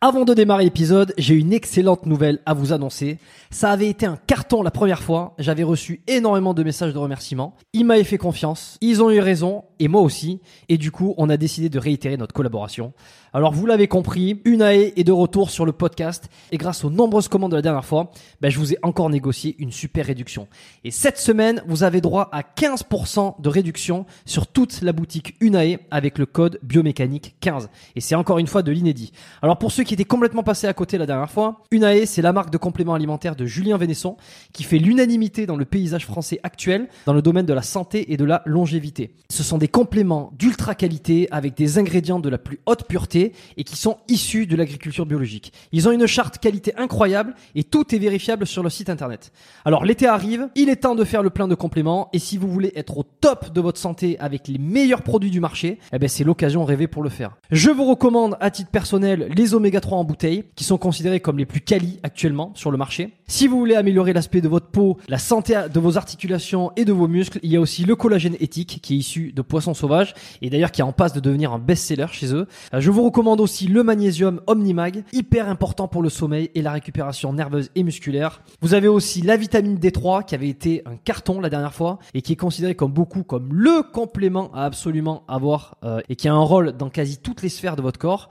Avant de démarrer l'épisode, j'ai une excellente nouvelle à vous annoncer. Ça avait été un carton la première fois. J'avais reçu énormément de messages de remerciements. Ils m'avaient fait confiance. Ils ont eu raison. Et moi aussi. Et du coup, on a décidé de réitérer notre collaboration. Alors, vous l'avez compris, Unae est de retour sur le podcast. Et grâce aux nombreuses commandes de la dernière fois, ben, je vous ai encore négocié une super réduction. Et cette semaine, vous avez droit à 15% de réduction sur toute la boutique Unae avec le code biomécanique 15. Et c'est encore une fois de l'inédit. Alors, pour ceux qui étaient complètement passés à côté la dernière fois, Unae, c'est la marque de compléments alimentaires de Julien Vénesson qui fait l'unanimité dans le paysage français actuel dans le domaine de la santé et de la longévité. Ce sont des compléments d'ultra qualité avec des ingrédients de la plus haute pureté et qui sont issus de l'agriculture biologique. Ils ont une charte qualité incroyable et tout est vérifiable sur le site internet. Alors l'été arrive, il est temps de faire le plein de compléments et si vous voulez être au top de votre santé avec les meilleurs produits du marché, eh ben c'est l'occasion rêvée pour le faire. Je vous recommande à titre personnel les oméga 3 en bouteille qui sont considérés comme les plus quali actuellement sur le marché. Si vous voulez améliorer l'aspect de votre peau, la santé de vos articulations et de vos muscles, il y a aussi le collagène éthique qui est issu de poissons sauvages et d'ailleurs qui est en passe de devenir un best-seller chez eux. Euh, Je vous recommande aussi le magnésium Omnimag, hyper important pour le sommeil et la récupération nerveuse et musculaire. Vous avez aussi la vitamine D3 qui avait été un carton la dernière fois et qui est considéré comme beaucoup comme le complément à absolument avoir euh, et qui a un rôle dans quasi toutes les sphères de votre corps.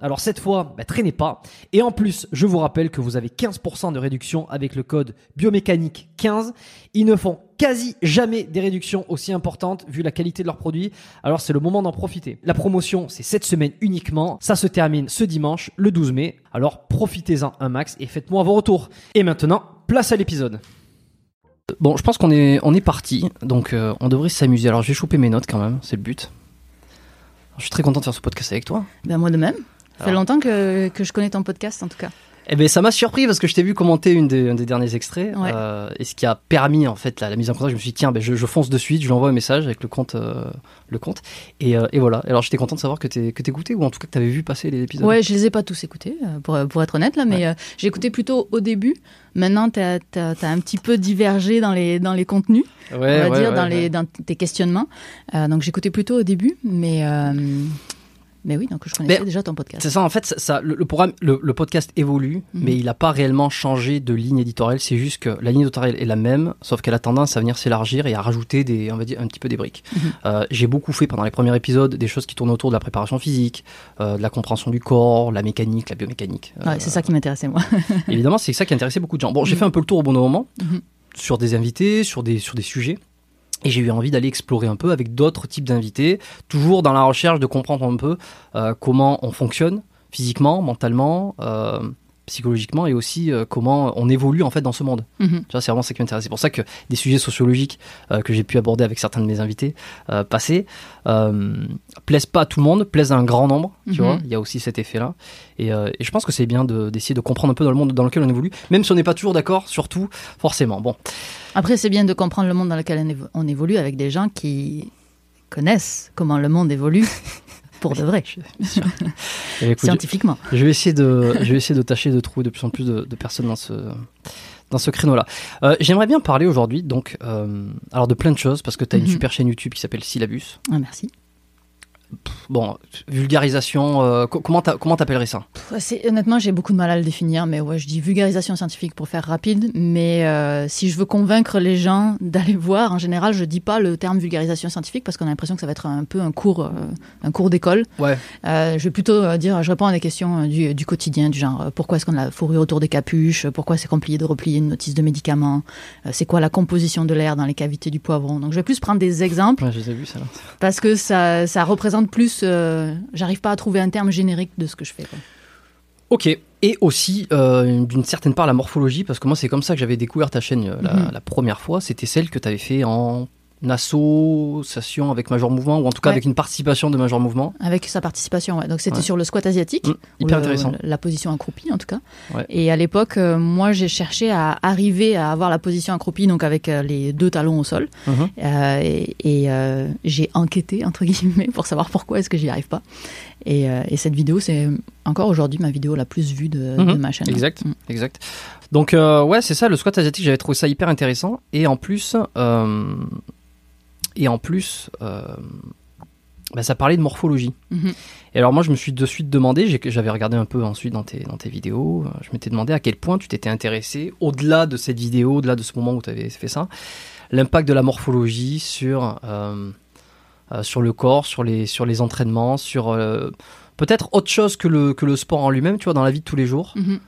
Alors cette fois, bah, traînez pas. Et en plus, je vous rappelle que vous avez 15% de réduction avec le code biomécanique 15. Ils ne font quasi jamais des réductions aussi importantes vu la qualité de leurs produits. Alors c'est le moment d'en profiter. La promotion, c'est cette semaine uniquement. Ça se termine ce dimanche, le 12 mai. Alors profitez-en un max et faites-moi vos retours. Et maintenant, place à l'épisode. Bon, je pense qu'on est, on est parti, donc euh, on devrait s'amuser. Alors je vais choper mes notes quand même, c'est le but. Je suis très content de faire ce podcast avec toi. Ben moi de même. Ça fait Alors. longtemps que, que je connais ton podcast en tout cas. Eh ben ça m'a surpris parce que je t'ai vu commenter une des, un des derniers extraits Ouais. euh, et ce qui a permis en fait la, la mise en contact. Je me suis dit tiens ben je, je fonce de suite, je lui envoie un message avec le compte euh, le compte et, euh, et voilà. Alors j'étais content de savoir que t'écoutais ou en tout cas que t'avais vu passer les épisodes. Ouais, je les ai pas tous écoutés pour, pour être honnête là, mais euh, j'ai écouté plutôt au début. Maintenant, tu as, un petit peu divergé dans les, dans les contenus, ouais, on va ouais, dire, ouais, dans, ouais. les, dans tes questionnements. Donc j'écoutais plutôt au début, mais, mais oui, donc je connaissais Mais- déjà ton podcast. C'est ça, en fait, ça- ça, le, le programme, le, le podcast évolue, Mhm. mais il n'a pas réellement changé de ligne éditoriale. C'est juste que la ligne éditoriale est la même, sauf qu'elle a tendance à venir s'élargir et à rajouter des, on va dire, un petit peu des briques. Mhm. Euh, J'ai beaucoup fait pendant les premiers épisodes des choses qui tournent autour de la préparation physique, euh, de la compréhension du corps, la mécanique, la biomécanique. Euh, Ouais, c'est ça qui m'intéressait moi. Évidemment, c'est ça qui intéressait beaucoup de gens. Bon, j'ai Mhm. fait un peu le tour au bon moment sur des invités, sur des, sur des sujets. Et j'ai eu envie d'aller explorer un peu avec d'autres types d'invités, toujours dans la recherche de comprendre un peu euh, comment on fonctionne physiquement, mentalement, euh, psychologiquement et aussi euh, comment on évolue en fait dans ce monde. Mhm. Tu vois, c'est vraiment ça qui m'intéresse. C'est pour ça que des sujets sociologiques euh, que j'ai pu aborder avec certains de mes invités euh, passés euh, plaisent pas à tout le monde, plaisent à un grand nombre. Tu Mhm. vois, il y a aussi cet effet-là. Et, et je pense que c'est bien de- d'essayer de, comprendre un peu dans le monde dans lequel on évolue, même si on n'est pas toujours d'accord, surtout forcément. Bon, Après, c'est bien de comprendre le monde dans lequel on évolue avec des gens qui connaissent comment le monde évolue pour de vrai, Bien sûr. Eh, écoute, scientifiquement. je vais essayer de, je vais essayer de tâcher de trouver de plus en plus de, de personnes dans ce, dans ce créneau-là. Euh, J'aimerais bien parler aujourd'hui, donc, euh, alors de plein de choses, parce que tu as une Mhm. super chaîne YouTube qui s'appelle Syllabus. Ah, merci. Bon, vulgarisation, euh, co- comment t'a- comment t'appellerais ça? C'est- Honnêtement, j'ai beaucoup de mal à le définir, mais ouais, je dis vulgarisation scientifique pour faire rapide. Mais euh, si je veux convaincre les gens d'aller voir, en général, je dis pas le terme vulgarisation scientifique parce qu'on a l'impression que ça va être un peu un cours, euh, un cours d'école. Ouais. Euh, je vais plutôt dire, je réponds à des questions du, du quotidien, du genre pourquoi est-ce qu'on a la fourrure autour des capuches, pourquoi c'est compliqué de replier une notice de médicaments, euh, c'est quoi la composition de l'air dans les cavités du poivron. Donc je vais plus prendre des exemples Ouais, je les ai vus, ça. là. parce que ça, ça représente plus. euh, J'arrive pas à trouver un terme générique de ce que je fais. quoi. Ok. Et aussi, euh, d'une certaine part, la morphologie, parce que moi, c'est comme ça que j'avais découvert ta chaîne euh, la, Mhm. la première fois. C'était celle que tu avais fait en association avec Major Mouvement, ou en tout cas Ouais. avec une participation de Major Mouvement. Avec sa participation, ouais. Donc c'était Ouais. sur le squat asiatique. Mm, ou hyper le- intéressant. La position accroupie, en tout cas. Et à l'époque, euh, moi, j'ai cherché à arriver à avoir la position accroupie, donc avec euh, les deux talons au sol. Mhm. Euh, et et, j'ai enquêté, entre guillemets, pour savoir pourquoi est-ce que j'y arrive pas. Et, et cette vidéo, c'est encore aujourd'hui ma vidéo la plus vue de, de ma chaîne. Exact, exact. Donc ouais, c'est ça, le squat asiatique, j'avais trouvé ça hyper intéressant. Et en plus, et en plus, euh, bah, ça parlait de morphologie. Mhm. Et alors moi, je me suis de suite demandé, j'avais regardé un peu ensuite dans tes, dans tes vidéos, euh, je m'étais demandé à quel point tu t'étais intéressé, au-delà de cette vidéo, au-delà de ce moment où tu avais fait ça, l'impact de la morphologie sur, euh, euh, sur le corps, sur les, sur les entraînements, sur euh, peut-être autre chose que le, que le sport en lui-même, tu vois, dans la vie de tous les jours. Mhm.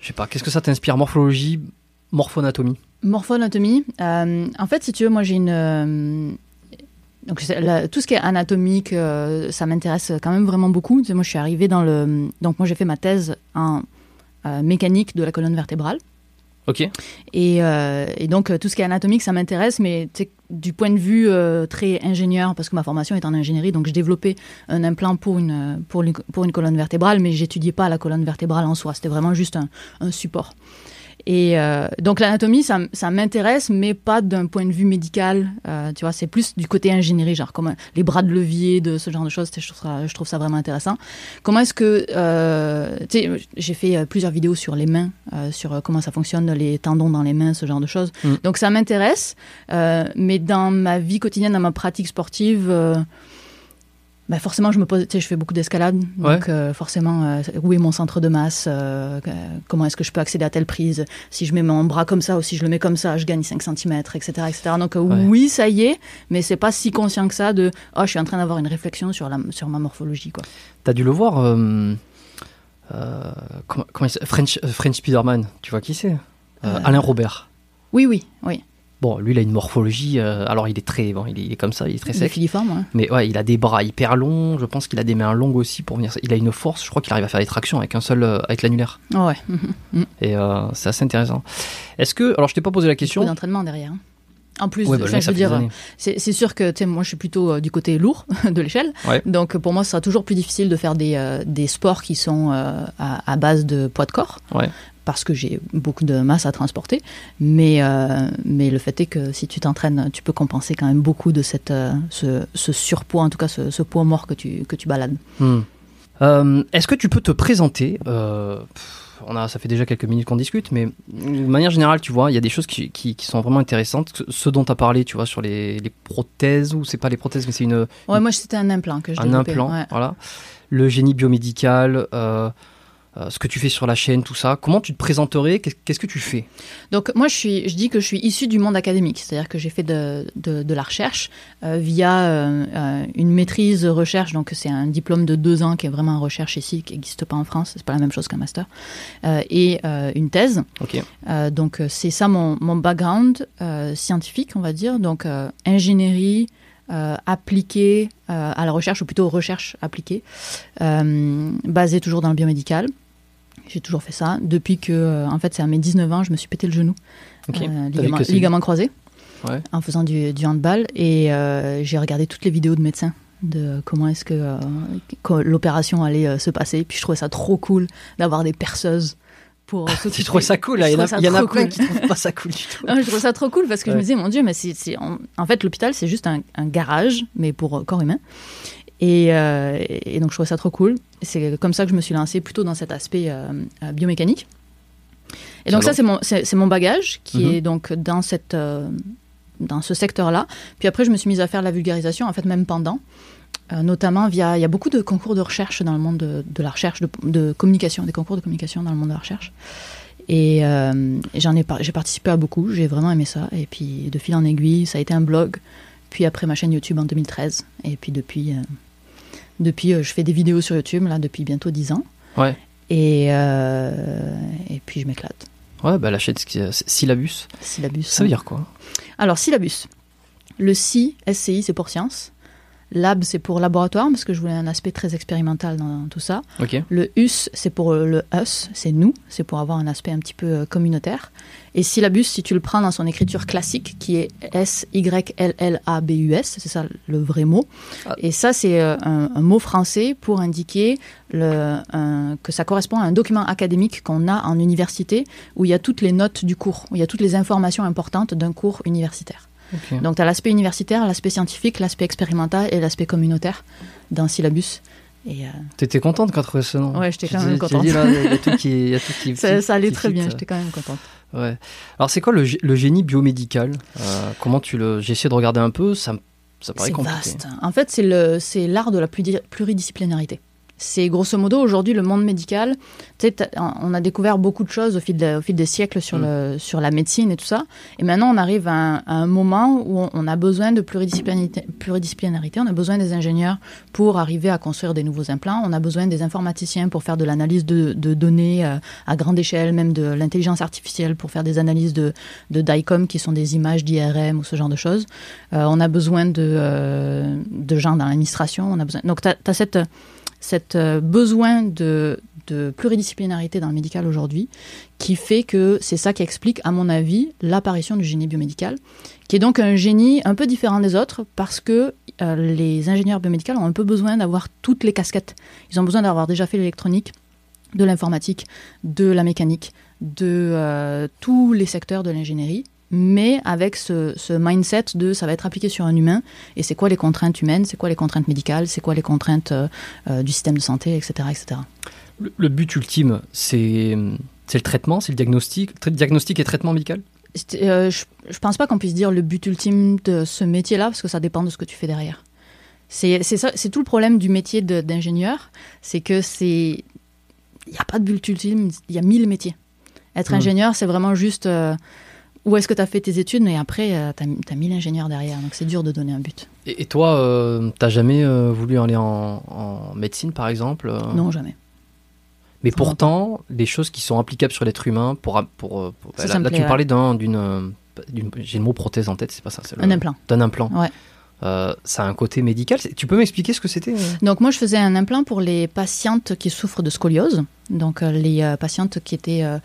Je sais pas, qu'est-ce que ça t'inspire Morphologie, Morphoanatomie. euh, en fait, si tu veux, moi j'ai une. Donc la- tout ce qui est anatomique, euh, ça m'intéresse quand même vraiment beaucoup. Moi, je suis arrivée dans le. Donc moi, j'ai fait ma thèse en euh, mécanique de la colonne vertébrale. Ok. Et, euh, et donc, tout ce qui est anatomique, ça m'intéresse, mais du point de vue très ingénieur, parce que ma formation est en ingénierie, donc je développais un implant pour une, pour une, pour une colonne vertébrale, mais j'étudiais pas la colonne vertébrale en soi, c'était vraiment juste un, un support. Et euh, donc l'anatomie, ça, ça m'intéresse, mais pas d'un point de vue médical. euh, tu vois, c'est plus du côté ingénierie, genre comme les bras de levier, de ce genre de choses. Je trouve ça, je trouve ça vraiment intéressant. Comment est-ce que, euh, tu sais, j'ai fait euh, plusieurs vidéos sur les mains, euh, sur euh, comment ça fonctionne, les tendons dans les mains, ce genre de choses. Mm. Donc ça m'intéresse, euh, mais dans ma vie quotidienne, dans ma pratique sportive. Bah forcément, je me pose, tu sais, je fais beaucoup d'escalade, donc euh, forcément, euh, où est mon centre de masse euh, Comment est-ce que je peux accéder à telle prise? Si je mets mon bras comme ça ou si je le mets comme ça, je gagne 5 cm, etc. etc. Donc Ouais. oui, ça y est, mais c'est pas si conscient que ça de « Oh, je suis en train d'avoir une réflexion sur, la, sur ma morphologie. » quoi. T'as dû le voir, comment, comment French, French Spiderman, tu vois qui c'est? Alain Robert. Oui, oui, oui. Bon, lui, il a une morphologie, euh, alors il est très, bon, il est, il est comme ça, il est très Il est sec. filiforme, ouais. Mais ouais, il a des bras hyper longs, je pense qu'il a des mains longues aussi pour venir. Il a une force, je crois qu'il arrive à faire des tractions avec un seul, euh, avec l'annulaire. Oh, ouais. Et euh, c'est assez intéressant. Est-ce que, alors je t'ai pas posé la question. d'entraînement derrière. hein. En plus, Ouais, bah, je veux dire, c'est sûr que tu sais, moi je suis plutôt euh, du côté lourd de l'échelle. Ouais. Donc pour moi, ce sera toujours plus difficile de faire des, euh, des sports qui sont euh, à, à base de poids de corps. Ouais. Parce que j'ai beaucoup de masse à transporter. Mais, euh, mais le fait est que si tu t'entraînes, tu peux compenser quand même beaucoup de cette, euh, ce, ce surpoids, en tout cas ce, ce poids mort que tu, que tu balades. Hmm. Euh, Est-ce que tu peux te présenter on a, Ça fait déjà quelques minutes qu'on discute, mais de manière générale, tu vois, il y a des choses qui, qui, qui sont vraiment intéressantes. Ce- dont tu as parlé, tu vois, sur les, les prothèses, ou c'est pas les prothèses, mais c'est une, Ouais, moi c'était un implant que je un implant. ouais. Voilà. Le génie biomédical, euh, euh, ce que tu fais sur la chaîne, tout ça. Comment tu te présenterais Qu'est- Qu'est-ce que tu fais? Donc moi, je, suis, je dis que je suis issue du monde académique, c'est-à-dire que j'ai fait de, de, de la recherche euh, via euh, une maîtrise recherche, donc c'est un diplôme de deux ans qui est vraiment en recherche ici, qui n'existe pas en France, c'est pas la même chose qu'un master, et une thèse. Donc c'est ça mon, mon background scientifique, on va dire, donc ingénierie. euh, appliquée euh, à la recherche, ou plutôt recherche appliquée, euh, basée toujours dans le biomédical. J'ai toujours fait ça. Depuis que, euh, en fait, c'est à mes 19 ans, je me suis pété le genou. Ok. Euh, ligament, croisé. Ouais. En faisant du, du handball. Et euh, j'ai regardé toutes les vidéos de médecins de comment est-ce que, euh, l'opération allait euh, se passer. Puis je trouvais ça trop cool d'avoir des perceuses pour Tu trouves ça cool Il y en a, y en a plein cool. qui trouvent pas ça cool du tout. Non, je trouve ça trop cool parce que je me disais, mon Dieu, mais c'est, en, fait, l'hôpital, c'est juste un, un garage, mais pour corps humain. Et, euh, et donc je trouvais ça trop cool. C'est comme ça que je me suis lancée plutôt dans cet aspect euh, euh, biomécanique. Et donc Ça ça, c'est mon, c'est, mon bagage qui Mhm. est donc dans, cette, euh, dans ce secteur-là. Puis après, je me suis mise à faire la vulgarisation, en fait, même pendant. Notamment via, il y a beaucoup de concours de recherche dans le monde de, de la recherche, de, de communication, des concours de communication dans le monde de la recherche. Et, j'en ai, j'ai participé à beaucoup, j'ai vraiment aimé ça. Et puis de fil en aiguille, ça a été un blog. Puis après ma chaîne YouTube en 2013. Et puis depuis, depuis euh, je fais des vidéos sur YouTube là depuis bientôt 10 ans. Ouais. Et, euh, et puis je m'éclate. Ouais, bah la chaîne c'est syllabus. Syllabus. Ça veut dire quoi? Alors, syllabus. Le SI, SCI, c'est pour science. Lab, c'est pour laboratoire, parce que je voulais un aspect très expérimental dans tout ça. Ok. Le US, c'est pour euh, le us, c'est nous, c'est pour avoir un aspect un petit peu euh, communautaire. Et syllabus, si tu le prends dans son écriture classique, qui est S-Y-L-L-A-B-U-S, c'est ça le vrai mot. Ah. Et ça, c'est euh, un, un mot français pour indiquer le, un- que ça correspond à un document académique qu'on a en université, où il y a toutes les notes du cours, où il y a toutes les informations importantes d'un cours universitaire. Donc, tu as l'aspect universitaire, l'aspect scientifique, l'aspect expérimental et l'aspect communautaire d'un syllabus. Euh, T'étais contente quand tu trouvais ce nom Ouais, j'étais quand même contente. dis, là, il y a tout qui, il y a tout qui- ça, allait qui très fit, bien, j'étais quand même contente. Ouais. Alors c'est quoi le, gé- le génie biomédical Euh, Comment tu le J'ai essayé de regarder un peu. Ça, ça paraît C'est compliqué. vaste. En fait, c'est c'est l'art de la pluri- pluridisciplinarité. C'est grosso modo aujourd'hui le monde médical. On a découvert beaucoup de choses au fil, de- au fil des siècles sur, Mm. le, sur la médecine et tout ça. Et maintenant, on arrive à un, à un moment où on, on a besoin de pluridisciplinarité, pluridisciplinarité. On a besoin des ingénieurs pour arriver à construire des nouveaux implants. On a besoin des informaticiens pour faire de l'analyse de, de données euh, à grande échelle, même de l'intelligence artificielle pour faire des analyses de, de DICOM qui sont des images d'IRM ou ce genre de choses. Euh, on a besoin de, euh, de gens dans l'administration. On a besoin. Donc, tu as, cette, cette euh, besoin de, de pluridisciplinarité dans le médical aujourd'hui qui fait que c'est ça qui explique, à mon avis, l'apparition du génie biomédical, qui est donc un génie un peu différent des autres parce que euh, les ingénieurs biomédicaux ont un peu besoin d'avoir toutes les casquettes. Ils ont besoin d'avoir déjà fait l'électronique, de l'informatique, de la mécanique, de euh, tous les secteurs de l'ingénierie mais avec ce, ce mindset de ça va être appliqué sur un humain et c'est quoi les contraintes humaines, c'est quoi les contraintes médicales, c'est quoi les contraintes euh, euh, du système de santé, etc. etc. Le, le but ultime, c'est le traitement, c'est le diagnostic, tra- diagnostic et traitement médical? Euh, je, je pense pas qu'on puisse dire le but ultime de ce métier-là parce que ça dépend de ce que tu fais derrière. C'est tout le problème du métier d'ingénieur, c'est que c'est il n'y a pas de but ultime, il y a mille métiers. Être Mm. ingénieur, c'est vraiment juste euh, où est-ce que tu as fait tes études, mais après, euh, tu as, mille ingénieurs derrière, donc c'est dur de donner un but. Et, et toi, euh, t'as jamais euh, voulu aller en, en médecine, par exemple euh, Non, jamais. Mais pourtant, les choses qui sont applicables sur l'être humain, pour, pour, pour- Ça, là, ça me là, plaît, tu ouais. parlais d'un, d'une, j'ai le mot prothèse en tête, c'est pas ça, c'est le- Un implant. d'un implant. Ouais. Euh, ça a un côté médical. Tu peux m'expliquer ce que c'était euh Donc moi, je faisais un implant pour les patientes qui souffrent de scoliose, donc euh, les euh, patientes qui étaient euh,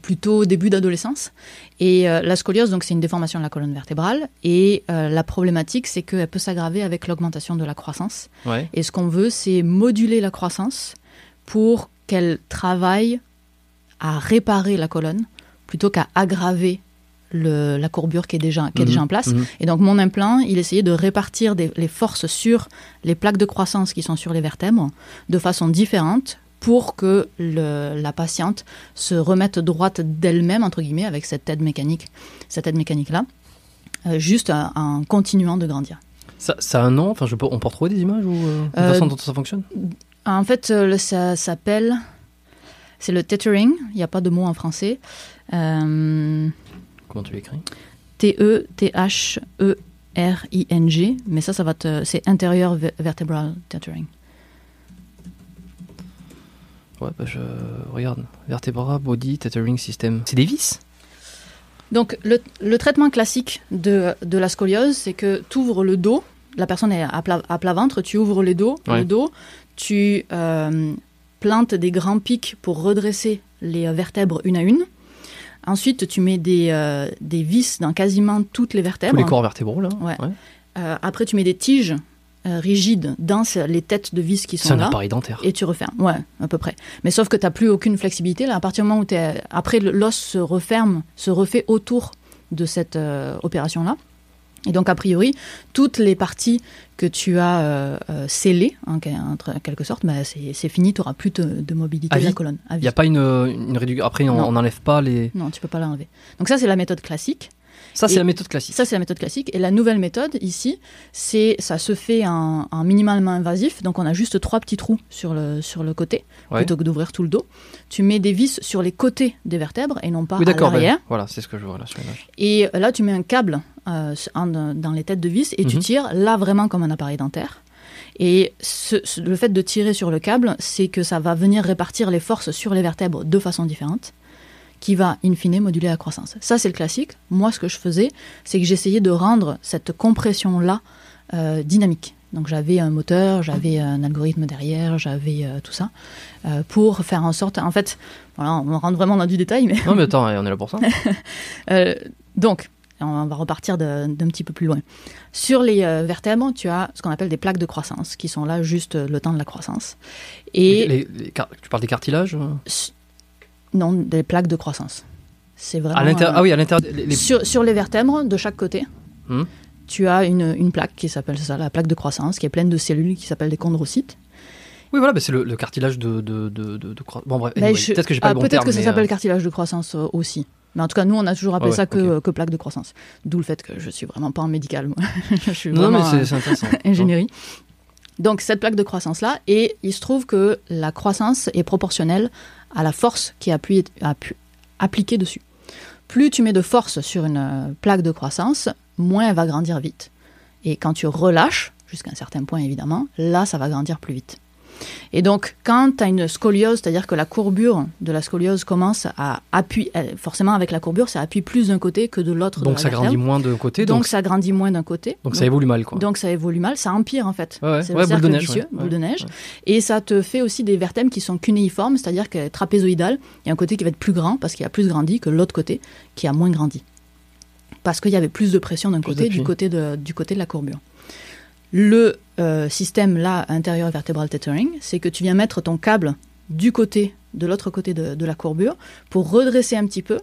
plutôt au début d'adolescence. Et la scoliose, donc c'est une déformation de la colonne vertébrale. Et la problématique, c'est qu'elle peut s'aggraver avec l'augmentation de la croissance. Ouais. Et ce qu'on veut, c'est moduler la croissance pour qu'elle travaille à réparer la colonne plutôt qu'à aggraver le- la courbure qui est déjà, qui est déjà en place. Mhm. Et donc mon implant, il essayait de répartir des- les forces sur les plaques de croissance qui sont sur les vertèbres de façon différente pour que le- la patiente se remette droite d'elle-même, entre guillemets, avec cette aide mécanique, cette aide mécanique-là, euh, juste en, en continuant de grandir. Ça, ça a un nom? Enfin, je peux, on peut retrouver des images ou euh, la Euh, façon dont ça fonctionne? En fait, euh, ça s'appelle... C'est le tethering, il n'y a pas de mot en français. Comment tu l'écris E T-E-T-H-E-R-I-N-G, mais ça, ça va te, c'est intérieur ve- vertebral tethering. Ouais, bah je regarde. Vertebra Body Tethering System. C'est des vis. Donc, le, le traitement classique de, de la scoliose, c'est que tu ouvres le dos, la personne est à plat, à plat ventre, tu ouvres le dos, Ouais. le dos, tu euh, plantes des grands pics pour redresser les vertèbres une à une. Ensuite, tu mets des, euh, des vis dans quasiment toutes les Tous vertèbres. les corps vertébraux là. Ouais. Euh, après, tu mets des tiges euh, rigides dans les têtes de vis qui C'est sont un là. appareil dentaire. Et tu refermes, ouais, à peu près. Mais sauf que tu n'as plus aucune flexibilité. Là, à partir du moment où tu Après, l'os se referme, se refait autour de cette opération-là. Et donc, a priori, toutes les parties que tu as euh, euh, scellées, en, en quelque sorte, bah, c'est fini, tu n'auras plus de, de mobilité À de la colonne. Il n'y a pas une, une réduction. Après, on n'enlève pas les. Non, tu peux pas l'enlever. Donc ça, c'est la méthode classique. Ça, c'est la méthode classique. Ça, c'est la méthode classique. Et la nouvelle méthode, ici, c'est ça se fait en, en minimalement invasif. Donc, on a juste trois petits trous sur le, sur le côté, Ouais. plutôt que d'ouvrir tout le dos. Tu mets des vis sur les côtés des vertèbres et non pas oui, à l'arrière. ben, voilà, c'est ce que je vois là sur l'image. Et là, tu mets un câble euh, dans les têtes de vis et tu Mhm. tires là vraiment comme un appareil dentaire. Et ce- ce- le fait de tirer sur le câble, c'est que ça va venir répartir les forces sur les vertèbres de façon différente, qui va in fine moduler la croissance. Ça, c'est le classique. Moi, ce que je faisais, c'est que j'essayais de rendre cette compression-là euh, dynamique. Donc j'avais un moteur, j'avais un algorithme derrière, j'avais euh, tout ça, euh, pour faire en sorte, en fait, voilà, on rentre vraiment dans du détail, mais Non, mais attends, on est là pour ça. donc, on va repartir d'un petit peu plus loin. Sur les euh, vertèbres, tu as ce qu'on appelle des plaques de croissance, qui sont là juste euh, le temps de la croissance. Et Les- les car- tu parles des cartilages non, des plaques de croissance. C'est vraiment. à euh, Ah oui, à l'intérieur. les- sur, sur les vertèbres, de chaque côté, Hmm. tu as une, une plaque qui s'appelle ça, la plaque de croissance, qui est pleine de cellules qui s'appellent des chondrocytes. Oui, voilà, bah, c'est le, le cartilage de, de, de, de, de croi- Bon, bref, Ben, anyway, peut-être que j'ai pas ah, le bon Peut-être que ça mais, s'appelle euh, cartilage de croissance euh, aussi. Mais en tout cas, nous, on a toujours appelé Ah ouais, ça que, plaque de croissance. D'où le fait que je suis vraiment pas en médical. moi. je suis Non, mais vraiment, c'est euh, c'est intéressant. ingénierie. Donc cette plaque de croissance là, et il se trouve que la croissance est proportionnelle à la force qui est appliquée dessus. Plus tu mets de force sur une euh, plaque de croissance, moins elle va grandir vite. Et quand tu relâches, jusqu'à un certain point évidemment, là ça va grandir plus vite. Et donc, quand tu as une scoliose, c'est-à-dire que la courbure de la scoliose commence à appuyer, euh, forcément avec la courbure, ça appuie plus d'un côté que de l'autre. Donc la ça grandit moins de côté, Donc, donc, ça grandit moins d'un côté. donc ça évolue mal, quoi. Donc ça évolue mal, ça empire en fait. Ouais, ouais. C'est Ouais, le boule de neige, vicieux, boule de neige. Et ça te fait aussi des vertèbres qui sont cunéiformes, c'est-à-dire que trapézoïdal, il y a un côté qui va être plus grand parce qu'il a plus grandi que l'autre côté qui a moins grandi. Parce qu'il y avait plus de pression d'un côté du côté, de, du côté de la courbure. Le euh, système là, intérieur vertébral tethering, c'est que tu viens mettre ton câble du côté, de l'autre côté de, de la courbure, pour redresser un petit peu.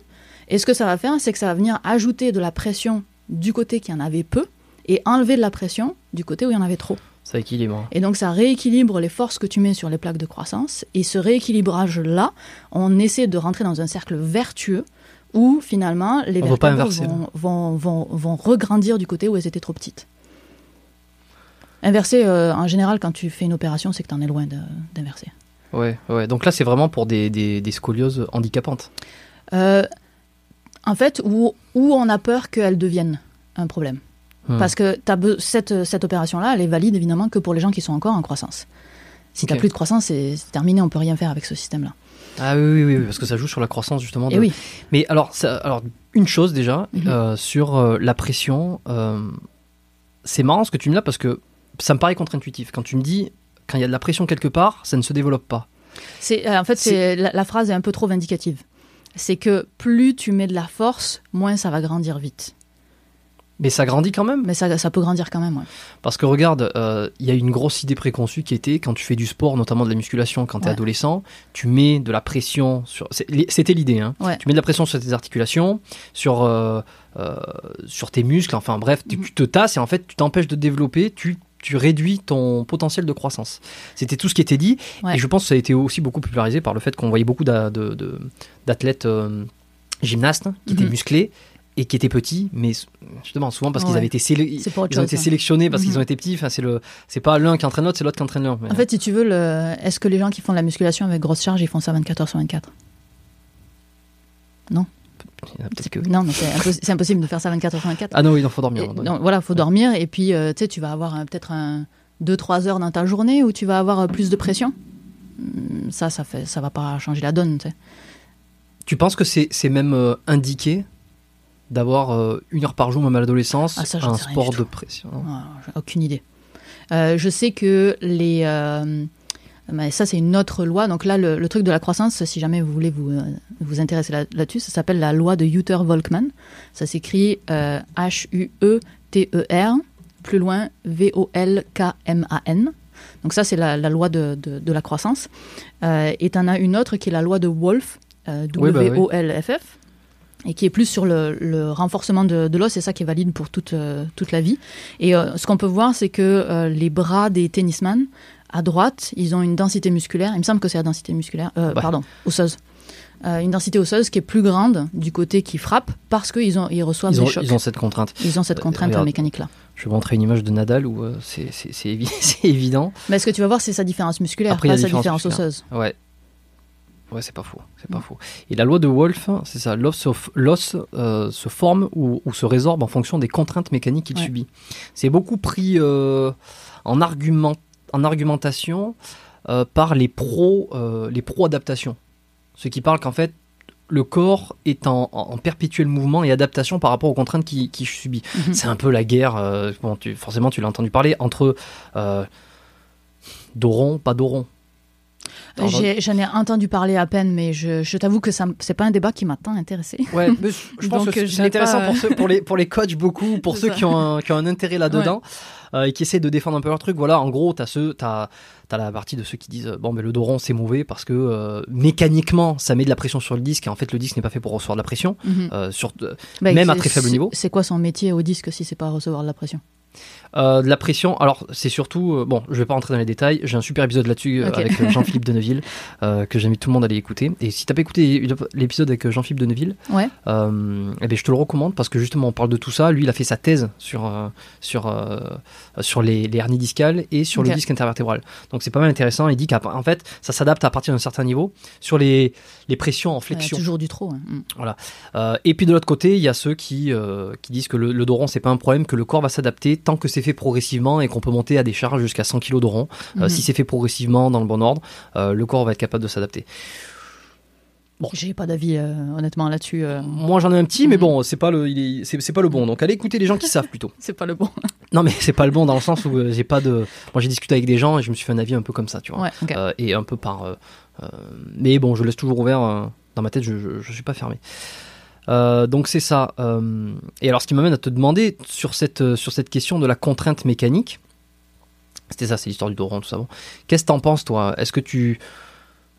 Et ce que ça va faire, c'est que ça va venir ajouter de la pression du côté qui en avait peu et enlever de la pression du côté où il y en avait trop. Ça équilibre. Et donc ça rééquilibre les forces que tu mets sur les plaques de croissance. Et ce rééquilibrage-là, on essaie de rentrer dans un cercle vertueux où finalement les vertèbres inverser, vont, vont, vont, vont regrandir du côté où elles étaient trop petites. Inverser, euh, en général, quand tu fais une opération, c'est que tu en es loin d'inverser. Ouais, ouais. Donc là, c'est vraiment pour des, des, des scolioses handicapantes. Euh, en fait, où, où on a peur qu'elles deviennent un problème. Hmm. Parce que be- cette, cette opération-là, elle est valide évidemment que pour les gens qui sont encore en croissance. Si tu Ok. plus de croissance, c'est terminé, on peut rien faire avec ce système-là. Ah oui, oui, oui, parce que ça joue sur la croissance justement. de- Et oui, Mais alors, ça, alors une chose déjà, Mhm. euh, sur euh, la pression, euh, c'est marrant ce que tu me dis là parce que ça me paraît contre-intuitif. Quand tu me dis, quand il y a de la pression quelque part, ça ne se développe pas. c'est euh, en fait c'est la, la phrase est un peu trop vindicative. C'est que plus tu mets de la force, moins ça va grandir vite. Mais ça grandit quand même. Mais ça, ça peut grandir quand même. Ouais. Parce que regarde, euh, il y a une grosse idée préconçue qui était quand tu fais du sport, notamment de la musculation, quand tu es Ouais. adolescent, tu mets de la pression sur. C'était l'idée, hein. Ouais. Tu mets de la pression sur tes articulations, sur, euh, euh, sur tes muscles, enfin bref, tu, Mhm. tu te tasses et en fait tu t'empêches de développer, tu, tu réduis ton potentiel de croissance. C'était tout ce qui était dit Ouais. et je pense que ça a été aussi beaucoup popularisé par le fait qu'on voyait beaucoup d'athlètes euh, gymnastes qui étaient Mhm. musclés et qui étaient petits, mais justement souvent parce qu'ils avaient été pour ils ont sélectionnés parce qu'ils Mhm. ont été petits. Enfin, c'est le, c'est pas l'un qui entraîne l'autre, c'est l'autre qui entraîne l'un. En fait, si tu veux, le... est-ce que les gens qui font de la musculation avec grosse charge, ils font ça 24 heures sur 24 il que- Non, mais c'est impos- c'est impossible de faire ça 24 heures sur 24. Ah non, oui, il faut dormir. Et- donné. non, voilà, faut dormir et puis euh, tu sais, tu vas avoir euh, peut-être un 2-3 heures dans ta journée où tu vas avoir euh, plus de pression. Hum, Ça, ça fait, ça va pas changer la donne. tu penses que c'est, c'est même indiqué d'avoir une heure par jour, même à l'adolescence, Ah, un sport de pression Ah, aucune idée. Je sais que les. Euh, mais ça, c'est une autre loi. Donc là, le, le truc de la croissance, si jamais vous voulez vous, euh, vous intéresser là- là-dessus, ça s'appelle la loi de Hutter-Volkmann. Ça s'écrit euh, H-U-E-T-E-R, plus loin V-O-L-K-M-A-N. Donc ça, c'est la, la loi de, de- de la croissance. Euh, et tu en as une autre qui est la loi de Wolff, euh, Oui, bah. W-O-L-F-F. et qui est plus sur le, le renforcement de, de l'os, c'est ça qui est valide pour toute, euh, toute la vie. Et euh, ce qu'on peut voir, c'est que euh, les bras des tennisman, à droite, ils ont une densité musculaire, il me semble que c'est la densité musculaire, euh, Ouais. pardon, osseuse. Euh, une densité osseuse qui est plus grande du côté qui frappe parce qu'ils ils reçoivent Ils ont, des chocs. ils ont cette contrainte. Ils ont cette Euh, contrainte regarde. mécanique-là. Je vais montrer une image de Nadal où euh, c'est évi- évident. Mais ce que tu vas voir, c'est sa différence musculaire, Après, pas sa différence osseuse. Ouais. Ouais, c'est pas faux. C'est pas faux. Et la loi de Wolff, c'est ça. L'os se, l'os, euh, se forme ou, ou se résorbe en fonction des contraintes mécaniques qu'il Ouais. subit. C'est beaucoup pris euh, en, argument, en argumentation euh, par les pros, euh, les pro adaptation. Ceux qui parlent qu'en fait le corps est en, perpétuel mouvement et adaptation par rapport aux contraintes qu'il qu'il subit. Mhm. C'est un peu la guerre, euh, bon, tu- forcément tu l'as entendu parler, entre Doron, pas Doron. J'en ai, entendu parler à peine, mais je, je t'avoue que ça c'est pas un débat qui m'a tant intéressé. Ouais, mais je pense Donc, que c'est intéressant pas, pour, ceux, pour, les, pour les coachs beaucoup, pour ceux ça. qui ont, un, qui ont un intérêt là-dedans euh, et qui essaient de défendre un peu leur truc. Voilà, en gros, t'as ceux, t'as, t'as la partie de ceux qui disent bon, mais le doron c'est mauvais parce que euh, mécaniquement ça met de la pression sur le disque et en fait le disque n'est pas fait pour recevoir de la pression. Mhm. euh, sur, Bah, même à très faible niveau. C'est quoi son métier au disque si c'est pas recevoir de la pression? Euh, de la pression, alors c'est surtout, euh, bon, je vais pas rentrer dans les détails, j'ai un super épisode là-dessus euh, avec Jean-Philippe Deneville que j'invite tout le monde à aller écouter. Et si t'as pas écouté l'épisode avec Jean-Philippe Deneville, Ouais. Eh ben, je te le recommande parce que justement on parle de tout ça. Lui, il a fait sa thèse sur sur sur les, les hernies discales et sur le disque intervertébral. Donc c'est pas mal intéressant. Il dit qu'en fait, ça s'adapte à partir d'un certain niveau sur les les pressions en Ouais, flexion. Toujours du trop. hein. Mm. Euh, et puis de l'autre côté, il y a ceux qui qui disent que le, le doron c'est pas un problème, que le corps va s'adapter tant que c'est fait progressivement et qu'on peut monter à des charges jusqu'à 100 kg doron. Euh, Mhm. Si c'est fait progressivement dans le bon ordre, euh, le corps va être capable de s'adapter. Bon. J'ai pas d'avis euh, honnêtement là-dessus. euh. Moi j'en ai un petit, mais Mhm. bon, c'est pas le, est- pas le bon. Donc allez écouter les gens qui savent plutôt. C'est pas le bon. Non, mais c'est pas le bon dans le sens où euh, j'ai pas de. Moi, j'ai discuté avec des gens et je me suis fait un avis un peu comme ça, tu vois. Ouais, et un peu par. mais bon, je laisse toujours ouvert dans ma tête, je, je, je suis pas fermé. Euh, donc c'est ça. euh, et alors, ce qui m'amène à te demander sur cette, euh, sur cette question de la contrainte mécanique, c'était ça, c'est l'histoire du Doron, tout ça. Qu'est-ce que t'en penses, toi? Est-ce que tu.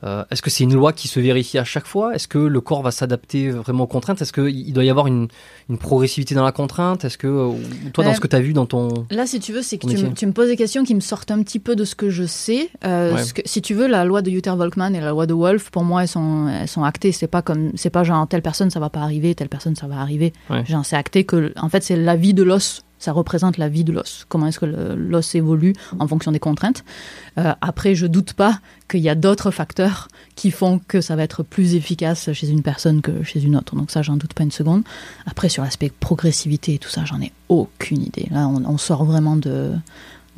Euh, Est-ce que c'est une loi qui se vérifie à chaque fois? Est-ce que le corps va s'adapter vraiment aux contraintes? Est-ce qu'il doit y avoir une, une progressivité dans la contrainte? Est-ce que, toi, dans Ouais. ce que tu as vu dans ton, Là, si tu veux, c'est que tu, me- tu me poses des questions qui me sortent un petit peu de ce que je sais. Euh, Ouais. ce que- si tu veux, la loi de Uther-Volkmann et la loi de Wolff, pour moi, elles sont, elles sont actées. C'est pas comme, c'est pas genre telle personne ça va pas arriver, telle personne ça va arriver. Ouais. Genre c'est acté que, en fait, c'est la vie de l'os. Ça représente la vie de l'os. Comment est-ce que l'os évolue en fonction des contraintes. Euh, après, je doute pas qu'il y a d'autres facteurs qui font que ça va être plus efficace chez une personne que chez une autre. Donc ça, j'en doute pas une seconde. Après, sur l'aspect progressivité et tout ça, j'en ai aucune idée. Là, on, on sort vraiment de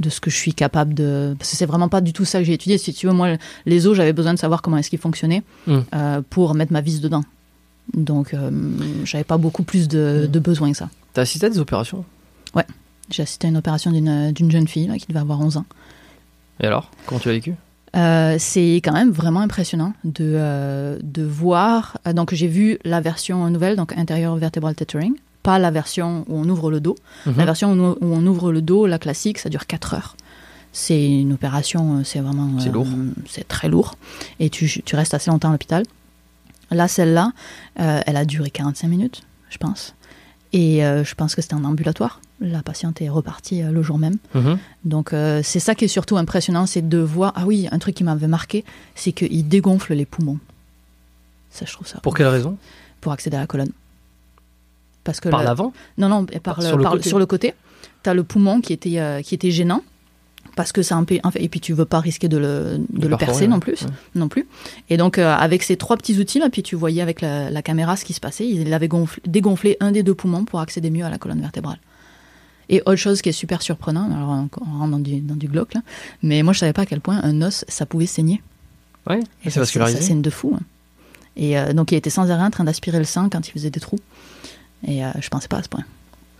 de ce que je suis capable de... Parce que c'est vraiment pas du tout ça que j'ai étudié. Si tu veux, moi, les os, j'avais besoin de savoir comment est-ce qu'ils fonctionnaient Mm. euh, pour mettre ma vis dedans. Donc, euh, j'avais pas beaucoup plus de, Mm. de besoin que ça. T'as assisté à des opérations? J'ai assisté à une opération d'une d'une jeune fille là, qui devait avoir 11 ans. Et alors? Comment tu as vécu? Euh, c'est quand même vraiment impressionnant de, euh, de voir. euh, Donc, j'ai vu la version nouvelle, donc intérieur vertebral tethering, pas la version où on ouvre le dos. La Mhm. version où où on ouvre le dos, la classique, ça dure 4 heures. C'est une opération, euh, c'est vraiment. C'est lourd. C'est très lourd. Et tu, tu restes assez longtemps à l'hôpital. Là, celle-là, euh, elle a duré 45 minutes, je pense. Et euh, je pense que c'était un ambulatoire. La patiente est repartie euh, le jour même. Mhm. Donc euh, c'est ça qui est surtout impressionnant, c'est de voir. Ah oui, un truc qui m'avait marqué, c'est qu'il dégonfle les poumons. Ça, je trouve ça. Pour quelle raison? Pour accéder à la colonne. Parce que Par le- l'avant? Non, non, par Sur le, le par- côté. sur le côté. Tu as le poumon qui était, euh, qui était gênant. Parce que ça en fait, et puis tu veux pas risquer de le, de le percer ouais. non plus, Ouais. non plus. Et donc euh, avec ces trois petits outils là, puis tu voyais avec la, la caméra ce qui se passait. Il avait gonflé- dégonflé un des deux poumons pour accéder mieux à la colonne vertébrale. Et autre chose qui est super surprenant, alors on on rentre dans du, dans du glauque là, mais moi je savais pas à quel point un os ça pouvait saigner. Ouais, Et c'est ça, saigne de fou. hein. Et euh, donc il était sans arrêt en train d'aspirer le sang quand il faisait des trous. Et euh, je pensais pas à ce point.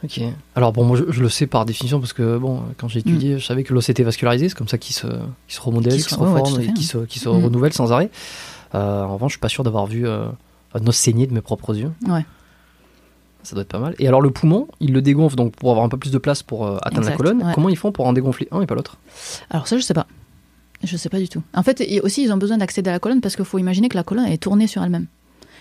Ok. Alors bon, moi je, je le sais par définition parce que bon, quand j'ai Mm. étudié, je savais que l'os était vascularisé, c'est comme ça qu'il se, se remodèle, Qu'il se- se ouais, ouais, reforme et qu'il se, qu'il se Mm. renouvelle sans arrêt. Euh, en revanche, je suis pas sûr d'avoir vu euh, un os saigner de mes propres yeux. Ouais. Ça doit être pas mal. Et alors le poumon, il le dégonfle donc pour avoir un peu plus de place pour euh, atteindre la colonne. ouais. Comment ils font pour en dégonfler un et pas l'autre? Alors ça, je sais pas. Je sais pas du tout. En fait, et aussi, ils ont besoin d'accéder à la colonne parce qu'il faut imaginer que la colonne est tournée sur elle-même.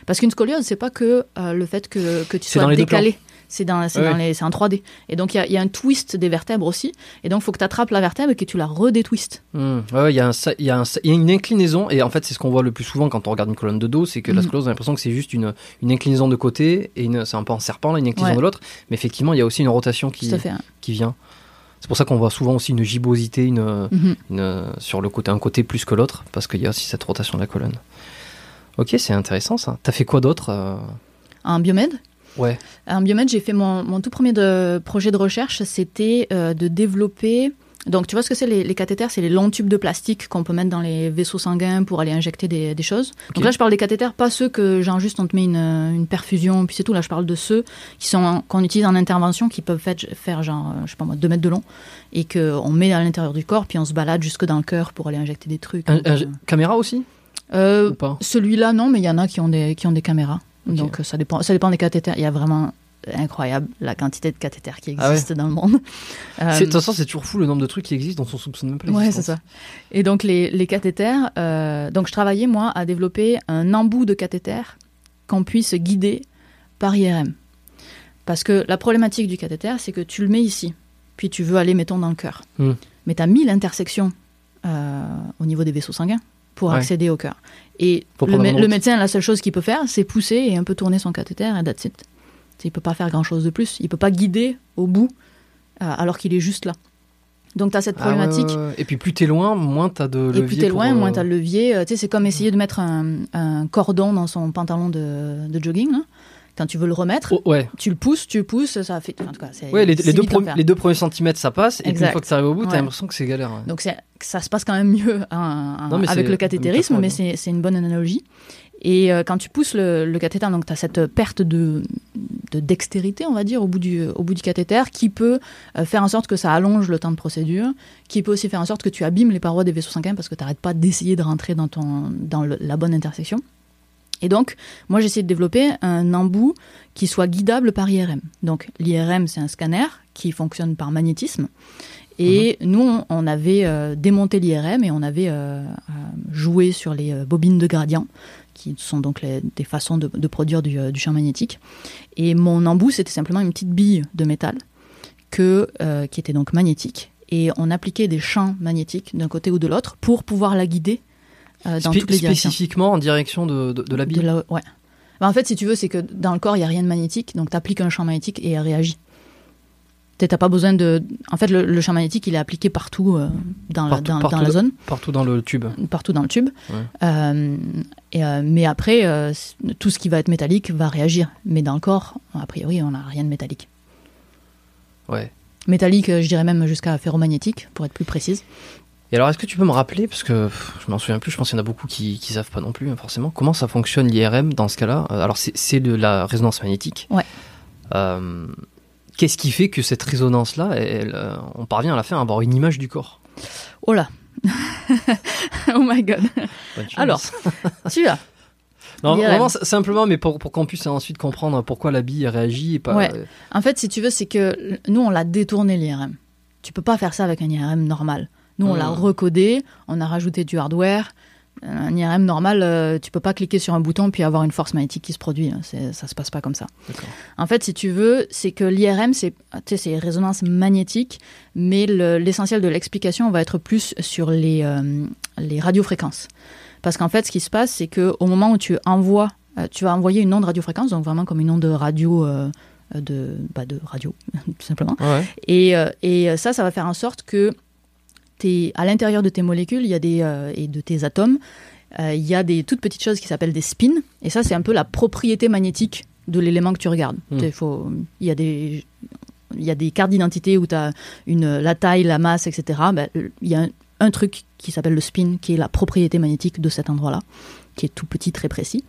Parce qu'une scoliose, c'est pas que euh, le fait que, que tu sois décalé. C'est dans, dans les, c'est en 3D. Et donc, il y y a un twist des vertèbres aussi. Et donc, il faut que tu attrapes la vertèbre et que tu la redétwistes. Ouais, il y, un y, un y a une inclinaison, et en fait, c'est ce qu'on voit le plus souvent quand on regarde une colonne de dos, c'est que la Mhm. scoliose, on a l'impression que c'est juste une, une inclinaison de côté, et c'est un peu en serpent, là, une inclinaison Ouais. de l'autre, mais effectivement, il y a aussi une rotation qui, fait. hein. qui vient. C'est pour ça qu'on voit souvent aussi une gibbosité une, Mhm. une- sur le côté, un côté plus que l'autre, parce qu'il y a aussi cette rotation de la colonne. Ok, c'est intéressant ça. T'as fait quoi d'autre euh? En biomède, Ouais. En biomètre, j'ai fait mon, mon tout premier de, projet de recherche, c'était euh, de développer. Donc, tu vois ce que c'est les, les cathéters C'est les longs tubes de plastique qu'on peut mettre dans les vaisseaux sanguins pour aller injecter des, des choses. Donc là, je parle des cathéters, pas ceux que, genre, juste on te met une, une perfusion, puis c'est tout. Là, je parle de ceux qui sont qu'on utilise en intervention, qui peuvent faire, faire genre, euh, je sais pas moi, 2 mètres de long, et qu'on met à l'intérieur du corps, puis on se balade jusque dans le cœur pour aller injecter des trucs. Un- Donc, un- euh, caméra aussi? euh, celui-là, non, mais il y en a qui ont des, qui ont des caméras. Donc euh, ça dépend, ça dépend des cathéters. Il y a vraiment incroyable la quantité de cathéters qui Ah ouais. existent dans le monde. C'est- De toute façon, c'est toujours fou le nombre de trucs qui existent dont on soupçonne même pas Ouais, c'est ça. Et donc les, les cathéters, euh, donc je travaillais moi à développer un embout de cathéter qu'on puisse guider par IRM. Parce que la problématique du cathéter, c'est que tu le mets ici, puis tu veux aller, mettons, dans le cœur. Hmm. Mais tu as mille intersections euh, au niveau des vaisseaux sanguins pour Ouais. accéder au cœur. Et le, mé- médecin, la seule chose qu'il peut faire, c'est pousser et un peu tourner son cathéter et that's it. Il peut pas faire grand-chose de plus. Il peut pas guider au bout euh, alors qu'il est juste là. Donc tu as cette Ah ouais, problématique. ouais, ouais. Et puis plus t'es loin, moins t'as de levier. Et plus t'es pour, loin, euh, moins t'as le levier. Euh, Tu sais, c'est comme essayer de mettre un, un cordon dans son pantalon de, de jogging. là. Quand tu veux le remettre, Oh, ouais. tu le pousses, tu le pousses, ça fait. en tout cas, c'est- Ouais, les, les deux les premiers centimètres ça passe, et puis une fois que tu arrives au bout, t'as Ouais. l'impression que c'est galère. Donc ça se passe quand même mieux hein, Non, avec le cathétérisme, mais c'est c'est une bonne analogie. Et euh, quand tu pousses le, le cathéter, donc tu as cette perte de, de dextérité, on va dire, au bout du, au bout du cathéter, qui peut euh, faire en sorte que ça allonge le temps de procédure, qui peut aussi faire en sorte que tu abîmes les parois des vaisseaux sanguins parce que tu n'arrêtes pas d'essayer de rentrer dans, ton, dans le- la bonne intersection. Et donc, moi, j'ai essayé de développer un embout qui soit guidable par IRM. Donc, l'IRM, c'est un scanner qui fonctionne par magnétisme. Et nous, on- avait euh, démonté l'IRM et on avait euh, euh, joué sur les bobines de gradient, qui sont donc les- des façons de, de produire du, du champ magnétique. Et mon embout, c'était simplement une petite bille de métal que, euh, qui était donc magnétique. Et on appliquait des champs magnétiques d'un côté ou de l'autre pour pouvoir la guider euh, dans Spé- toutes les directions. spécifiquement en direction de, de, de la De bille. ouais. Bah, en fait, si tu veux, c'est que dans le corps, il n'y a rien de magnétique, donc tu appliques un champ magnétique et elle réagit. Tu n'as pas besoin de. En fait, le, le champ magnétique, il est appliqué partout, euh, dans, la, Partout- dans, partout dans la de- zone, Partout dans le tube. partout dans le tube. Ouais. Euh, et, euh, mais après, tout ce qui va être métallique va réagir. Mais dans le corps, a priori, on n'a rien de métallique. Ouais. Métallique, je dirais même jusqu'à ferromagnétique, pour être plus précise. Et alors, est-ce que tu peux me rappeler, parce que pff, je m'en souviens plus, je pense qu'il y en a beaucoup qui, qui savent pas non plus, hein, forcément, comment ça fonctionne l'IRM dans ce cas-là? Euh, Alors, c'est- de la résonance magnétique. Ouais. Euh, Qu'est-ce qui fait que cette résonance-là, euh, on parvient à la faire à avoir une image du corps? Oh là Oh my god. Alors, tu as non, vraiment simplement, mais pour, pour qu'on puisse ensuite comprendre pourquoi la bille réagit et pas. Ouais. En fait, si tu veux, c'est que nous, on l'a détourné l'IRM. Tu peux pas faire ça avec un IRM normal. Nous, on l'a recodé, on a rajouté du hardware. Un IRM normal, euh, tu peux pas cliquer sur un bouton puis avoir une force magnétique qui se produit. hein. Ça se passe pas comme ça. En fait, si tu veux, c'est que l'IRM, c'est résonance magnétique, mais le- l'essentiel de l'explication va être plus sur les, euh, les radiofréquences. Parce qu'en fait, ce qui se passe, c'est qu'au moment où tu envoies, euh, tu vas envoyer une onde radiofréquence, donc vraiment comme une onde radio euh, de, bah, de radio, tout simplement. Ouais. Et, et ça, ça va faire en sorte que t'es- à l'intérieur de tes molécules il y a des, euh, et de tes atomes, euh, il y a des toutes petites choses qui s'appellent des spins. Et ça, c'est un peu la propriété magnétique de l'élément que tu regardes. Hmm. Faut- Il y a des... Il y a des cartes d'identité où tu as une, la taille, la masse, etc. Ben, il y a un, un truc qui s'appelle le spin, qui est la propriété magnétique de cet endroit-là, qui est tout petit, très précis.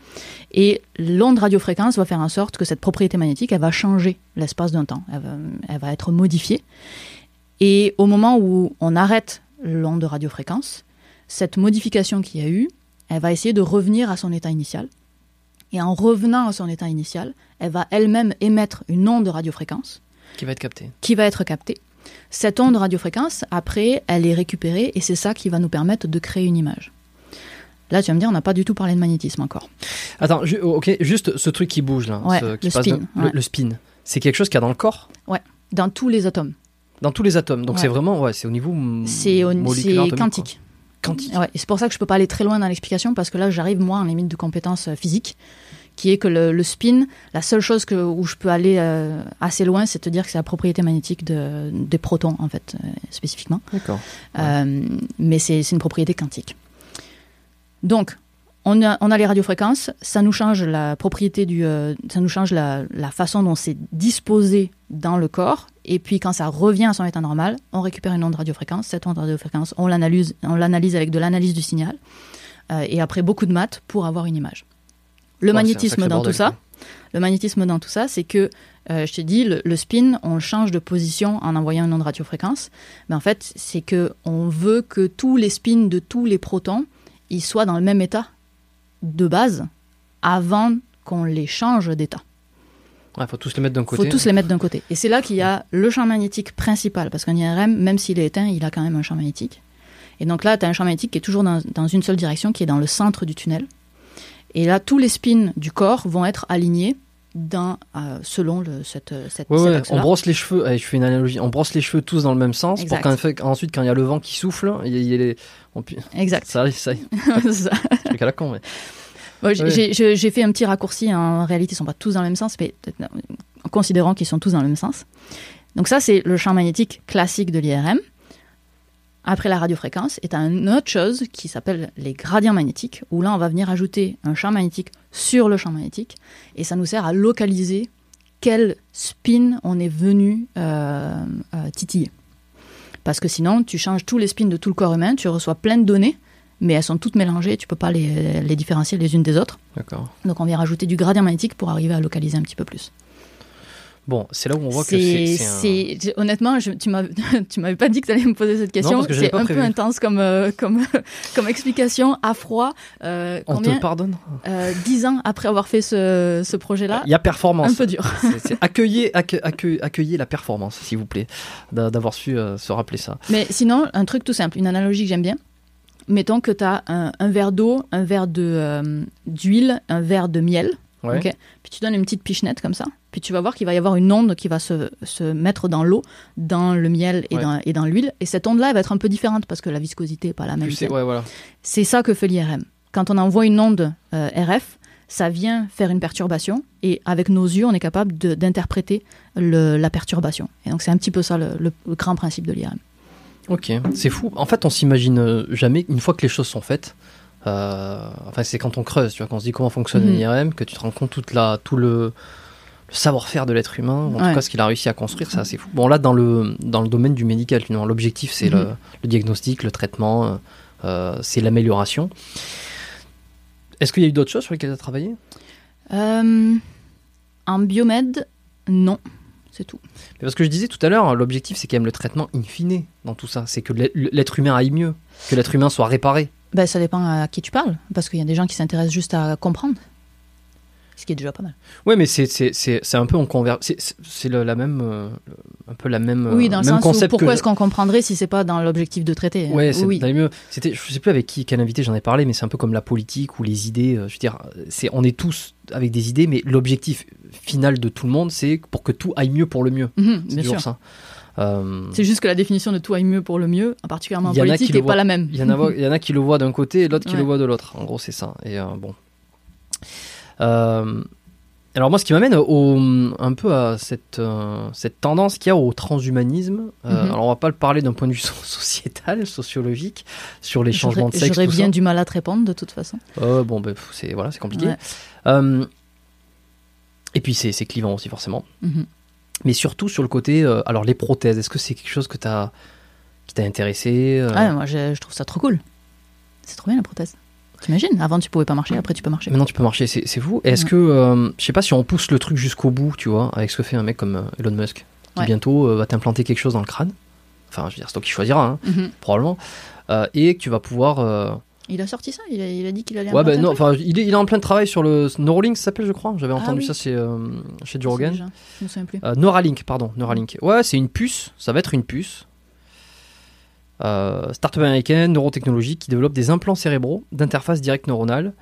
Et l'onde radiofréquence va faire en sorte que cette propriété magnétique, elle va changer l'espace d'un temps. Elle va, elle va être modifiée. Et au moment où on arrête l'onde de radiofréquence, cette modification qu'il y a eu, elle va essayer de revenir à son état initial. Et en revenant à son état initial, elle va elle-même émettre une onde de radiofréquence Qui va être capté. qui va être captée. Cette onde de radiofréquence, après, elle est récupérée et c'est ça qui va nous permettre de créer une image. Là, tu vas me dire, on n'a pas du tout parlé de magnétisme encore. Attends, ju- ok, juste ce truc qui bouge là, Ouais, ce- qui le passe spin, de- le, ouais. le spin. C'est quelque chose qu'il y a dans le corps, Dans tous les atomes. Dans tous les atomes. Donc Ouais. c'est vraiment, ouais, c'est au niveau C'est au- moléculaire, c'est atomique, quoi. quantique. Quantique. Ouais, et c'est pour ça que je peux pas aller très loin dans l'explication parce que là, j'arrive moi en limite de compétences euh, physiques, qui est que le, le spin, la seule chose que, où je peux aller euh, assez loin, c'est te dire que c'est la propriété magnétique de, des protons en fait euh, spécifiquement. D'accord. Euh, mais c'est c'est une propriété quantique. Donc, on a, on a les radiofréquences, ça nous change la propriété du, euh, ça nous change la, la façon dont c'est disposé dans le corps. Et puis, quand ça revient à son état normal, on récupère une onde radiofréquence. Cette onde radiofréquence, on l'analyse, on l'analyse avec de l'analyse du signal. Euh, et après beaucoup de maths pour avoir une image. Le un magnétisme dans tout ça, quoi. le magnétisme dans tout ça, c'est que, euh, je t'ai dit, le, le spin, on le change de position en envoyant une onde radiofréquence. Mais en fait, c'est que on veut que tous les spins de tous les protons, ils soient dans le même état de base avant qu'on les change d'état. Ouais, faut tous les mettre d'un Il côté. faut tous les mettre d'un côté. Et c'est là qu'il y a le champ magnétique principal, parce qu'un IRM, même s'il est éteint, il a quand même un champ magnétique. Et donc là, tu as un champ magnétique qui est toujours dans, dans une seule direction, qui est dans le centre du tunnel. Et là, tous les spins du corps vont être alignés dans, euh, selon le, cette, cette, Ouais, on brosse les cheveux, allez, je fais une analogie, on brosse les cheveux tous dans le même sens Exact. pour qu'ensuite, quand il y a le vent qui souffle, il y a, il y a les. on pu- Exact. Ça arrive, ça ça. truc à la con, mais. Bon, j'ai- fait un petit raccourci. En réalité, ils sont pas tous dans le même sens, mais en considérant qu'ils sont tous dans le même sens. Donc ça, c'est le champ magnétique classique de l'IRM. Après la radiofréquence, est une autre chose qui s'appelle les gradients magnétiques, où là, on va venir ajouter un champ magnétique sur le champ magnétique, et ça nous sert à localiser quel spin on est venu euh, euh, titiller. Parce que sinon, tu changes tous les spins de tout le corps humain, tu reçois plein de données, mais elles sont toutes mélangées, tu peux pas les, les différencier les unes des autres. D'accord. Donc on vient rajouter du gradient magnétique pour arriver à localiser un petit peu plus. Bon, c'est là où on voit que c'est. Un- honnêtement, je- tu m'as- tu m'avais pas dit que tu allais me poser cette question. parce que c'est un prévu. peu intense comme, euh, comme, comme explication à froid. Euh, On combien te pardonne Euh, Dix ans après avoir fait ce, ce projet-là, Il y a performance. un peu dur. C'est- accueillir, accue- accue- accueillir la performance, s'il vous plaît, d'a- d'avoir su euh, se rappeler ça. Mais sinon, un truc tout simple, une analogie que j'aime bien. Mettons que tu as un, un verre d'eau, un verre de, euh, d'huile, un verre de miel. Ouais. Puis tu donnes une petite pichenette comme ça. Puis tu vas voir qu'il va y avoir une onde qui va se, se mettre dans l'eau, dans le miel et, Ouais. dans, et dans l'huile. Et cette onde-là, elle va être un peu différente parce que la viscosité n'est pas la même. C'est- ouais, voilà. ça que fait l'IRM. Quand on envoie une onde euh, RF, ça vient faire une perturbation. Et avec nos yeux, on est capable d'interpréter la perturbation. Et donc c'est un petit peu ça le, le- le grand principe de l'IRM. Ok, c'est fou. En fait, on s'imagine euh, jamais, une fois que les choses sont faites, euh, enfin, c'est quand on creuse, tu vois, quand on se dit comment fonctionne Mhm. une IRM, que tu te rends compte toute la, tout le, le savoir-faire de l'être humain, en Ouais. tout cas ce qu'il a réussi à construire, c'est assez fou. Bon, là, dans le, dans le domaine du médical, l'objectif, c'est le, Mhm. le diagnostic, le traitement, euh, c'est l'amélioration. Est-ce qu'il y a eu d'autres choses sur lesquelles tu as travaillé? Euh, en biomède, non. C'est tout. Mais Parce que je disais tout à l'heure, l'objectif, c'est quand même le traitement in fine dans tout ça. C'est que l'être- humain aille mieux, que l'être humain soit réparé. Ben, ça dépend à qui tu parles, parce qu'il y a des gens qui s'intéressent juste à comprendre. Ce qui est déjà pas mal. Ouais, mais c'est un peu en conver c'est la même euh, un peu la même oui, euh, dans le même sens où pourquoi est-ce qu'on comprendrait si c'est pas dans l'objectif de traiter ouais c'est oui. mieux c'était je sais plus avec qui quel invité j'en ai parlé mais c'est un peu comme la politique ou les idées euh, je veux dire c'est on est tous avec des idées mais l'objectif final de tout le monde c'est pour que tout aille mieux pour le mieux Mhm, c'est toujours sûr. ça Euh, C'est juste que la définition de tout aille mieux pour le mieux, particulièrement en politique, n'est pas la même. il y en a il y en a qui le voient d'un côté et l'autre qui le voit de l'autre en gros c'est ça et euh, bon alors moi, ce qui m'amène un peu à cette, euh, cette tendance qu'il y a au transhumanisme. euh, Mhm. Alors on va pas le parler d'un point de vue so- sociétal, sociologique, sur les changements de sexe. j'aurais bien ça. du mal à te répondre de toute façon. Euh, bon, ben, c'est voilà, c'est compliqué. Ouais. Euh, et puis c'est clivant aussi forcément. Mhm. Mais surtout sur le côté, euh, alors les prothèses, est-ce que c'est quelque chose que t'as qui t'a intéressé euh, Ouais, moi je, je trouve ça trop cool. C'est trop bien la prothèse. T'imagines Avant tu pouvais pas marcher, après tu peux marcher. Maintenant tu peux marcher, c'est fou. Est-ce Ouais. que, euh, je sais pas si on pousse le truc jusqu'au bout, tu vois, avec ce que fait un mec comme euh, Elon Musk, qui Ouais. bientôt euh, va t'implanter quelque chose dans le crâne. Enfin, je veux dire, c'est toi qui choisiras, hein, Mhm. probablement. Euh, et que tu vas pouvoir. Il a sorti ça il a, il a dit qu'il allait Ouais, ben non, enfin, il est, il est en plein travail sur le Neuralink, ça s'appelle, je crois. J'avais Ah entendu oui. ça chez, euh, chez Je me souviens plus. Euh, Neuralink, pardon, Neuralink. Ouais, c'est une puce, ça va être une puce Euh, start-up américaine, neurotechnologique, qui développe des implants cérébraux d'interface directe neuronale.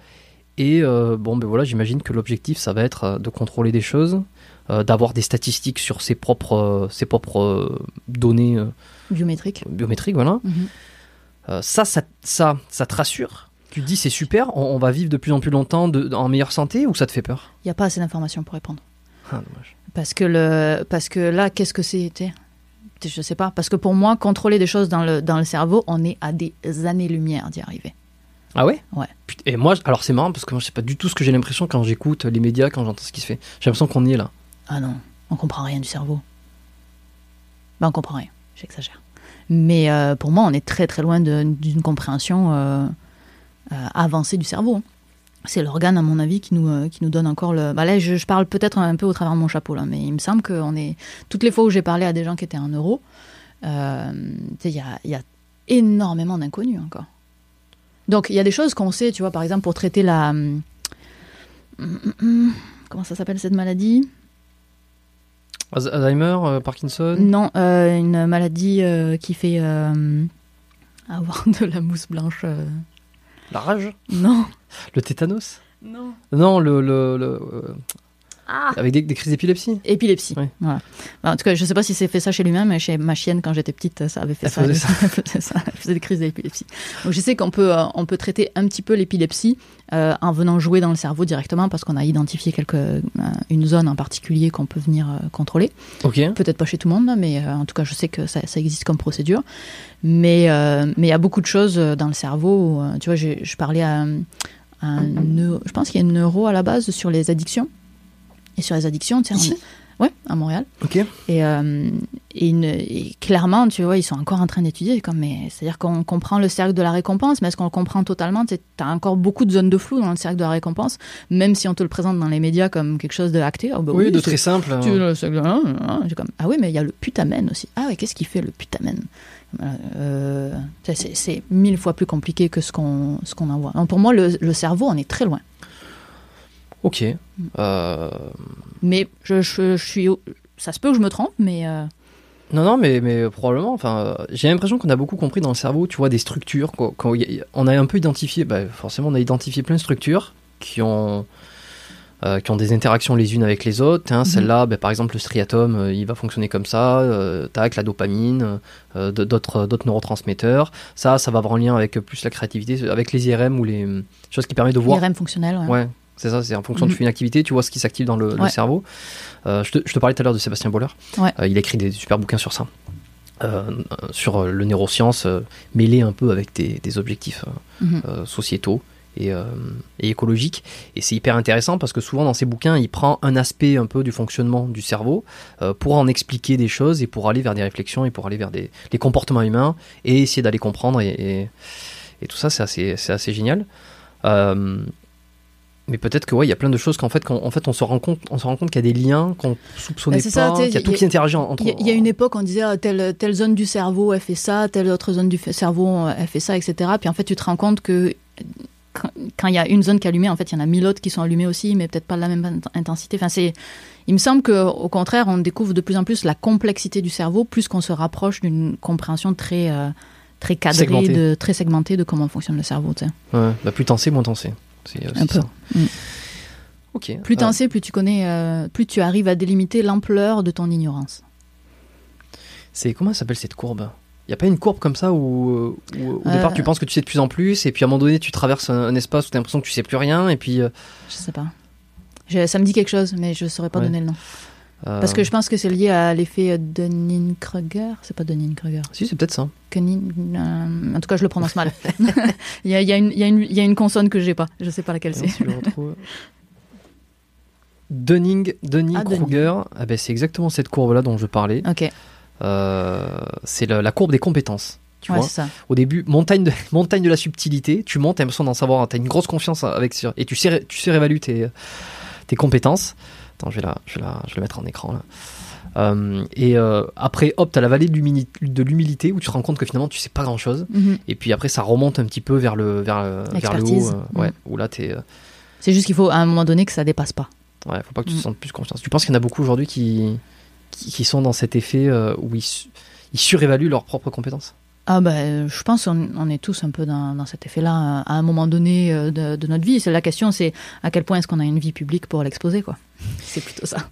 Et euh, bon, ben voilà, j'imagine que l'objectif, ça va être euh, de contrôler des choses, euh, d'avoir des statistiques sur ses propres, ses propres données euh, Biométrique. biométriques, voilà. Mhm. Ça, ça, ça, ça te rassure? Tu te dis c'est super, on, on va vivre de plus en plus longtemps de- en meilleure santé ou ça te fait peur? Il n'y a pas assez d'informations pour répondre. Ah, dommage. Parce que, le, parce que là, qu'est-ce que c'était? Je sais pas. Parce que pour moi, contrôler des choses dans le, dans le cerveau, on est à des années-lumière d'y arriver. Ah ouais? Ouais. Et moi, alors c'est marrant parce que moi, je sais pas du tout ce que j'ai l'impression quand j'écoute les médias, quand j'entends ce qui se fait. J'ai l'impression qu'on y est là. Ah non, on comprend rien du cerveau. Ben, on comprend rien, j'exagère. Mais euh, pour moi, on est très très loin d'une compréhension euh, euh, avancée du cerveau. C'est l'organe, à mon avis, qui nous, euh, qui nous donne encore le. Bah là, je, je parle peut-être un peu au travers de mon chapeau, là, mais il me semble qu'on est. Toutes les fois où j'ai parlé à des gens qui étaient en neuro, euh, il y a, y a énormément d'inconnus encore. Donc, il y a des choses qu'on sait, tu vois, par exemple, pour traiter la. hum, Comment ça s'appelle cette maladie? Alz- Alzheimer, euh, Parkinson? Non, euh, une maladie qui fait avoir de la mousse blanche. La rage? Non. Le tétanos? Non. Non, le. le, le, euh, Ah avec des, des crises d'épilepsie Épilepsie. Oui. Voilà. Bah, en tout cas, je sais pas si c'est fait ça chez lui-même, mais chez ma chienne, quand j'étais petite, ça avait fait Elle ça. faisait ça. Elle ça. Elle faisait des crises d'épilepsie. Donc je sais qu'on peut, euh, on peut traiter un petit peu l'épilepsie euh, en venant jouer dans le cerveau directement parce qu'on a identifié quelque, euh, une zone en particulier qu'on peut venir contrôler. Ok. Peut-être pas chez tout le monde, mais en tout cas, je sais que ça, ça existe comme procédure. Mais mais il y a beaucoup de choses dans le cerveau. où, tu vois, je parlais à, un- à un neuro- je pense qu'il y a une neuro à la base sur les addictions. Et sur les addictions, tu sais, Ici on- ouais, à Montréal. Ok. Et, euh, et, une- et clairement, tu vois, ils sont encore en train d'étudier. Comme, mais c'est-à-dire qu'on comprend le cercle de la récompense, mais est-ce qu'on le comprend totalement? Tu as encore beaucoup de zones de flou dans le cercle de la récompense, même si on te le présente dans les médias comme quelque chose de acté. Ah bah Oui, de très simple. tu hein. le cercle de la- hein, j'ai comme, ah oui, mais il y a le putamen aussi. Ah ouais, qu'est-ce qu'il fait le putamen? Voilà, euh, tu c'est, c'est mille fois plus compliqué que ce qu'on, ce qu'on en voit. Donc pour moi, le, le cerveau, on est très loin. Ok. Euh, Mais je, je, je suis, ça se peut que je me trompe, mais euh, Non, non, mais, mais probablement. Enfin, j'ai l'impression qu'on a beaucoup compris dans le cerveau, tu vois, des structures. Quand, quand on a un peu identifié, bah, forcément, on a identifié plein de structures qui ont, euh, qui ont des interactions les unes avec les autres. hein. Celle-là, bah, par exemple, le striatum, euh, il va fonctionner comme ça. Euh, tac, la dopamine, d'autres, d'autres neurotransmetteurs. Ça, ça va avoir un lien avec plus la créativité, avec les IRM ou les choses qui permettent de voir IRM fonctionnel. Ouais. Ouais, c'est ça, c'est en fonction de Mhm. tu fais une activité, tu vois ce qui s'active dans le, cerveau. Euh, je, te, je te parlais tout à l'heure de Sébastien Boller. Ouais. Euh, il a écrit des super bouquins sur ça. Euh, sur le neurosciences euh, mêlé un peu avec des, des objectifs Mhm. sociétaux et, euh, et écologiques. Et c'est hyper intéressant parce que souvent dans ces bouquins, il prend un aspect un peu du fonctionnement du cerveau euh, pour en expliquer des choses et pour aller vers des réflexions et pour aller vers des, les comportements humains et essayer d'aller comprendre. Et, et, et tout ça, c'est assez, génial. Euh, mais peut-être que ouais, il y a plein de choses qu'en fait, qu'en- en fait, on se rend compte, on se rend compte qu'il y a des liens qu'on soupçonnait pas, qu'il y a tout il y a- qui interagit entre. Il y, y a une époque, on disait ah, telle, telle zone du cerveau, elle fait ça, telle autre zone du cerveau, elle fait ça, etc. Puis en fait, tu te rends compte que quand quand il y a une zone qui est allumée, en fait, il y en a mille autres qui sont allumées aussi, mais peut-être pas de la même int- intensité. Enfin, c'est, il me semble que, au contraire, on découvre de plus en plus la complexité du cerveau, plus qu'on se rapproche d'une compréhension très, euh, très cadrée, Segmentée. de, très segmentée de comment fonctionne le cerveau. tu sais. Ouais, bah, plus t'en sais, moins t'en sais. C'est aussi Un peu. Mm. Ok. Plus tu Euh, en sais, plus tu connais, euh, plus tu arrives à délimiter l'ampleur de ton ignorance. C'est comment s'appelle cette courbe? Il y a pas une courbe comme ça où, euh, où, au Euh. départ tu penses que tu sais de plus en plus et puis à un moment donné tu traverses un, un espace où tu as l'impression que tu sais plus rien et puis. euh, Je sais pas. Je- ça me dit quelque chose, mais je saurais pas Ouais. donner le nom. Euh, Parce que je pense que c'est lié à l'effet Dunning-Kruger. C'est pas Dunning-Kruger. Si, c'est peut-être ça. Kunin- euh, en tout cas, je le prononce mal. il, y a, il y a une- il y a une- il y a une consonne que j'ai pas. Je sais pas laquelle c'est. si je le retrouve. Dunning, Dunning Ah, Dunning. Ah ben, c'est exactement cette courbe-là dont je parlais. Ok, Euh, c'est la, la courbe des compétences. Tu ouais, vois ça. Au début, montagne de, montagne de la subtilité, tu montes, t'as l'impression d'en savoir, t'as une grosse confiance avec et tu sais, tu sais réévaluer tes, tes compétences. Attends, je vais, la, je, vais la, je vais le mettre en écran là. Euh, et euh, après, hop, t'as la vallée de l'humili- de l'humilité où tu te rends compte que finalement tu sais pas grand chose. Mhm. Et puis après, ça remonte un petit peu vers le, vers, le- vers le haut. Euh, ouais, Mhm. où là, t'es. euh, C'est juste qu'il faut à un moment donné que ça dépasse pas. Ouais, faut pas que tu te Mm. sentes plus confiance. Tu penses qu'il y en a beaucoup aujourd'hui qui, qui, qui sont dans cet effet où ils surévaluent leurs propres compétences? Ah ben, je pense qu'on on est tous un peu dans, dans cet effet-là à un moment donné euh, de, de notre vie. C'est la question, c'est à quel point est-ce qu'on a une vie publique pour l'exposer, quoi. C'est plutôt ça.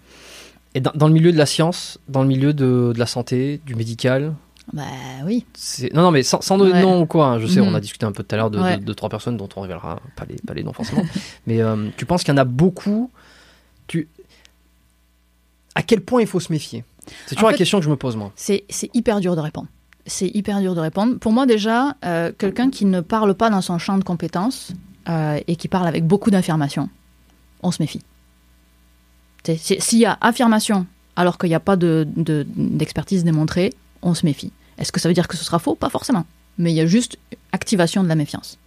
Et dans, dans le milieu de la science, dans le milieu de, de la santé, du médical, Bah oui. Non, non, mais sans, sans donner de Ouais. nom ou quoi, hein, je sais, Mhm. on a discuté un peu tout à l'heure de, Ouais. de, de trois personnes dont on révélera pas les, pas les noms forcément. mais euh, tu penses qu'il y en a beaucoup? Tu... À quel point il faut se méfier? C'est toujours En la question que je me pose, moi. C'est c'est hyper dur de répondre. C'est hyper dur de répondre. Pour moi, déjà, euh, quelqu'un qui ne parle pas dans son champ de compétences euh, et qui parle avec beaucoup d'affirmations, on se méfie. S'il y a affirmation alors qu'il n'y a pas de- de- d'expertise démontrée, on se méfie. Est-ce que ça veut dire que ce sera faux? Pas forcément. Mais il y a juste activation de la méfiance.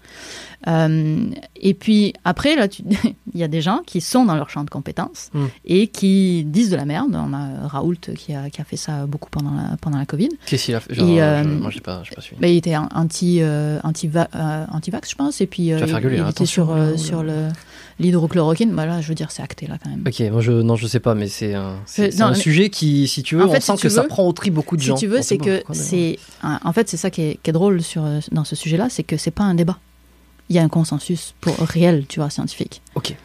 Euh, et puis après, là, il y a des gens qui sont dans leur champ de compétences Mm. et qui disent de la merde. On a Raoult qui a, qui a fait ça beaucoup pendant la, pendant la Covid. Qu'est-ce qu'il a fait? Et, Genre, euh, je- Moi, j'ai pas, pas suivi. Mais il était anti, euh, anti, euh, anti-vax, je pense. Et puis, euh, Tu vas faire il, gueuler, il hein, était sur, euh, là, sur le, l'hydrochloroquine. Bah là, je veux dire, c'est acté, là, quand même. Ok, moi je non je sais pas, mais c'est un, c'est, c'est non, un mais- sujet qui, si tu veux, En fait, on sent si que ça prend au tri beaucoup de Si gens. tu veux, c'est que c'est. En fait, c'est ça qui est, qui est drôle sur, euh, dans ce sujet-là, c'est que c'est pas un débat. Il y a un consensus pour réel, tu vois, scientifique. Ok.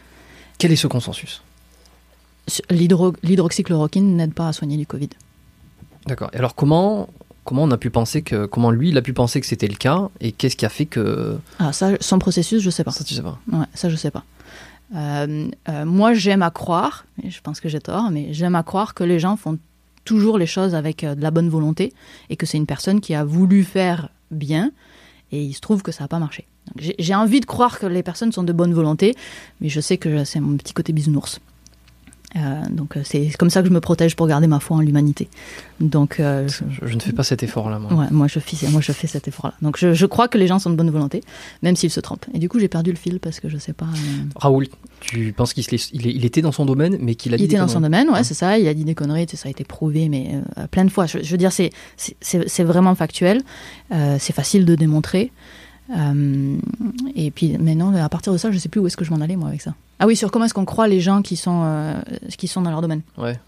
Quel est ce consensus? L'hydro- L'hydroxychloroquine n'aide pas à soigner du Covid. D'accord. Et alors comment comment on a pu penser que comment lui il a pu penser que c'était le cas et qu'est-ce qui a fait que Ah, ça, son processus, je sais pas. ça tu sais pas. Ouais, ça, je sais pas. Euh, euh, moi, j'aime à croire, et je pense que j'ai tort, mais j'aime à croire que les gens font toujours les choses avec euh, de la bonne volonté et que c'est une personne qui a voulu faire bien et il se trouve que ça n'a pas marché. J'ai envie de croire que les personnes sont de bonne volonté, mais je sais que c'est mon petit côté bisounours. Euh, donc euh, c'est comme ça que je me protège pour garder ma foi en l'humanité. Donc euh, je- Je, je ne fais pas cet effort là moi. Ouais, moi je fais, moi je fais cet effort-là. Donc je, je crois que les gens sont de bonne volonté, même s'ils se trompent. Et du coup j'ai perdu le fil parce que je sais pas. euh, Raoul, tu penses qu'il il, était dans son domaine mais qu'il a Il dit était dans son domaine, ouais, Ouais. c'est ça. Il a dit des conneries, ça a été prouvé, mais plein de fois. Je, veux dire, c'est c'est- vraiment factuel. C'est facile de démontrer. Euh, et puis, mais non, à partir de ça, je sais plus où est-ce que je m'en allais moi avec ça. Ah oui, sur comment est-ce qu'on croit les gens qui sont euh, qui sont dans leur domaine. Ouais.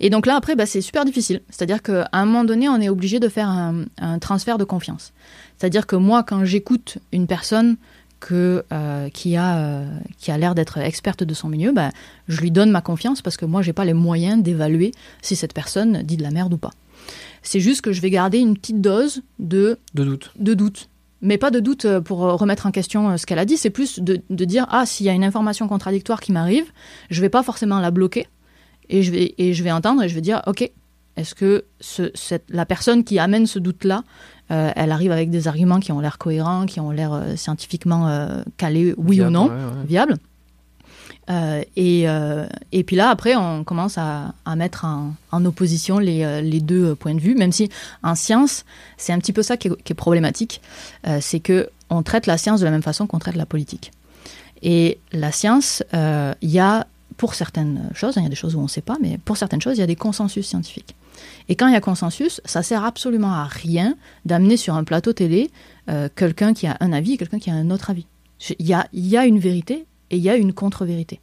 Et donc là, après, bah, c'est super difficile. C'est-à-dire qu'à un moment donné, on est obligé de faire un, un transfert de confiance. C'est-à-dire que moi, quand j'écoute une personne que, euh, qui a, qui a l'air d'être experte de son milieu, bah, je lui donne ma confiance parce que moi, j'ai pas les moyens d'évaluer si cette personne dit de la merde ou pas. C'est juste que je vais garder une petite dose de De doute. de doute. Mais pas de doute euh, pour euh, remettre en question euh, ce qu'elle a dit, c'est plus de, de dire ah s'il y a une information contradictoire qui m'arrive, je vais pas forcément la bloquer et je vais et je vais entendre et je vais dire ok est-ce que ce, cette, la personne qui amène ce doute là, elle arrive avec des arguments qui ont l'air cohérents, qui ont l'air euh, scientifiquement euh, calés oui ou non, ouais, ouais. viable. Euh, et, euh, et puis là, après, on commence à, mettre en, opposition les, euh, les deux points de vue, même si en science, c'est un petit peu ça qui est, problématique, c'est que on traite la science de la même façon qu'on traite la politique. Et la science, il y a pour certaines choses, hein, il y a des choses où on ne sait pas, mais pour certaines choses, il y a des consensus scientifiques. Et quand il y a consensus, ça sert absolument à rien d'amener sur un plateau télé quelqu'un qui a un avis et quelqu'un qui a un autre avis. Il y a, y a une vérité et il y a une contre-vérité.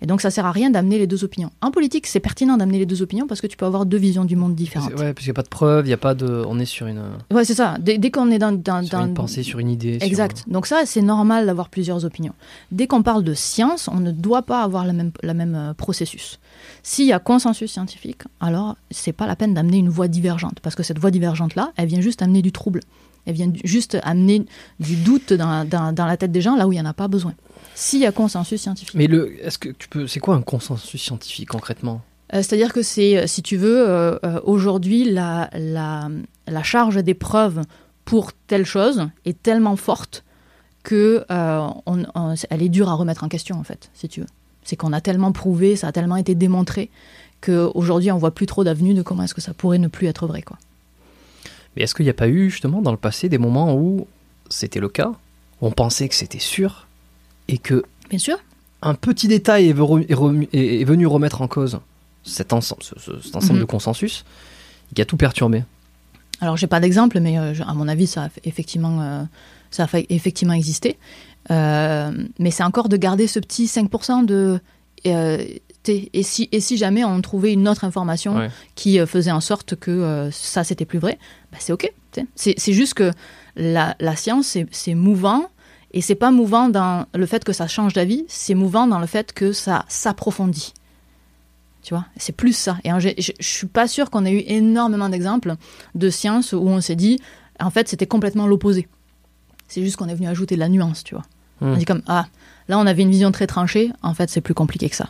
Et donc ça sert à rien d'amener les deux opinions. En politique, c'est pertinent d'amener les deux opinions parce que tu peux avoir deux visions du monde différentes. Ouais, parce qu'il n'y a pas de preuve, il y a pas de. On est sur une, Ouais, c'est ça. Dès, dès qu'on est dans, dans, sur dans- une pensée, sur une idée. sur- Exact. Donc ça, c'est normal d'avoir plusieurs opinions. Dès qu'on parle de science, on ne doit pas avoir la même, la même euh, processus. S'il y a consensus scientifique, alors c'est pas la peine d'amener une voix divergente, parce que cette voix divergente-là, elle vient juste amener du trouble. Elle vient juste amener du doute dans, dans- dans la tête des gens là où il n'y en a pas besoin. S'il y a consensus scientifique. Mais le, est-ce que tu peux, c'est quoi un consensus scientifique concrètement? Euh, C'est-à-dire que c'est, euh, si tu veux, euh, aujourd'hui, la, la, la charge des preuves pour telle chose est tellement forte que euh, on- on- elle est dure à remettre en question, en fait, si tu veux. C'est qu'on a tellement prouvé, ça a tellement été démontré qu'aujourd'hui, on voit plus trop d'avenues de comment est-ce que ça pourrait ne plus être vrai, quoi. Mais est-ce qu'il n'y a pas eu justement dans le passé des moments où c'était le cas, on pensait que c'était sûr et que Bien sûr. un petit détail est, venu- est remu- est- est venu remettre en cause cet ensemble, ce- ce- cet ensemble Mhm. de consensus qui a tout perturbé. Alors, j'ai pas d'exemple, mais euh, à mon avis, ça a effectivement, euh, ça a fait effectivement exister. Euh, mais c'est encore de garder ce petit 5% de. et, si, et si jamais on trouvait une autre information Ouais. qui faisait en sorte que ça, c'était plus vrai, bah, c'est OK. C'est juste que la, la science, c'est mouvant, et c'est pas mouvant dans le fait que ça change d'avis, c'est mouvant dans le fait que ça s'approfondit. Tu vois, c'est plus ça. Et je, je, je suis pas sûre qu'on ait eu énormément d'exemples de sciences où on s'est dit, en fait, c'était complètement l'opposé. C'est juste qu'on est venu ajouter de la nuance, tu vois. Hmm. On dit comme, ah, là, on avait une vision très tranchée, en fait, c'est plus compliqué que ça.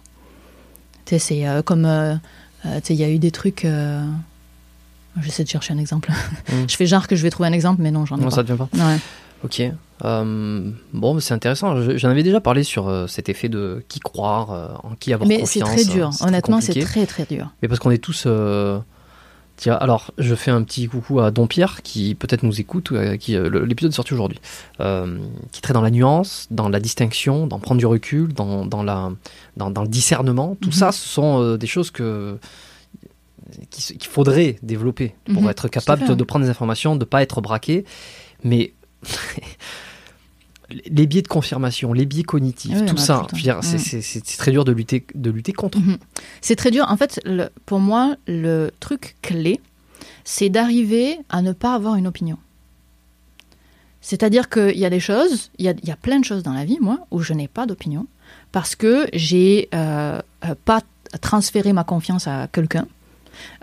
Tu sais, c'est euh, comme, euh, euh, tu sais, il y a eu des trucs. J'essaie de chercher un exemple. Hmm. je fais genre que je vais trouver un exemple, mais non, j'en ai Non, pas. ça ne vient pas. Ouais. Ok. Euh, bon, mais c'est intéressant. Je- J'en avais déjà parlé sur euh, cet effet de qui croire, euh, en qui avoir Mais c'est confiance. très dur. euh, très Honnêtement, c'est très très dur. Mais parce qu'on est tous. Tiens, alors, je fais un petit coucou à Don Pierre qui peut-être nous écoute, qui l'épisode est sorti aujourd'hui, qui très dans la nuance, dans la distinction, dans prendre du recul, dans, dans la, dans, dans le discernement. Tout Mhm. ça, ce sont des choses que qu'il faudrait développer pour Mhm, être capable de, de prendre des informations, de pas être braqué. Mais les biais de confirmation, les biais cognitifs, Oui, tout ça, c'est- très dur de lutter, de lutter contre. Mhm. C'est très dur. En fait, le- pour moi, le truc clé, c'est d'arriver à ne pas avoir une opinion. C'est-à-dire qu'il y a des choses, il y y a plein de choses dans la vie, moi, où je n'ai pas d'opinion, parce que j'ai euh, euh, pas transféré ma confiance à quelqu'un,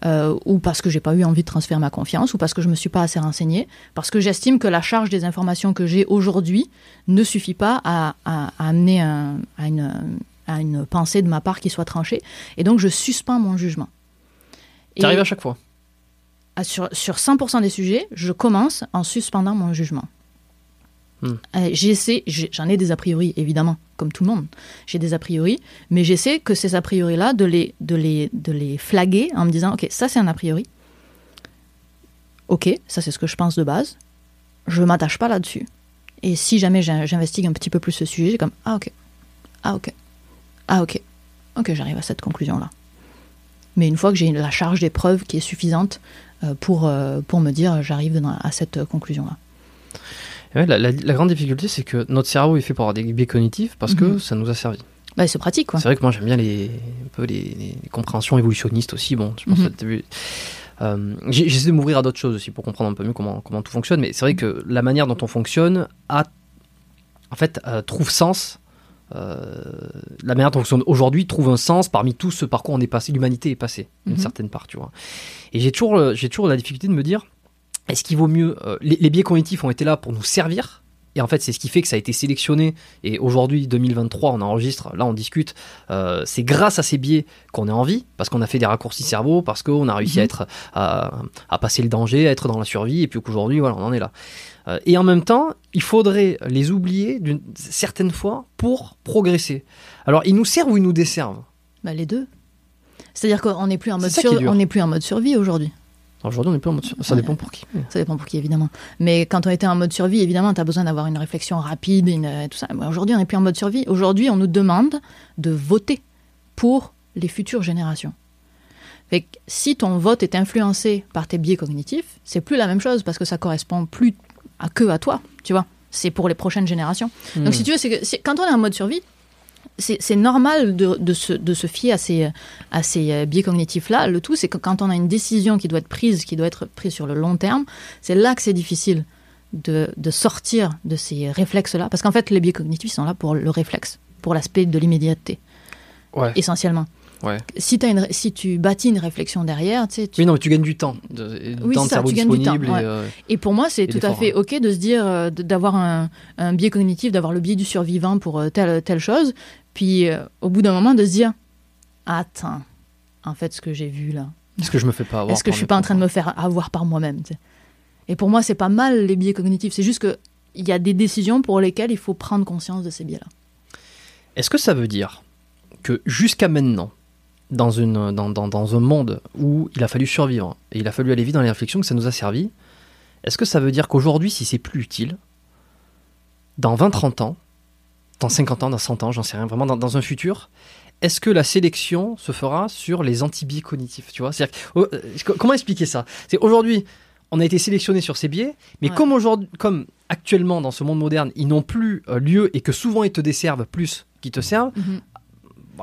euh, ou parce que j'ai pas eu envie de transférer ma confiance, ou parce que je me suis pas assez renseignée, parce que j'estime que la charge des informations que j'ai aujourd'hui ne suffit pas à, à- à amener un- à, une, à une pensée de ma part qui soit tranchée, et donc je suspends mon jugement. Tu Et arrives à chaque fois? sur, sur 100% des sujets, je commence en suspendant mon jugement. Euh, j'essaie, j'en ai des a priori, évidemment, comme tout le monde. J'ai des a priori, mais j'essaie que ces a priori-là, de les, de, les, de les flaguer en me disant, OK, ça c'est un a priori. OK, ça c'est ce que je pense de base. Je ne m'attache pas là-dessus. Et si jamais j'in- j'investigue un petit peu plus ce sujet, j'ai comme, ah OK, ah OK, ah OK, OK, j'arrive à cette conclusion-là. Mais une fois que j'ai la charge des preuves qui est suffisante euh, pour, euh, pour me dire, j'arrive à cette conclusion-là. Ouais, la, la- la grande difficulté, c'est que notre cerveau est fait pour avoir des biais cognitifs parce que Mhm. ça nous a servi. Bah, c'est pratique. C'est vrai que moi j'aime bien les, un peu les, les compréhensions évolutionnistes aussi. Bon, je pense Mhm. que. Euh, J'essaie de m'ouvrir à d'autres choses aussi pour comprendre un peu mieux comment, comment tout fonctionne. Mais c'est vrai que la manière dont on fonctionne a, en fait, euh, trouve sens. euh, la manière dont on fonctionne aujourd'hui trouve un sens parmi tout ce par quoi on est passé, l'humanité est passée, d'une Mhm. certaine part, tu vois. Et j'ai toujours, j'ai toujours la difficulté de me dire, est-ce qu'il vaut mieux, euh, les, les biais cognitifs ont été là pour nous servir, et en fait, c'est ce qui fait que ça a été sélectionné. Et aujourd'hui, 2023, on enregistre, là, on discute. euh, c'est grâce à ces biais qu'on est en vie, parce qu'on a fait des raccourcis cerveau, parce qu'on a réussi Mhm. à être, à, à passer le danger, à être dans la survie, et puis qu'aujourd'hui, voilà, on en est là. Euh, et en même temps, il faudrait les oublier d'une certaine fois pour progresser. Alors, ils nous servent ou ils nous desservent? Bah, les deux. C'est-à-dire qu'on n'est plus, en mode sur- on n'est plus en mode survie aujourd'hui. Aujourd'hui, on n'est pas en mode. sur- Ça dépend pour qui. Ça dépend pour qui, évidemment. Mais quand on était en mode survie, évidemment, tu as besoin d'avoir une réflexion rapide une, et tout ça. Aujourd'hui, on n'est plus en mode survie. Aujourd'hui, on nous demande de voter pour les futures générations. Fait que si ton vote est influencé par tes biais cognitifs, c'est plus la même chose parce que ça correspond plus à que à toi, tu vois. C'est pour les prochaines générations. Hmm. Donc, si tu veux, c'est que c'est- quand on est en mode survie, c'est normal de, de se, de se fier à ces, à ces euh, biais cognitifs-là. Le tout, c'est que quand on a une décision qui doit être prise, qui doit être prise sur le long terme, c'est là que c'est difficile de, de sortir de ces réflexes-là. Parce qu'en fait, les biais cognitifs sont là pour le réflexe, pour l'aspect de l'immédiateté, Ouais. essentiellement. Ouais. Si, t'as une, si tu bâtis une réflexion derrière, tu sais, tu- Oui, non, mais tu gagnes du temps. De, Oui, temps de ça, tu gagnes du temps, ouais. euh, Et pour moi, c'est tout à fait hein. OK de se dire, euh, d'avoir un, un biais cognitif, d'avoir le biais du survivant pour euh, telle, telle chose. Puis, euh, au bout d'un moment, de se dire, attends, en fait, ce que j'ai vu là, Est-ce que je me fais pas avoir est-ce que je suis pas en train de me faire avoir par moi-même Et pour moi, c'est pas mal les biais cognitifs. C'est juste que il y a des décisions pour lesquelles il faut prendre conscience de ces biais-là. Est-ce que ça veut dire que jusqu'à maintenant, dans, une, dans, dans, dans un monde où il a fallu survivre et il a fallu aller vite dans les réflexions, que ça nous a servi, est-ce que ça veut dire qu'aujourd'hui, si c'est plus utile, dans 20-30 ans, dans 50 ans, dans 100 ans, j'en sais rien, vraiment dans, dans un futur, est-ce que la sélection se fera sur les anti-biais cognitifs tu vois? Que- oh, euh, Comment expliquer ça? C'est aujourd'hui, on a été sélectionné sur ces biais, mais Ouais. comme aujourd'hui, comme actuellement dans ce monde moderne, ils n'ont plus euh, lieu et que souvent ils te desservent plus qu'ils te servent,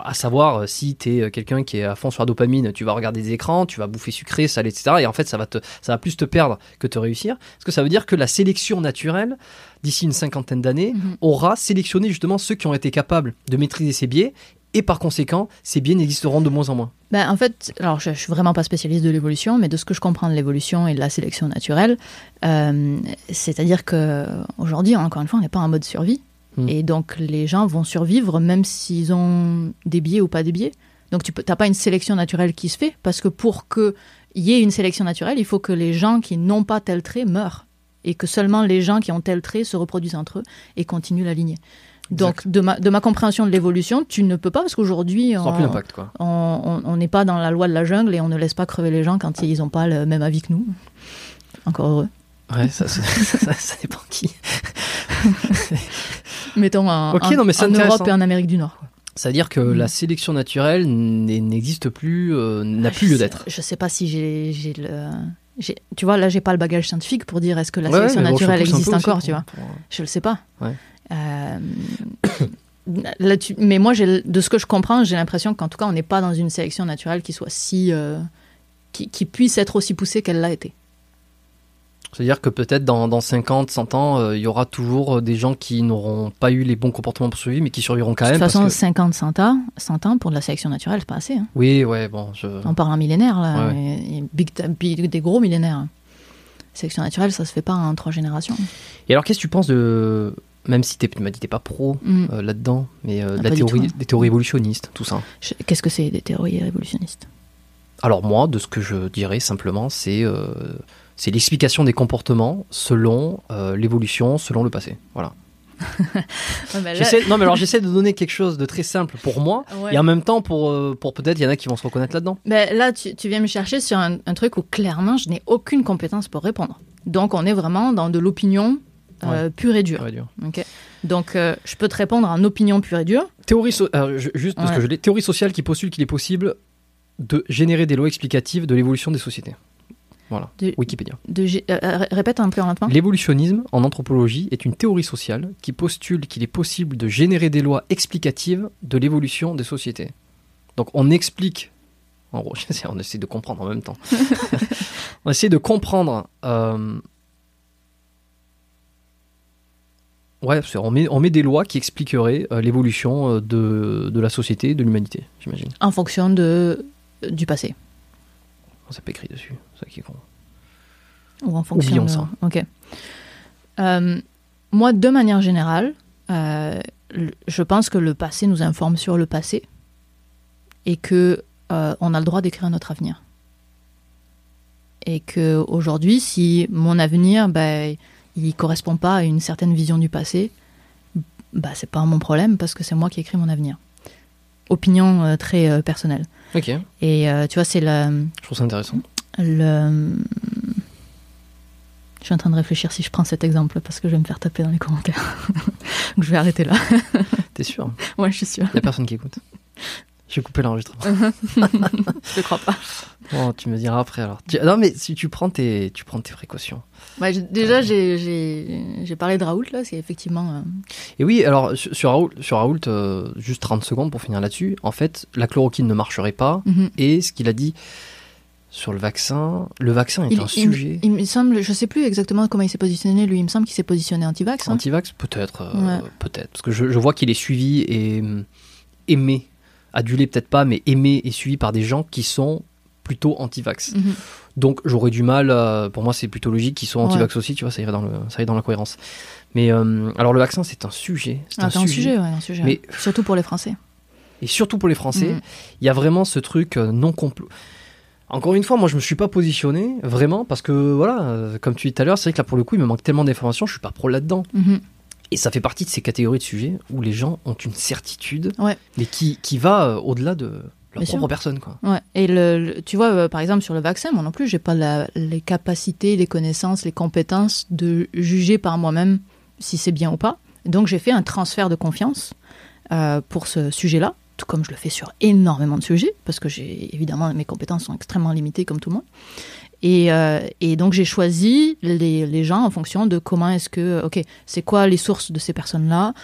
à savoir, euh, si tu es quelqu'un qui est à fond sur la dopamine, tu vas regarder des écrans, tu vas bouffer sucré, salé, etc. Et en fait, ça va, te, ça va plus te perdre que te réussir. Est-ce que ça veut dire que la sélection naturelle, d'ici une cinquantaine d'années, Mhm. aura sélectionné justement ceux qui ont été capables de maîtriser ces biais et par conséquent, ces biais n'existeront de moins en moins. Ben, en fait, alors je, je suis vraiment pas spécialiste de l'évolution, mais de ce que je comprends de l'évolution et de la sélection naturelle, euh, c'est-à-dire que aujourd'hui, encore une fois, on n'est pas en mode survie, Mm. et donc les gens vont survivre même s'ils ont des biais ou pas des biais. Donc tu n'as pas une sélection naturelle qui se fait, parce que pour qu'il y ait une sélection naturelle, il faut que les gens qui n'ont pas tel trait meurent, et que seulement les gens qui ont tel trait se reproduisent entre eux et continuent la lignée. Donc, de ma, de ma compréhension de l'évolution, tu ne peux pas, parce qu'aujourd'hui, on n'est pas dans la loi de la jungle et on ne laisse pas crever les gens quand ils n'ont pas le même avis que nous. Encore heureux. Ouais, ça, ça, ça, ça dépend qui. Mettons en, Ok, en- non, mais c'est en intéressant. Europe et en Amérique du Nord. quoi. C'est-à-dire que Mm. la sélection naturelle n'existe plus, euh, n'a plus Je lieu d'être. Je sais pas si j'ai le. Tu vois, là, j'ai pas le bagage scientifique pour dire est-ce que la Ouais, sélection bon, naturelle un existe encore, tu vois. pour- Je le sais pas. Ouais. Euh, là, tu- Mais moi, de ce que je comprends, j'ai l'impression qu'en tout cas, on n'est pas dans une sélection naturelle qui soit si. euh, qui, qui puisse être aussi poussée qu'elle l'a été. C'est-à-dire que peut-être dans, dans 50, 100 ans, euh, il y aura toujours euh, des gens qui n'auront pas eu les bons comportements pour survivre, mais qui survivront quand De même. toute façon, parce que- 50, 100 ans, 100 ans pour de la sélection naturelle, c'est pas assez. hein. Oui, ouais, bon, je... On parle en millénaire, là. Ouais. et- et big, big- des gros millénaires. Sélection naturelle, ça se fait pas en trois générations. Et alors, qu'est-ce que tu penses de... Même si tu m'as dit que t'es pas pro Mm. euh, là-dedans, mais euh, de Ah, la théorie, tout. des théories évolutionnistes, tout ça? Je- Qu'est-ce que c'est des théories révolutionnistes? Alors moi, de ce que je dirais simplement, c'est c'est l'explication des comportements selon euh, l'évolution, selon le passé. Voilà. J'essaie- Non, mais alors j'essaie de donner quelque chose de très simple pour moi, Ouais. et en même temps pour, euh, pour peut-être il y en a qui vont se reconnaître là-dedans. Ben, là, tu, tu viens me chercher sur un, un truc où clairement, je n'ai aucune compétence pour répondre. Donc, on est vraiment dans de l'opinion euh, pure et dure. Ouais, dur. ok Donc, euh, je peux te répondre en opinion pure et dure. Théorie, so- je- juste parce Ouais. que je théorie sociale qui postule qu'il est possible de générer des lois explicatives de l'évolution des sociétés. Voilà, De- Wikipédia. De, euh, euh, répète un peu en lentement. L'évolutionnisme en anthropologie est une théorie sociale qui postule qu'il est possible de générer des lois explicatives de l'évolution des sociétés. Donc on explique, en gros, on essaie de comprendre en même temps. on essaie de comprendre. euh, Ouais, on met, on met des lois qui expliqueraient euh, l'évolution de, de la société, de l'humanité, j'imagine. En fonction de, du passé. Ça pas écrit dessus, ça qui est con. Ou en fonction Oublions de- ça. Ok. Euh, moi, de manière générale, euh, je pense que le passé nous informe sur le passé et que euh, on a le droit d'écrire notre avenir. Et que aujourd'hui, si mon avenir, ben, il correspond pas à une certaine vision du passé, bah, c'est pas mon problème parce que c'est moi qui écris mon avenir. Opinion très personnelle. Ok, je Et euh, tu vois, c'est la, trouve ça intéressant. le... Je suis en train de réfléchir si je prends cet exemple parce que je vais me faire taper dans les commentaires. Donc je vais arrêter là. T'es sûr? Ouais, je suis sûre. Il y a personne qui écoute. Je vais couper l'enregistrement. Je ne crois pas. Bon, tu me diras après alors. Non, mais si tu prends tes, tu prends tes précautions. J'ai- déjà, j'ai- parlé de Raoult, là, c'est effectivement... euh, Et oui, alors sur Raoult, sur Raoult euh, juste 30 secondes pour finir là-dessus. En fait, la chloroquine ne marcherait pas. mhm. Et ce qu'il a dit sur le vaccin, le vaccin est Il, un sujet. il me semble, je sais plus exactement comment il s'est positionné, lui, il me semble qu'il s'est positionné anti-vax. hein. Antivax, peut-être, euh, Ouais. peut-être, parce que je, je vois qu'il est suivi et hum, aimé, adulé peut-être pas, mais aimé et suivi par des gens qui sont plutôt anti-vax. Mhm. Donc j'aurais du mal, pour moi c'est plutôt logique qu'ils soient Ouais. anti-vax aussi, tu vois, ça irait dans, le, ça irait dans la cohérence. Mais euh, alors le vaccin c'est un sujet, c'est Ah, un, sujet. ouais, un sujet. Mais- Surtout pour les Français. Et surtout pour les Français, Mhm. il y a vraiment ce truc euh, non complot. Encore une fois, moi je me suis pas positionné vraiment parce que voilà, euh, comme tu dis tout à l'heure, c'est vrai que là pour le coup il me manque tellement d'informations, je suis pas pro là-dedans. Mhm. Et ça fait partie de ces catégories de sujets où les gens ont une certitude, Ouais. mais qui, qui va au-delà de leur propre personne. Quoi. Ouais. Et le, le- tu vois, euh, par exemple, sur le vaccin, moi non plus, j'ai pas la- les capacités, les connaissances, les compétences de juger par moi-même si c'est bien ou pas. Donc, j'ai fait un transfert de confiance euh, pour ce sujet-là, tout comme je le fais sur énormément de sujets, parce que j'ai évidemment mes compétences sont extrêmement limitées comme tout le monde. Et, euh, et donc j'ai choisi les, les gens en fonction de comment est-ce que, ok, c'est quoi les sources de ces personnes-là,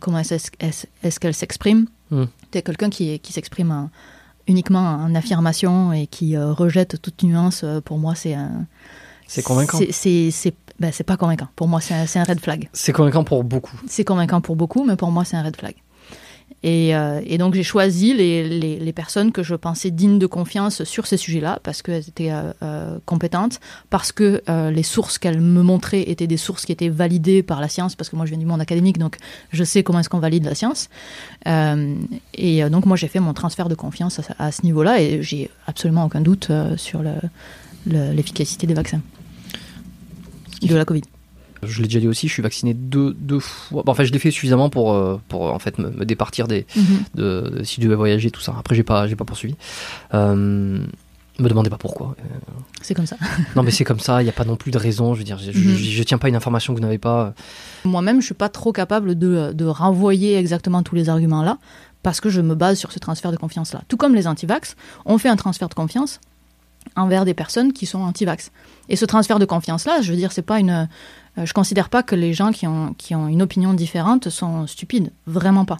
comment est-ce est-ce- est-ce qu'elles s'expriment, Hmm. Es quelqu'un qui, qui s'exprime en- uniquement en affirmation et qui euh, rejette toute nuance, euh, pour moi, c'est un. C'est convaincant. C'est- C'est c'est- ben, c'est pas convaincant. Pour moi, c'est un, c'est un red flag. C'est convaincant pour beaucoup. C'est convaincant pour beaucoup, mais pour moi, c'est un red flag. Et, euh, et donc, j'ai choisi les, les, personnes que je pensais dignes de confiance sur ces sujets-là, parce qu'elles étaient euh, euh, compétentes, parce que les sources qu'elles me montraient étaient des sources qui étaient validées par la science, parce que moi, je viens du monde académique, donc je sais comment est-ce qu'on valide la science. Et donc, moi, j'ai fait mon transfert de confiance à, ce niveau-là, et j'ai absolument aucun doute sur le- le- l'efficacité des vaccins. De la Covid. Je l'ai déjà dit aussi, je suis vacciné deux, deux fois. Bon, enfin, je l'ai fait suffisamment pour, euh, pour en fait me, me départir des, de, de- si je devais voyager, tout ça. Après, j'ai pas, j'ai pas poursuivi. Euh, me demandez pas pourquoi. C'est comme ça. Non, mais c'est comme ça. Il n'y a pas non plus de raison. Je veux dire, je, je, Mhm. je tiens pas une information que vous n'avez pas. Moi-même, je suis pas trop capable de, de renvoyer exactement tous les arguments là, parce que je me base sur ce transfert de confiance là. Tout comme les antivax, on fait un transfert de confiance envers des personnes qui sont antivax. Et ce transfert de confiance là, je veux dire, c'est pas une. Euh, je considère pas que les gens qui ont, qui ont une opinion différente sont stupides, vraiment pas.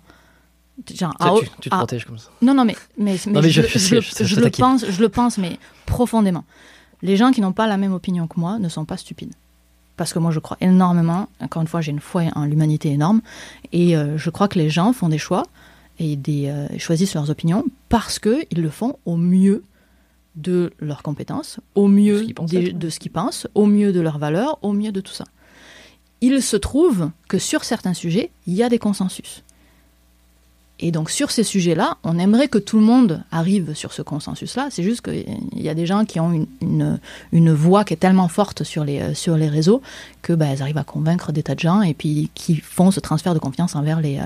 Genre, Ça, ah, tu, tu te ah, protèges comme ça. non, non, mais, mais, mais Non, mais je, je- je- je je- le pense, je le pense, mais profondément. Les gens qui n'ont pas la même opinion que moi ne sont pas stupides. Parce que moi, je crois énormément, encore une fois, j'ai une foi en l'humanité énorme, et euh, je crois que les gens font des choix et des, euh, choisissent leurs opinions parce qu'ils le font au mieux de leurs compétences, au De mieux ce qu'ils pensent des- être. de ce qu'ils pensent, au mieux de leurs valeurs, au mieux de tout ça. Il se trouve que sur certains sujets, il y a des consensus. Et donc sur ces sujets-là, on aimerait que tout le monde arrive sur ce consensus-là. C'est juste qu'il y a des gens qui ont une, une, une voix qui est tellement forte sur les, euh, sur les réseaux que bah, elles arrivent à convaincre des tas de gens et puis qui font ce transfert de confiance envers les, euh,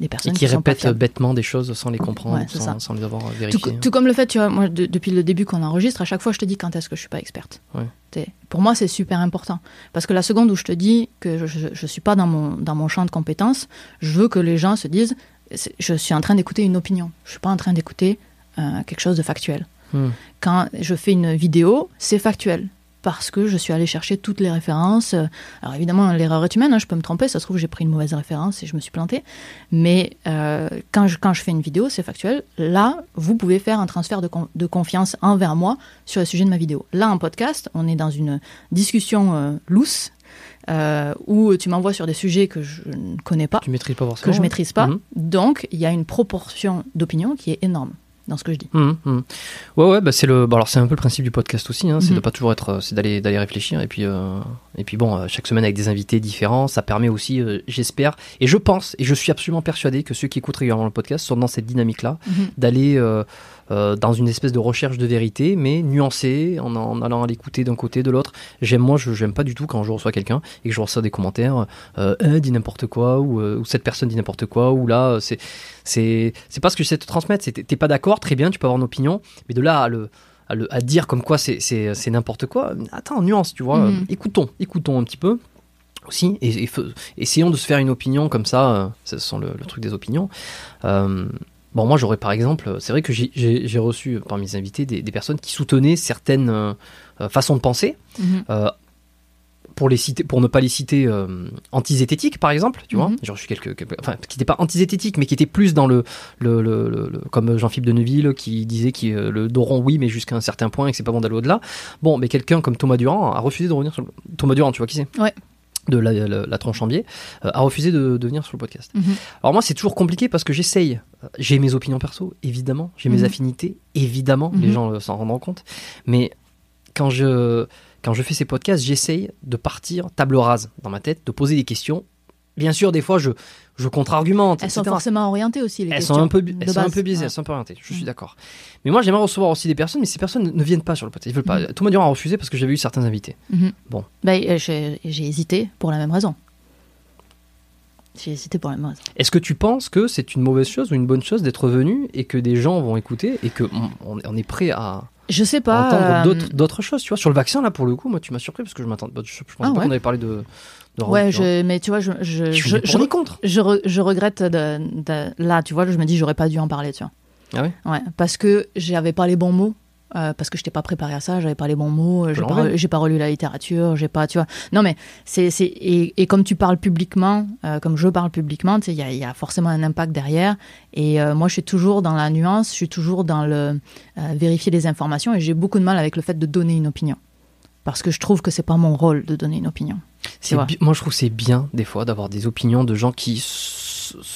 des Et personnes qui sont pas répètent fiables. bêtement des choses sans les comprendre, Ouais, sans, les avoir euh, Tout, vérifiées. tout comme le fait, tu vois, moi, de- depuis le début qu'on enregistre, à chaque fois, je te dis quand est-ce que je suis pas experte. Ouais. Pour moi, c'est super important. Parce que la seconde où je te dis que je ne suis pas dans mon, dans mon champ de compétences, je veux que les gens se disent je suis en train d'écouter une opinion. Je suis pas en train d'écouter euh, quelque chose de factuel. Hmm. Quand je fais une vidéo, c'est factuel. Parce que je suis allé chercher toutes les références. Alors évidemment, l'erreur est humaine, hein, je peux me tromper, ça se trouve j'ai pris une mauvaise référence et je me suis planté. Mais euh, quand, je, quand je fais une vidéo, c'est factuel. Là, vous pouvez faire un transfert de, con- de confiance envers moi sur le sujet de ma vidéo. Là, en podcast, on est dans une discussion euh, loose euh, où tu m'envoies sur des sujets que je ne connais pas, Tu maîtrises pas que forcément. je ouais. maîtrise pas. Mhm. Donc, il y a une proportion d'opinion qui est énorme dans ce que je dis. Mhm, mhm. Ouais, ouais, bah c'est le. alors c'est un peu le principe du podcast aussi, hein, c'est Mhm. de pas toujours être, euh, c'est d'aller d'aller réfléchir et puis euh, et puis bon, euh, chaque semaine avec des invités différents, ça permet aussi, euh, j'espère, et je pense et je suis absolument persuadé que ceux qui écoutent régulièrement le podcast sont dans cette dynamique-là, Mhm. d'aller euh, euh, dans une espèce de recherche de vérité, mais nuancée, en, en allant à l'écouter d'un côté de l'autre. J'aime moi, je j'aime pas du tout quand je reçois quelqu'un et que je reçois des commentaires, euh, Euh, dit n'importe quoi ou, euh, ou cette personne dit n'importe quoi ou là, c'est c'est c'est pas ce que j'essaie de te transmettre. c'est- T'es pas d'accord, très bien, tu peux avoir une opinion, mais de là à le à, le- à dire comme quoi c'est c'est c'est n'importe quoi. Attends, nuance, tu vois. Mhm. écoutons, écoutons un petit peu aussi et, essayons de se faire une opinion comme ça. euh, ce sont le, le truc des opinions. Euh, Bon, moi, j'aurais par exemple, c'est vrai que j'ai- reçu parmi mes invités des, des personnes qui soutenaient certaines euh, euh, façons de penser. Mhm. Euh, pour, les citer, pour ne pas les citer euh, antizététiques, par exemple, tu vois, Mhm. j'ai reçu quelques, quelques- enfin, qui n'étaient pas antizététiques, mais qui étaient plus dans le, le, le- comme Jean-Philippe de Neuville, qui disait que euh, le dos rond, oui, mais jusqu'à un certain point, et que c'est pas bon d'aller au-delà. Bon, mais quelqu'un comme Thomas Durand a refusé de revenir sur le... Thomas Durand, tu vois qui c'est? Ouais. De la, la, la tronche en biais, euh, a refusé de, de venir sur le podcast. Mhm. Alors moi, c'est toujours compliqué parce que j'essaye. J'ai mes opinions perso, évidemment. J'ai mes Mhm. affinités, évidemment. Les Mhm. gens euh, s'en rendront compte. Mais quand je, quand je fais ces podcasts, j'essaye de partir table rase dans ma tête, de poser des questions. Bien sûr, des fois, je, je contre-argumente. Elles sont forcément orientées aussi, les Elles questions. sont un peu, elles sont un peu biaisées, Ouais. elles sont un peu orientées. Je suis d'accord. Mais moi, j'aimerais recevoir aussi des personnes, mais ces personnes ne viennent pas sur le podcast. Ils veulent pas. Mhm. Thomas Durand a refusé parce que j'avais eu certains invités. Mhm. Bon. Ben, euh, j'ai hésité pour la même raison. J'ai hésité pour la même raison. Est-ce que tu penses que c'est une mauvaise chose ou une bonne chose d'être venu et que des gens vont écouter et que on, est prêt à, Je sais pas. entendre euh, d'autres- choses, tu vois? Sur le vaccin, là, pour le coup, moi, tu m'as surpris parce que je m'attendais. bah, Je, je pensais Ah pas ouais qu'on avait parlé de. De Ouais, je, mais tu vois, je, je, Je je, contre. re- regrette de, de- là, tu vois, je me dis, j'aurais pas dû en parler, tu vois. Ah ouais? Ouais, parce que j'avais pas les bons mots euh, parce que je n'étais pas préparé à ça, j'avais pas les bons mots, j'ai pas, pas relu la littérature, j'ai pas, tu vois. Non mais c'est, c'est et, et comme tu parles publiquement, euh, comme je parle publiquement, tu sais, il y a, il y a forcément un impact derrière. Et euh, moi, je suis toujours dans la nuance, je suis toujours dans le vérifier les informations, et j'ai beaucoup de mal avec le fait de donner une opinion, parce que je trouve que c'est pas mon rôle de donner une opinion. C'est moi, je trouve que c'est bien, des fois, d'avoir des opinions de gens qui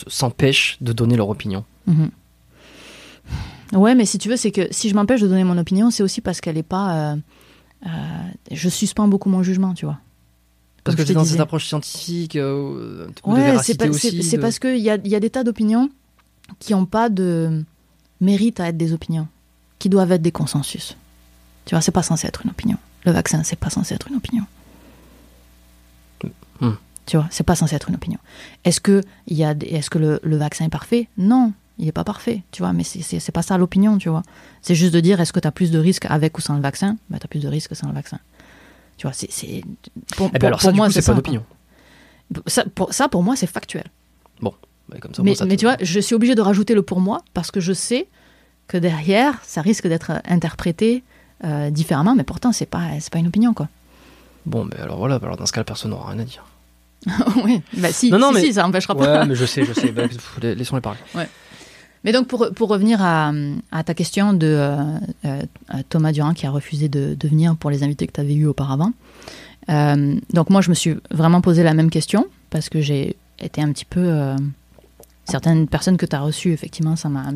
s'empêchent de donner leur opinion. Mhm. Ouais, mais si tu veux, c'est que si je m'empêche de donner mon opinion, c'est aussi parce qu'elle est pas. euh, euh, je suspends beaucoup mon jugement, tu vois. Parce Comme que c'est dans cette approche scientifique, euh, de Ouais, c'est c'est de- parce qu'il y a, y a des tas d'opinions qui n'ont pas de mérite à être des opinions, qui doivent être des consensus. Tu vois, c'est pas censé être une opinion. Le vaccin, c'est pas censé être une opinion. Hmm. Tu vois, c'est pas censé être une opinion. Est-ce que, y a est-ce que le, le vaccin est parfait? Non, il est pas parfait, tu vois, mais c'est- pas ça l'opinion, tu vois. C'est juste de dire est-ce que tu as plus de risques avec ou sans le vaccin? Bah, Tu as plus de risques sans le vaccin. Tu vois, c'est. c'est- Pour, Eh ben pour- moi, c'est pas quoi. d'opinion. Ça, pour, ça, pour moi, c'est factuel. Ouais, comme ça, Mais, moi, ça te- mais tu vois, je suis obligée de rajouter le pour moi parce que je sais que derrière, ça risque d'être interprété euh, différemment, mais pourtant, c'est pas, pas une opinion, quoi. Bon, mais alors voilà, alors dans ce cas, personne n'aura rien à dire. oui, bah si, Non, non, si, mais- si, ça empêchera pas. Ouais, mais je sais, je sais. Bah, Laissons-les parler. Mais donc, pour, pour revenir à, à ta question de euh, euh, Thomas Durand qui a refusé de, de venir pour les invités que tu avais eus auparavant. Euh, donc, moi, je me suis vraiment posé la même question parce que j'ai été un petit peu. Euh, certaines personnes que tu as reçues, effectivement, ça m'a.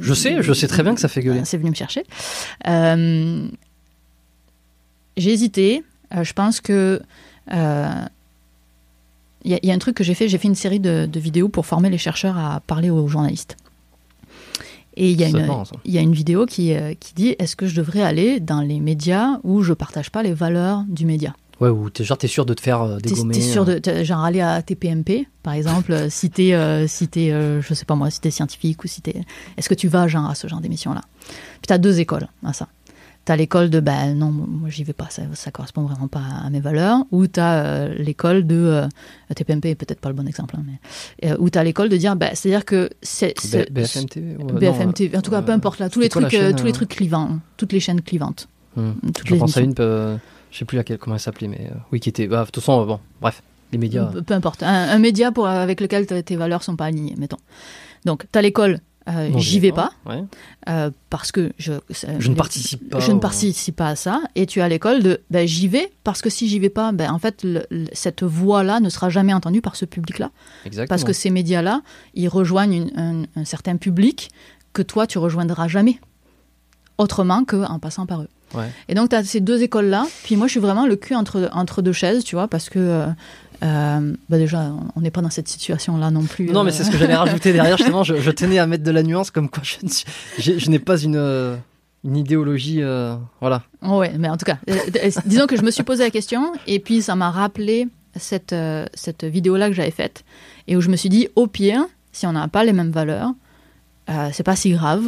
Je sais, je sais très bien que ça fait gueuler. C'est venu me chercher. Euh, j'ai hésité. Euh, je pense que. euh, Il y, a- il y a un truc que j'ai fait, j'ai fait une série de, de vidéos pour former les chercheurs à parler aux journalistes. Et il y a une, marrant, ça. il y a une vidéo qui, euh, qui dit est-ce que je devrais aller dans les médias où je partage pas les valeurs du média? Ouais, ou t'es genre, t'es sûr de te faire euh, dégommer. t'es sûr euh, de t'es- genre aller à TPMP par exemple euh, si t'es euh, si t'es, euh, je sais pas moi si t'es scientifique ou si t'es est-ce que tu vas genre à ce genre d'émission là puis t'as deux écoles à ça. T'as l'école de ben non moi j'y vais pas ça, ça correspond vraiment pas à mes valeurs. Ou t'as l'école de TPMP est peut-être pas le bon exemple hein, mais où t'as l'école de dire ben c'est à dire que c'est c'est- B- BFM TV ouais, BFM non, TV, en tout cas, peu importe là, tous les trucs, chaîne, tous les trucs clivants, toutes les chaînes clivantes, hum. Je les pense à une, euh, je sais plus laquelle, comment elle s'appelait, mais euh, oui, qui était. Bah, de toute façon, euh, bon, bref, les médias. Peu, peu importe. Un, un média pour, avec lequel tes valeurs sont pas alignées, mettons. Donc, tu as l'école, euh, j'y vais pas, Ouais. euh, parce que je, ne participe pas. je ne participe pas à ça. Et tu as l'école de ben, j'y vais, parce que si j'y vais pas, ben, en fait, le- le- cette voix-là ne sera jamais entendue par ce public-là. Exactement. Parce que ces médias-là, ils rejoignent une- un, un certain public que toi, tu rejoindras jamais. Autrement qu'en passant par eux. Ouais. Et donc, tu as ces deux écoles-là. Puis moi, je suis vraiment le cul entre, entre deux chaises, tu vois, parce que euh, euh, bah déjà, on n'est pas dans cette situation-là non plus. Non, mais euh. c'est ce que j'allais rajouter derrière, justement. Je, je tenais à mettre de la nuance, comme quoi je, n'ai pas une, une idéologie. euh, voilà. Ouais, mais en tout cas, disons que je me suis posé la question, et puis ça m'a rappelé cette, cette vidéo-là que j'avais faite, et où je me suis dit, au pire, si on n'a pas les mêmes valeurs, c'est pas si grave,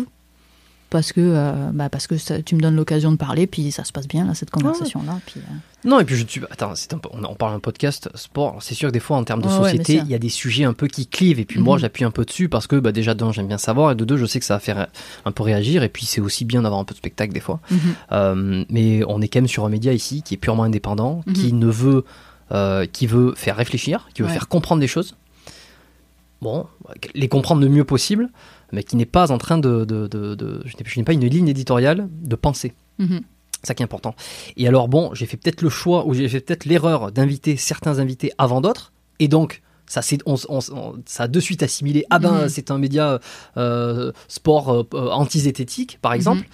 parce que, euh, bah, parce que ça- tu me donnes l'occasion de parler, puis ça se passe bien, là, cette conversation-là. Puis, euh, Non, et puis je suis. Attends, c'est un peu- on, on parle d'un podcast sport. C'est sûr que des fois, en termes de société, il y a des sujets un peu qui clivent. Et puis moi, Mhm. j'appuie un peu dessus parce que bah, déjà, d'un, j'aime bien savoir. Et de deux, je sais que ça va faire un peu réagir. Et puis, c'est aussi bien d'avoir un peu de spectacle des fois. mhm. Euh, mais on est quand même sur un média ici qui est purement indépendant, Mhm. qui ne veut, euh, qui veut faire réfléchir, qui veut Ouais. faire comprendre des choses. Bon, les comprendre le mieux possible, mais qui n'est pas en train de, de, de- de- je n'ai- pas une ligne éditoriale de pensée. Mhm. C'est ça qui est important. Et alors bon, j'ai fait peut-être le choix ou j'ai fait peut-être l'erreur d'inviter certains invités avant d'autres, et donc ça, c'est, on, on- ça a de suite assimilé. Ah ben, Mhm. c'est un média euh, sport euh, antizététique, par exemple.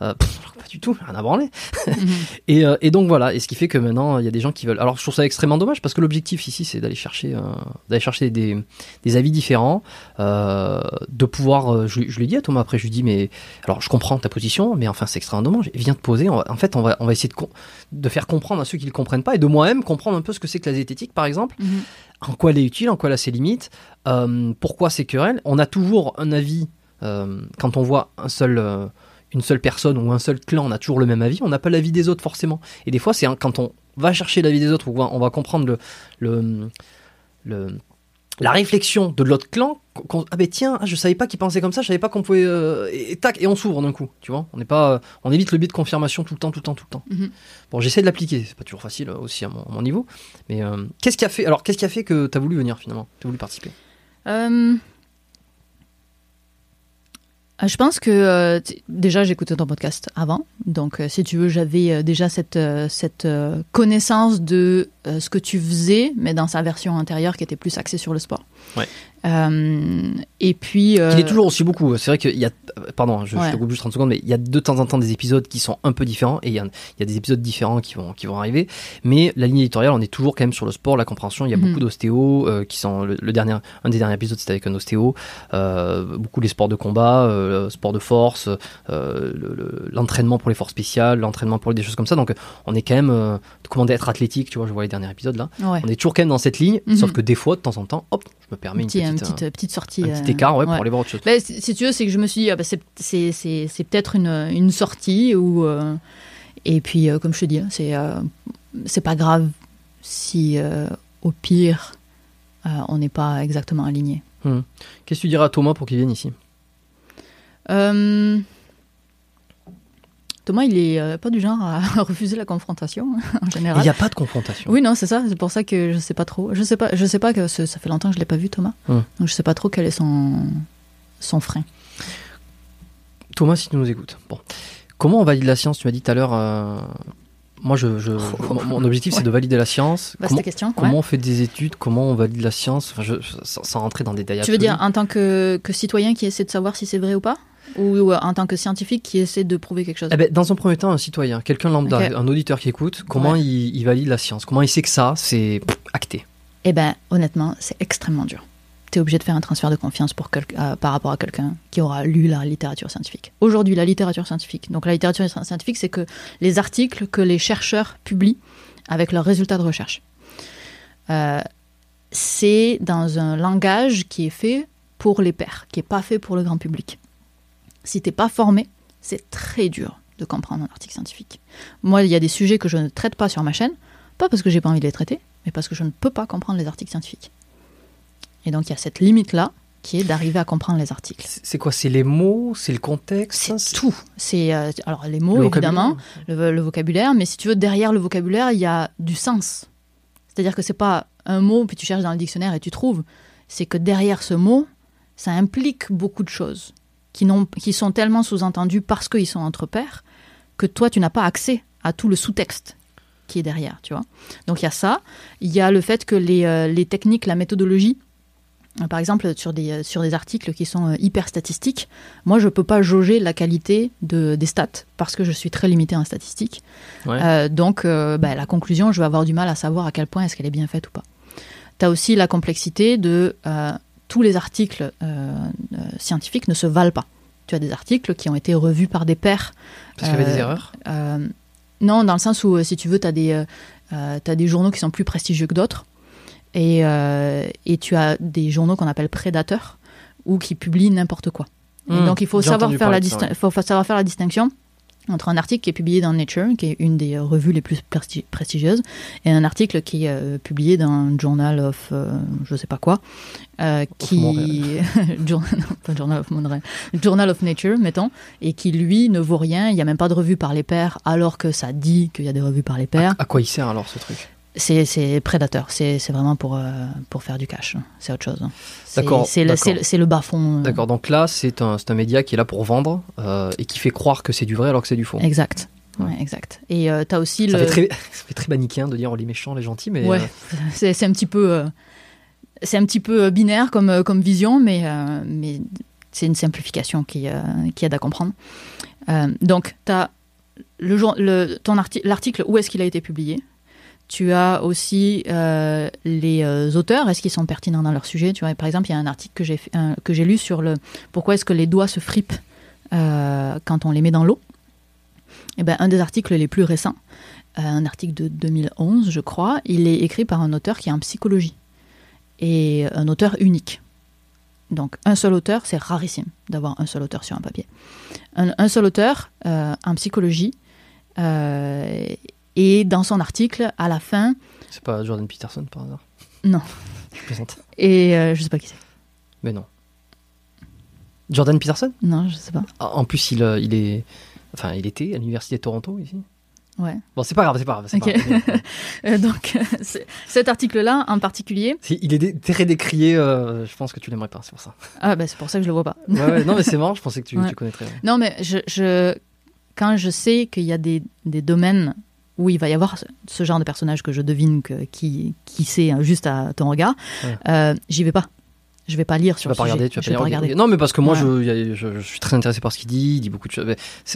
Euh, pff, alors que pas du tout, rien à branler. Mhm. Et, euh, et donc voilà, et ce qui fait que maintenant il y a des gens qui veulent. Alors je trouve ça extrêmement dommage parce que l'objectif ici c'est d'aller chercher, euh, d'aller chercher des, des avis différents, de pouvoir. je, je l'ai dit à Thomas après, je lui dis mais alors je comprends ta position, mais enfin c'est extrêmement dommage. Viens te poser. va- en fait, on va, on va essayer de, de faire comprendre à ceux qui ne comprennent pas et de moi-même comprendre un peu ce que c'est que la zététique par exemple Mhm. en quoi elle est utile, en quoi elle a ses limites, euh, pourquoi c'est querelle. On a toujours un avis euh, quand on voit un seul, euh, une seule personne ou un seul clan, on a toujours le même avis. On n'a pas l'avis des autres forcément. Et des fois, c'est quand on va chercher l'avis des autres, on va, comprendre le, le, le- la réflexion de l'autre clan. qu'on- ah ben tiens, ah, je savais pas qu'il pensait comme ça, je savais pas qu'on pouvait euh, et, tac et on s'ouvre d'un coup, tu vois. On n'est pas, euh, on évite le biais de confirmation tout le temps, tout le temps, tout le temps. Mhm. Bon, j'essaie de l'appliquer, c'est pas toujours facile euh, aussi à mon, à mon niveau, mais euh, qu'est-ce qui a fait Alors, qu'est-ce qui a fait que t'as voulu venir finalement, t'as voulu participer? Je pense que euh, déjà j'écoutais ton podcast avant, donc euh, si tu veux j'avais euh, déjà cette, euh, cette euh, connaissance de euh, ce que tu faisais, mais dans sa version antérieure qui était plus axée sur le sport. Ouais. Euh, et puis... euh, Il est toujours aussi beaucoup. C'est vrai qu'il y a, pardon, je, je te coupe juste 30 secondes, mais il y a de temps en temps des épisodes qui sont un peu différents et il y a, il y a des épisodes différents qui vont, qui vont arriver. Mais la ligne éditoriale, on est toujours quand même sur le sport, la compréhension. Il y a Mhm. beaucoup d'ostéos euh, qui sont le, le dernier, un des derniers épisodes, c'était avec un ostéo. Beaucoup les sports de combat, euh, sport de force, le- le- l'entraînement pour les forces spéciales, l'entraînement pour des choses comme ça. Donc, on est quand même commandé être athlétique. Tu vois, je vois les derniers épisodes là. ouais. On est toujours quand même dans cette ligne, Mhm. sauf que des fois, de temps en temps, hop, je me permets un une petit, petite, un petite, euh, petite sortie. un petit euh, écart, ouais, pour aller voir autre chose. Ben, si tu veux, c'est que je me suis dit, ah ben, c'est- peut-être une, une sortie. Ou, euh, et puis, euh, comme je te dis, hein, c'est euh, c'est pas grave si, au pire, on n'est pas exactement aligné. Qu'est-ce que tu diras à Thomas pour qu'il vienne ici? Thomas, il est euh, pas du genre à refuser la confrontation, en Il général. n'y a pas de confrontation. Oui, non, c'est ça. C'est pour ça que je sais pas trop. Je sais pas. Je sais pas que ce- ça fait longtemps que je l'ai pas vu, Thomas. Hum. Donc je sais pas trop quel est son son frein. Thomas, si tu nous écoutes. Bon. Comment on valide la science? Tu m'as dit tout à l'heure. euh, Moi, je, je- mon- mon objectif, c'est de valider la science. Vaste comment question. ouais. comment on fait des études? Comment on valide la science? Enfin, je, sans, sans rentrer dans des détails. Tu veux absolus. dire en tant que, que citoyen qui essaie de savoir si c'est vrai ou pas? Ou euh, en tant que scientifique qui essaie de prouver quelque chose Eh ben, Dans un premier temps, un citoyen, quelqu'un lambda, un auditeur qui écoute, comment Ouais. il, il valide la science? Comment il sait que ça, c'est acté? Eh ben, honnêtement, c'est extrêmement dur. Tu es obligé de faire un transfert de confiance pour quel- euh, par rapport à quelqu'un qui aura lu la littérature scientifique. Aujourd'hui, la littérature scientifique. Donc, la littérature scientifique, c'est que les articles que les chercheurs publient avec leurs résultats de recherche. Euh, c'est dans un langage qui est fait pour les pairs, qui n'est pas fait pour le grand public. Si t'es pas formé, c'est très dur de comprendre un article scientifique. Moi, il y a des sujets que je ne traite pas sur ma chaîne, pas parce que j'ai pas envie de les traiter, mais parce que je ne peux pas comprendre les articles scientifiques. Et donc il y a cette limite-là qui est d'arriver à comprendre les articles. C'est quoi? C'est les mots? C'est le contexte? C'est tout. C'est euh, alors les mots le évidemment, le, le vocabulaire, mais si tu veux derrière le vocabulaire il y a du sens. C'est-à-dire que c'est pas un mot puis tu cherches dans le dictionnaire et tu trouves. C'est que derrière ce mot, ça implique beaucoup de choses qui, sont tellement sous-entendues parce qu'ils sont entre pairs que toi tu n'as pas accès à tout le sous-texte qui est derrière, tu vois. Donc il y a ça. Il y a le fait que les, euh, les techniques, la méthodologie, euh, par exemple sur des, euh, sur des articles qui sont hyper statistiques, moi je peux pas jauger la qualité de, des stats parce que je suis très limité en statistiques. Ouais. Donc bah, la conclusion, je vais avoir du mal à savoir à quel point est-ce qu'elle est bien faite ou pas. Tu as aussi la complexité de tous les articles euh, euh, scientifiques ne se valent pas. Tu as des articles qui ont été revus par des pairs Parce qu'il y avait des euh, erreurs non, dans le sens où, si tu veux, tu as, des, t'as des journaux qui sont plus prestigieux que d'autres. Et, et tu as des journaux qu'on appelle prédateurs ou qui publient n'importe quoi. Et Hmm, donc, il faut savoir, faire la ça, ouais. faut savoir faire la distinction entre un article qui est publié dans Nature, qui est une des revues les plus presti- prestigieuses, et un article qui est euh, publié dans Journal of, euh, je sais pas quoi, euh, qui Journal, non, pas Journal of Montréal, Journal of Nature, mettons, et qui lui ne vaut rien. Il n'y a même pas de revue par les pairs, alors que ça dit qu'il y a des revues par les pairs. À quoi il sert alors ce truc? C'est c'est prédateur. C'est c'est vraiment pour euh, pour faire du cash. C'est autre chose. D'accord, C'est le, le- le bas fond. euh, D'accord, donc là, c'est un, c'est un média qui est là pour vendre euh, et qui fait croire que c'est du vrai alors que c'est du faux. Exact. Ouais, exact. Et euh, t'as aussi Ça, le. fait très, ça fait très manichéen de dire oh, les méchants, les gentils, mais Ouais, c'est c'est un petit peu, c'est un petit peu binaire comme, comme vision, mais, mais c'est une simplification qui, qui aide à comprendre. Donc, tu as le, jour- le, l'article, où est-ce qu'il a été publié? Tu as aussi euh, les euh, auteurs, est-ce qu'ils sont pertinents dans leur sujet? Tu vois, Par exemple, il y a un article que j'ai, lu sur le pourquoi est-ce que les doigts se fripent euh, quand on les met dans l'eau? Et ben, un des articles les plus récents, un article de 2011, je crois, il est écrit par un auteur qui est en psychologie. Et un auteur unique. Donc un seul auteur, c'est rarissime d'avoir un seul auteur sur un papier. Un, seul auteur en psychologie. Et dans son article, à la fin, c'est pas Jordan Peterson par hasard. plaisante. Et euh, je sais pas qui c'est. Mais non. Jordan Peterson? Non, je sais pas. Ah, En plus, il, euh, il est. Enfin, il était à l'université de Toronto ici. Ouais. Bon, c'est pas grave, c'est pas grave. c'est Ok. pas grave. Euh, donc, cet article-là en particulier, il est très décrié. euh, je pense que tu l'aimerais pas, c'est pour ça. ah bah, c'est pour ça que je le vois pas. Ouais, ouais, non, mais c'est marrant. Je pensais que tu, Ouais. tu connaîtrais. Non, mais je, je, quand je sais qu'il y a des, des domaines où il va y avoir ce, genre de personnage que je devine que, qui, qui c'est hein, juste à ton regard, Ouais. euh, j'y vais pas. Je vais pas lire Tu sur vas pas regarder, tu vas je pas pas regarder. regarder. Non, mais parce que moi, je, je, je suis très intéressé par ce qu'il dit. Il dit beaucoup de choses.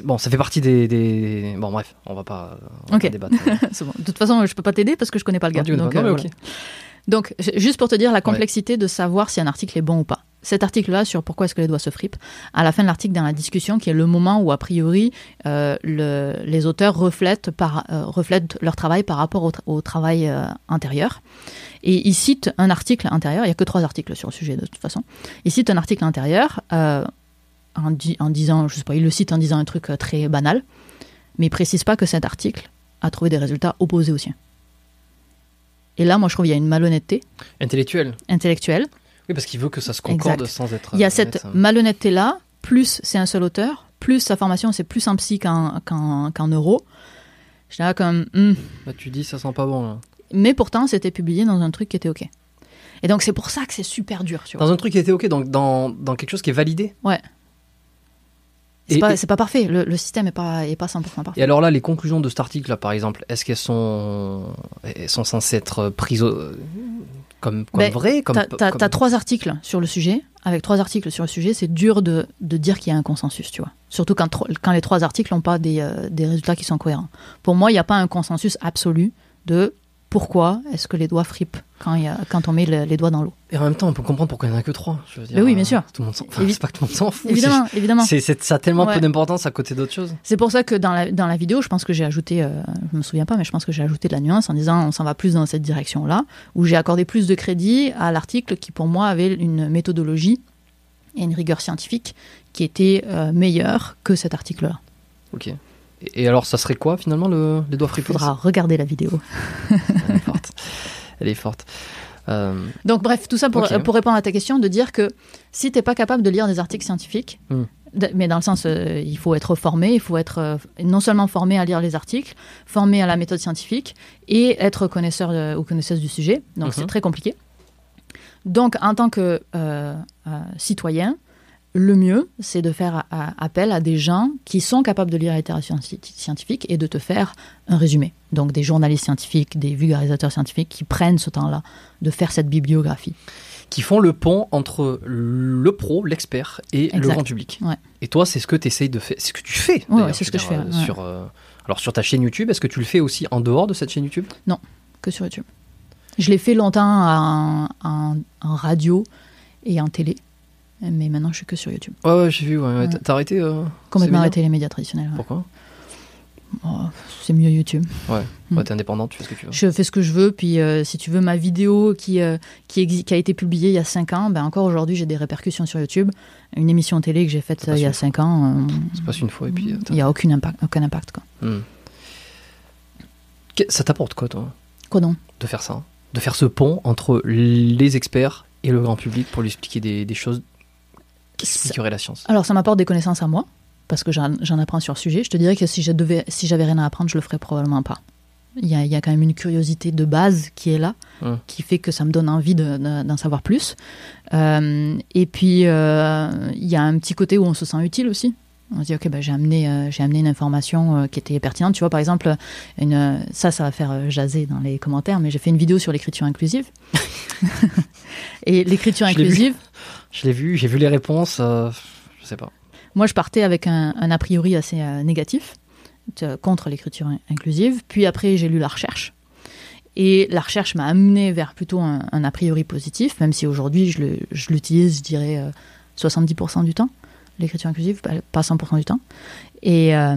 Bon, ça fait partie des, des- Bon, bref, on va pas, on va Ok. pas débattre. Bon. De toute façon, je peux pas t'aider parce que je connais pas le gars. Non, Donc. Non, euh, voilà. Donc, juste pour te dire la complexité de savoir si un article est bon ou pas. Cet article-là sur pourquoi est-ce que les doigts se fripent, à la fin de l'article, dans la discussion, qui est le moment où, a priori, euh, le- les auteurs reflètent, par, euh, reflètent leur travail par rapport au, tra- au travail euh, antérieur. Et ils citent un article intérieur, il n'y a que trois articles sur le sujet de toute façon. Ils citent un article intérieur en, di- en disant, je sais pas, ils le citent en disant un truc très banal, mais ils précisent pas que cet article a trouvé des résultats opposés aux siens. Et là, moi, je trouve qu'il y a une malhonnêteté Intellectuel. intellectuelle. Oui, parce qu'il veut que ça se concorde Exact. sans être. Il y a cette malhonnêteté-là, plus c'est un seul auteur, plus sa formation c'est plus en psy qu'en qu'en- qu'en neuro. J'étais là comme, hmm. Bah, tu dis, ça sent pas bon. Là. mais pourtant c'était publié dans un truc qui était ok. Et donc c'est pour ça que c'est super dur, tu vois. Dans un truc qui était ok, donc dans, dans quelque chose qui est validé. Ouais. C'est pas, pas parfait, le, le système est pas, est pas 100% parfait. Et alors là, les conclusions de cet article-là, par exemple, est-ce qu'elles sont, elles sont censées être prises au- comme, comme Ben, vraies comme, T'as comme- trois articles sur le sujet. Avec trois articles sur le sujet, c'est dur de, de dire qu'il y a un consensus, tu vois. Surtout quand, quand les trois articles n'ont pas des, euh, des résultats qui sont cohérents. Pour moi, il n'y a pas un consensus absolu de pourquoi est-ce que les doigts fripent quand, il y a, quand on met le- les doigts dans l'eau. Et en même temps, on peut comprendre pourquoi il n'y en a que trois. Je veux dire, Mais oui, bien sûr. Tout le monde s'en... Enfin, Évi- c'est pas que tout le monde s'en fout. Évidemment, évidemment. C'est, c'est- ça a tellement Ouais. peu d'importance à côté d'autres choses. C'est pour ça que dans la, dans la vidéo, je pense que j'ai ajouté, euh, je me souviens pas, mais je pense que j'ai ajouté de la nuance en disant on s'en va plus dans cette direction-là, où j'ai accordé plus de crédit à l'article qui pour moi avait une méthodologie et une rigueur scientifique qui était euh, meilleure que cet article-là. Ok. Et, et alors, ça serait quoi finalement le, les doigts Il fripés faudra regarder la vidéo. Elle est forte. Euh, Donc bref, tout ça pour, pour répondre à ta question, de dire que si t'es pas capable de lire des articles scientifiques, Hmm. de- mais dans le sens, euh, il faut être formé, il faut être euh, non seulement formé à lire les articles, formé à la méthode scientifique et être connaisseur ou connaisseuse du sujet. Donc Mhm. c'est très compliqué. Donc en tant que citoyen, le mieux, c'est de faire euh, appel à des gens qui sont capables de lire la littérature sci- scientifique et de te faire un résumé. Donc des journalistes scientifiques, des vulgarisateurs scientifiques qui prennent ce temps-là de faire cette bibliographie. qui font le pont entre le pro, l'expert et le grand public. Ouais. Et toi, c'est ce que tu essayes de faire. C'est ce que tu fais. Ouais, c'est ce que je fais, euh, ouais. Sur, euh, alors, sur ta chaîne YouTube, est-ce que tu le fais aussi en dehors de cette chaîne YouTube? Que sur YouTube. Je l'ai fait longtemps en, en- en radio et en télé, mais maintenant je suis que sur YouTube. Ouais, ouais, j'ai vu. Ouais. T'as- arrêté euh, Complètement arrêté les médias traditionnels. ouais. Pourquoi? Oh, c'est mieux YouTube. Ouais. Mm. Ouais, t'es indépendante, tu fais ce que tu veux. Je fais ce que je veux, puis euh, si tu veux, ma vidéo qui, euh, qui, a été publiée il y a 5 ans, ben encore aujourd'hui j'ai des répercussions sur YouTube. Une émission télé que j'ai faite euh, il y a passe 5 ans, Ça passe une fois et puis. il n'y a aucun impact. Aucun impact quoi. Hmm. Ça t'apporte quoi, toi, quoi donc? De faire ça? De faire ce pont entre les experts et le grand public pour lui expliquer des, des choses qui Ça- expliqueraient la science Alors ça m'apporte des connaissances à moi, parce que j'en apprends sur le sujet. Je te dirais que si je devais, si j'avais rien à apprendre, je le ferais probablement pas. Il y, a, il y a quand même une curiosité de base qui est là, qui fait que ça me donne envie de- de- d'en savoir plus. Euh, et puis euh, il y a un petit côté où on se sent utile aussi. On se dit ok, bah, j'ai amené, euh, j'ai amené une information euh, qui était pertinente. Tu vois, par exemple, une, ça, ça va faire jaser dans les commentaires, mais j'ai fait une vidéo sur l'écriture inclusive. et l'écriture inclusive, Je l'ai vu, j'ai vu les réponses, euh, je sais pas. Moi, je partais avec un, a priori assez euh, négatif euh, contre l'écriture in- inclusive. Puis après, j'ai lu la recherche. Et la recherche m'a amené vers plutôt un, a priori positif, même si aujourd'hui, je le- je l'utilise, je dirais, euh, 70% du temps, l'écriture inclusive, pas- pas 100% du temps. Et, euh,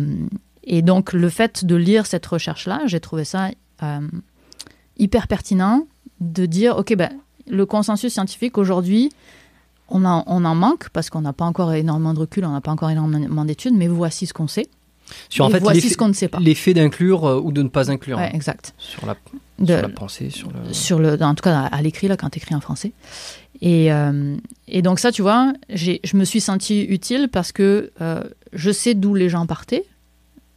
et donc, le fait de lire cette recherche-là, j'ai trouvé ça euh, hyper pertinent de dire, OK, ben, le consensus scientifique aujourd'hui, on, en- on en manque parce qu'on n'a pas encore énormément de recul, on n'a pas encore énormément d'études, mais voici ce qu'on sait. Sur en fait voici ce qu'on ne sait pas. l'effet d'inclure euh, ou de ne pas inclure Ouais, hein, exact. sur la. de- sur la pensée, sur le. sur le, en tout cas à, à l'écrit là quand tu écris en français. Et, euh, et donc ça, tu vois, j'ai, je me suis sentie utile parce que euh, je sais d'où les gens partaient.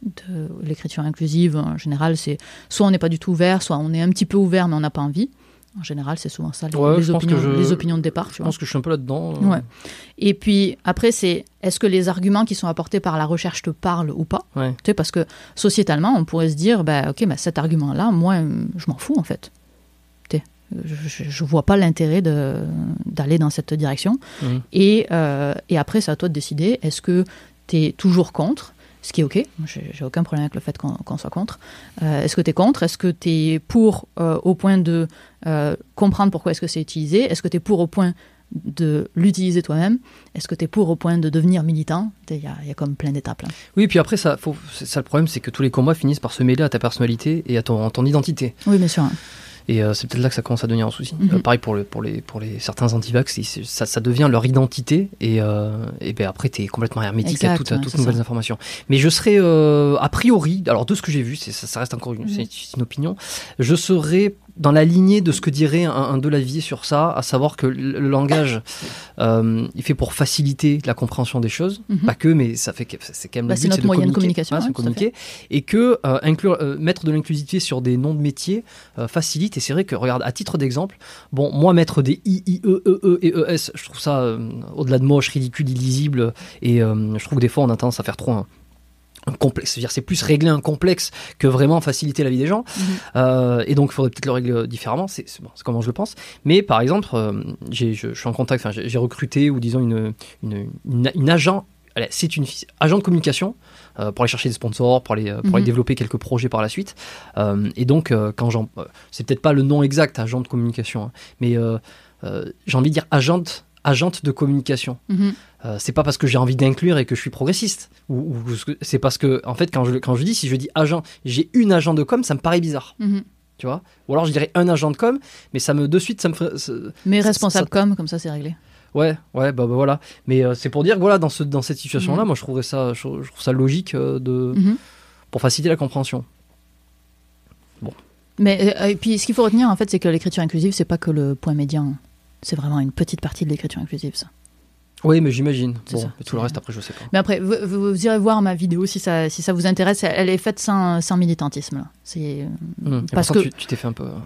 De l'écriture inclusive, en général, c'est soit on n'est pas du tout ouvert, soit on est un petit peu ouvert mais on n'a pas envie. En général, c'est souvent ça les, Ouais, opinions, je- les opinions de départ. Tu Je vois. pense que je suis un peu là-dedans. euh. Ouais. Et puis après, c'est est-ce que les arguments qui sont apportés par la recherche te parlent ou pas? Ouais. Tu sais, parce que sociétalement, on pourrait se dire, bah, ok, bah, cet argument-là, moi, je m'en fous en fait. Tu sais, Je, je vois pas l'intérêt d'aller dans cette direction. Mhm. Et, euh, et après, c'est à toi de décider, est-ce que tu es toujours contre ce qui est OK, j'ai aucun problème avec le fait qu'on soit contre. Euh, est-ce que tu es contre? Est-ce que tu es pour euh, au point de euh, comprendre pourquoi est-ce que c'est utilisé Est-ce que tu es pour au point de l'utiliser toi-même? Est-ce que tu es pour au point de devenir militant? Il y a, il y a comme plein d'étapes là. Oui, puis après, ça, faut, ça le problème, c'est que tous les combats finissent par se mêler à ta personnalité et à ton, à ton identité. Oui, bien sûr. Et euh, c'est peut-être là que ça commence à devenir un souci. Mhm. Euh, pareil pour, le, pour, les, pour les certains antivax, ça, ça devient leur identité et, euh, et ben après tu es complètement hermétique à toutes, à toutes nouvelles ça. informations. Mais je serais a priori, alors de ce que j'ai vu, ça, ça reste encore une, Mhm. une opinion, je serais dans la lignée de ce que dirait un, un Delavier sur ça, à savoir que le, le langage, euh, il fait pour faciliter la compréhension des choses, Mhm. pas que, mais ça fait c'est quand même Bah, le but, notre de moyen de communiquer. communication, Ouais, ouais, de tout à communiquer. et que euh, inclure, euh, mettre de l'inclusivité sur des noms de métiers euh, facilite. Et c'est vrai que, regarde, à titre d'exemple, bon, moi, mettre des I, I, E, E, E et E, S, je trouve ça, au-delà de moche, ridicule, illisible, et je trouve que des fois, on a tendance à faire trop un complexe. C'est-à-dire, c'est plus régler un complexe que vraiment faciliter la vie des gens. Mhm. Euh, et donc, il faudrait peut-être le régler différemment. C'est c'est bon, c'est comment je le pense. Mais par exemple, euh, j'ai- je, je suis en contact, j'ai recruté, ou disons, une, une, une, une agent. C'est une agent de communication euh, pour aller chercher des sponsors, pour aller, pour aller Mhm. développer quelques projets par la suite. Et donc, quand j'en. c'est peut-être pas le nom exact, agent de communication, hein, mais j'ai envie de dire agente, agente de communication. Mhm. Euh, c'est pas parce que j'ai envie d'inclure et que je suis progressiste. Ou, c'est parce que, en fait, quand je, quand je dis, si je dis agent, j'ai une agent de com, ça me paraît bizarre. Mhm. Tu vois? Ou alors je dirais un agent de com, mais ça me, de suite, ça me ferait. ça- Mais responsable ça- comme, comme ça c'est réglé. Ouais, ouais, bah, bah, voilà. Mais euh, c'est pour dire que voilà, dans, ce, dans cette situation-là, Mhm. moi je trouverais ça, je, je trouve ça logique euh, de, pour faciliter la compréhension. Mais euh, et puis ce qu'il faut retenir en fait, c'est que l'écriture inclusive, c'est pas que le point médian. C'est vraiment une petite partie de l'écriture inclusive, ça. Oui, mais j'imagine. Bon, tout le reste, après, je sais pas. Mais après, vous, irez voir ma vidéo si ça, si ça vous intéresse. Elle est faite sans, sans militantisme. Là. C'est Hum, et parce que tu t'es fait un peu. euh,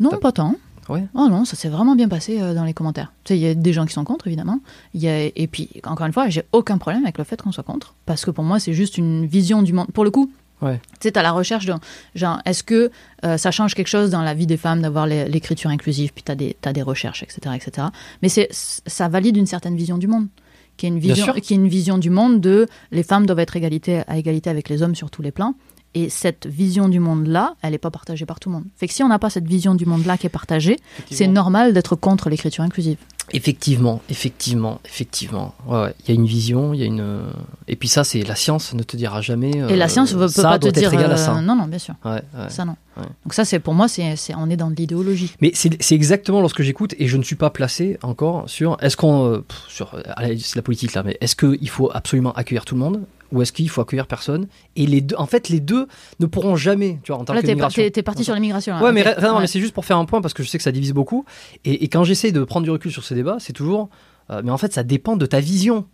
non, pas tant. Ouais. Oh non, ça s'est vraiment bien passé euh, dans les commentaires. Tu sais, il y a des gens qui sont contre, évidemment. Y a, et puis, encore une fois, j'ai aucun problème avec le fait qu'on soit contre. Parce que pour moi, c'est juste une vision du monde. Pour le coup, Ouais. tu sais, t'as la recherche de, genre, est-ce que euh, ça change quelque chose dans la vie des femmes d'avoir l'écriture inclusive, puis des, t'as des recherches, etc., etc. Mais ça valide une certaine vision du monde. Qui est, une vision, qui est une vision du monde de les femmes doivent être égalité, à égalité avec les hommes sur tous les plans. Et cette vision du monde-là, elle n'est pas partagée par tout le monde. Fait que si on n'a pas cette vision du monde-là qui est partagée, c'est normal d'être contre l'écriture inclusive. Effectivement, effectivement, effectivement. Ouais, ouais. Il y a une vision, il y a une. euh, Et puis ça, c'est la science ne te dira jamais. Et la euh, science ne peut pas te dire. être égal à euh, ça. non, non, bien sûr. Ouais. Ça, non. Donc, ça, c'est pour moi, c'est, on est dans de l'idéologie. Mais c'est c'est exactement lorsque j'écoute et je ne suis pas placé encore sur est-ce qu'on euh, pff, sur c'est la politique là, mais est-ce qu'il faut absolument accueillir tout le monde? Ou est-ce qu'il faut accueillir personne Et les deux, en fait, les deux ne pourront jamais, tu vois, en tant Là, que t'es, migration. t'es- t'es parti sur l'immigration. là. Ouais, mais, non, mais c'est juste pour faire un point parce que je sais que ça divise beaucoup. Et, et quand j'essaie de prendre du recul sur ces débats, c'est toujours. euh, mais en fait, ça dépend de ta vision.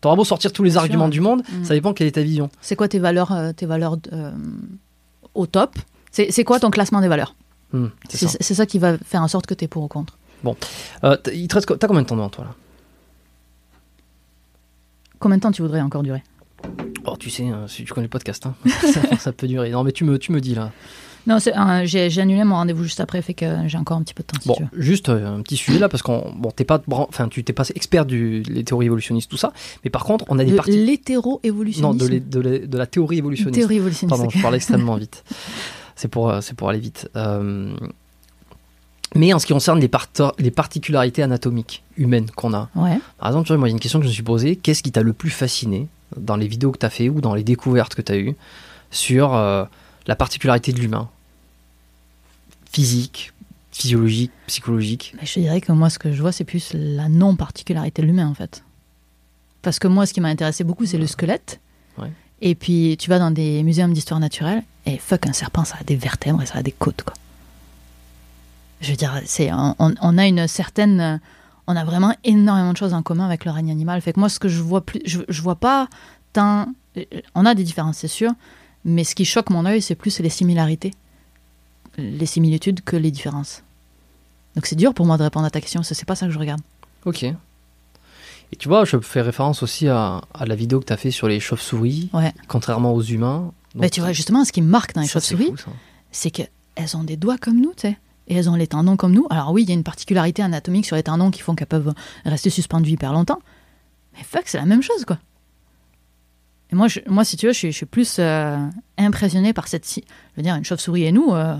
T'auras beau sortir tous les Bien arguments sûr. du monde, Mm. ça dépend quelle est ta vision. C'est quoi tes valeurs, euh, tes valeurs euh, au top? C'est, c'est quoi ton classement des valeurs? Hmm, c'est c'est, ça. c'est ça qui va faire en sorte que t'es pour ou contre. T- il te reste co- T'as combien de temps devant toi là? Combien de temps tu voudrais encore durer? Oh, tu sais, euh, si tu connais le podcast, hein, ça, ça peut durer. Non, mais tu me, tu me dis là. Non, euh, j'ai, annulé mon rendez-vous juste après, fait que j'ai encore un petit peu de temps si Bon, tu veux. juste euh, un petit sujet là, parce qu'on, bon, t'es pas, enfin, tu t'es pas expert du les théories évolutionnistes, tout ça, mais par contre, on a des De parties. l'hétéro-évolutionnisme. Non, de, les- de, les- de la théorie évolutionniste. Théorie évolutionniste. Pardon, je parle extrêmement vite. C'est pour, euh, c'est pour aller vite. Euh, mais en ce qui concerne les, parto- les particularités anatomiques humaines qu'on a, Ouais. par exemple, tu vois, moi, il y a une question que je me suis posée qu'est-ce qui t'a le plus fasciné dans les vidéos que tu as fait ou dans les découvertes que tu as eues sur euh, la particularité de l'humain Physique, physiologique, psychologique Mais je dirais que moi, ce que je vois, c'est plus la non-particularité de l'humain, en fait. Parce que moi, ce qui m'a intéressé beaucoup, c'est le squelette. Ouais. Et puis, tu vas dans des muséums d'histoire naturelle, et fuck, un serpent, ça a des vertèbres et ça a des côtes, quoi. Je veux dire, c'est, on, on a une certaine. On a vraiment énormément de choses en commun avec le règne animal. Fait que moi, ce que je vois plus. Je, je vois pas tant. On a des différences, c'est sûr. Mais ce qui choque mon œil, c'est plus les similarités, les similitudes que les différences. Donc c'est dur pour moi de répondre à ta question. C'est pas ça que je regarde. Ok. Et tu vois, je fais référence aussi à, à la vidéo que tu as fait sur les chauves-souris, Ouais. contrairement aux humains. Mais tu vois, justement, ce qui me marque dans les chauves-souris, c'est qu'elles ont des doigts comme nous, tu sais. Et elles ont les tendons comme nous. Alors oui, il y a une particularité anatomique sur les tendons qui font qu'elles peuvent rester suspendues hyper longtemps. Mais fuck, c'est la même chose, quoi. Et moi, je- moi si tu veux, je, suis- je suis plus euh, impressionné par cette... Je veux dire, une chauve-souris et nous, euh,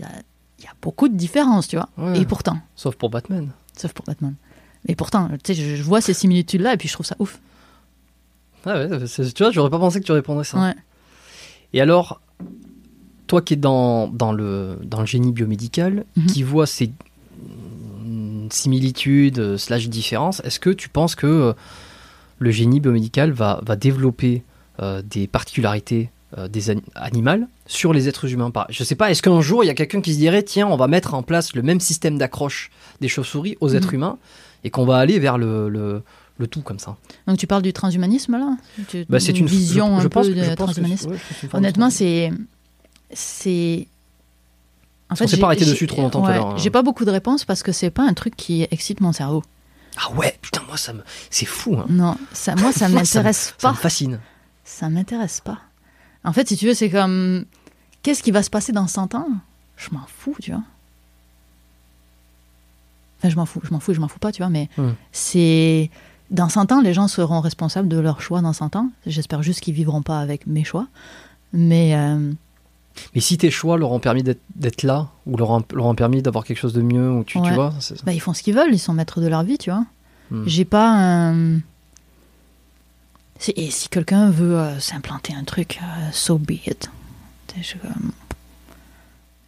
il y, a, il y a beaucoup de différences, tu vois. Ouais. Et pourtant, Sauf pour Batman. sauf pour Batman. Et pourtant, tu sais, je, je vois ces similitudes-là et puis je trouve ça ouf. Ah ouais, tu vois, j'aurais pas pensé que tu répondrais ça. Ouais. Et alors, toi qui es dans, dans, le, dans le génie biomédical, Mhm. qui vois ces similitudes slash différences, est-ce que tu penses que euh, le génie biomédical va, va développer euh, des particularités euh, des ani- animales sur les êtres humains? Je sais pas, est-ce qu'un jour il y a quelqu'un qui se dirait tiens, on va mettre en place le même système d'accroche des chauves-souris aux êtres Mhm. humains et qu'on va aller vers le, le, le tout comme ça? Donc tu parles du transhumanisme, là? Bah, c'est une vision je, je un pense, peu de transhumanisme? ouais, Honnêtement, c'est. C'est. En On s'est pas arrêté dessus trop longtemps tout à ouais, l'heure, hein. J'ai pas beaucoup de réponses parce que c'est pas un truc qui excite mon cerveau. Ah ouais, putain, moi ça me. C'est fou, hein. Non, ça, moi ça ça m'intéresse Ça pas. me fascine. Ça m'intéresse pas. En fait, si tu veux, c'est comme. Qu'est-ce qui va se passer dans 100 ans? Je m'en fous, tu vois. Enfin, je m'en fous, je m'en fous, je m'en fous pas, tu vois, mais Hmm. c'est. Dans 100 ans, les gens seront responsables de leurs choix dans 100 ans. J'espère juste qu'ils vivront pas avec mes choix. Mais. euh, Mais si tes choix leur ont permis d'être- là, ou leur ont, leur ont permis d'avoir quelque chose de mieux, ou tu, vois, Bah, ils font ce qu'ils veulent, ils sont maîtres de leur vie, tu vois. Hmm. J'ai pas un. Et si quelqu'un veut euh, s'implanter un truc, euh, so be it. Je- euh,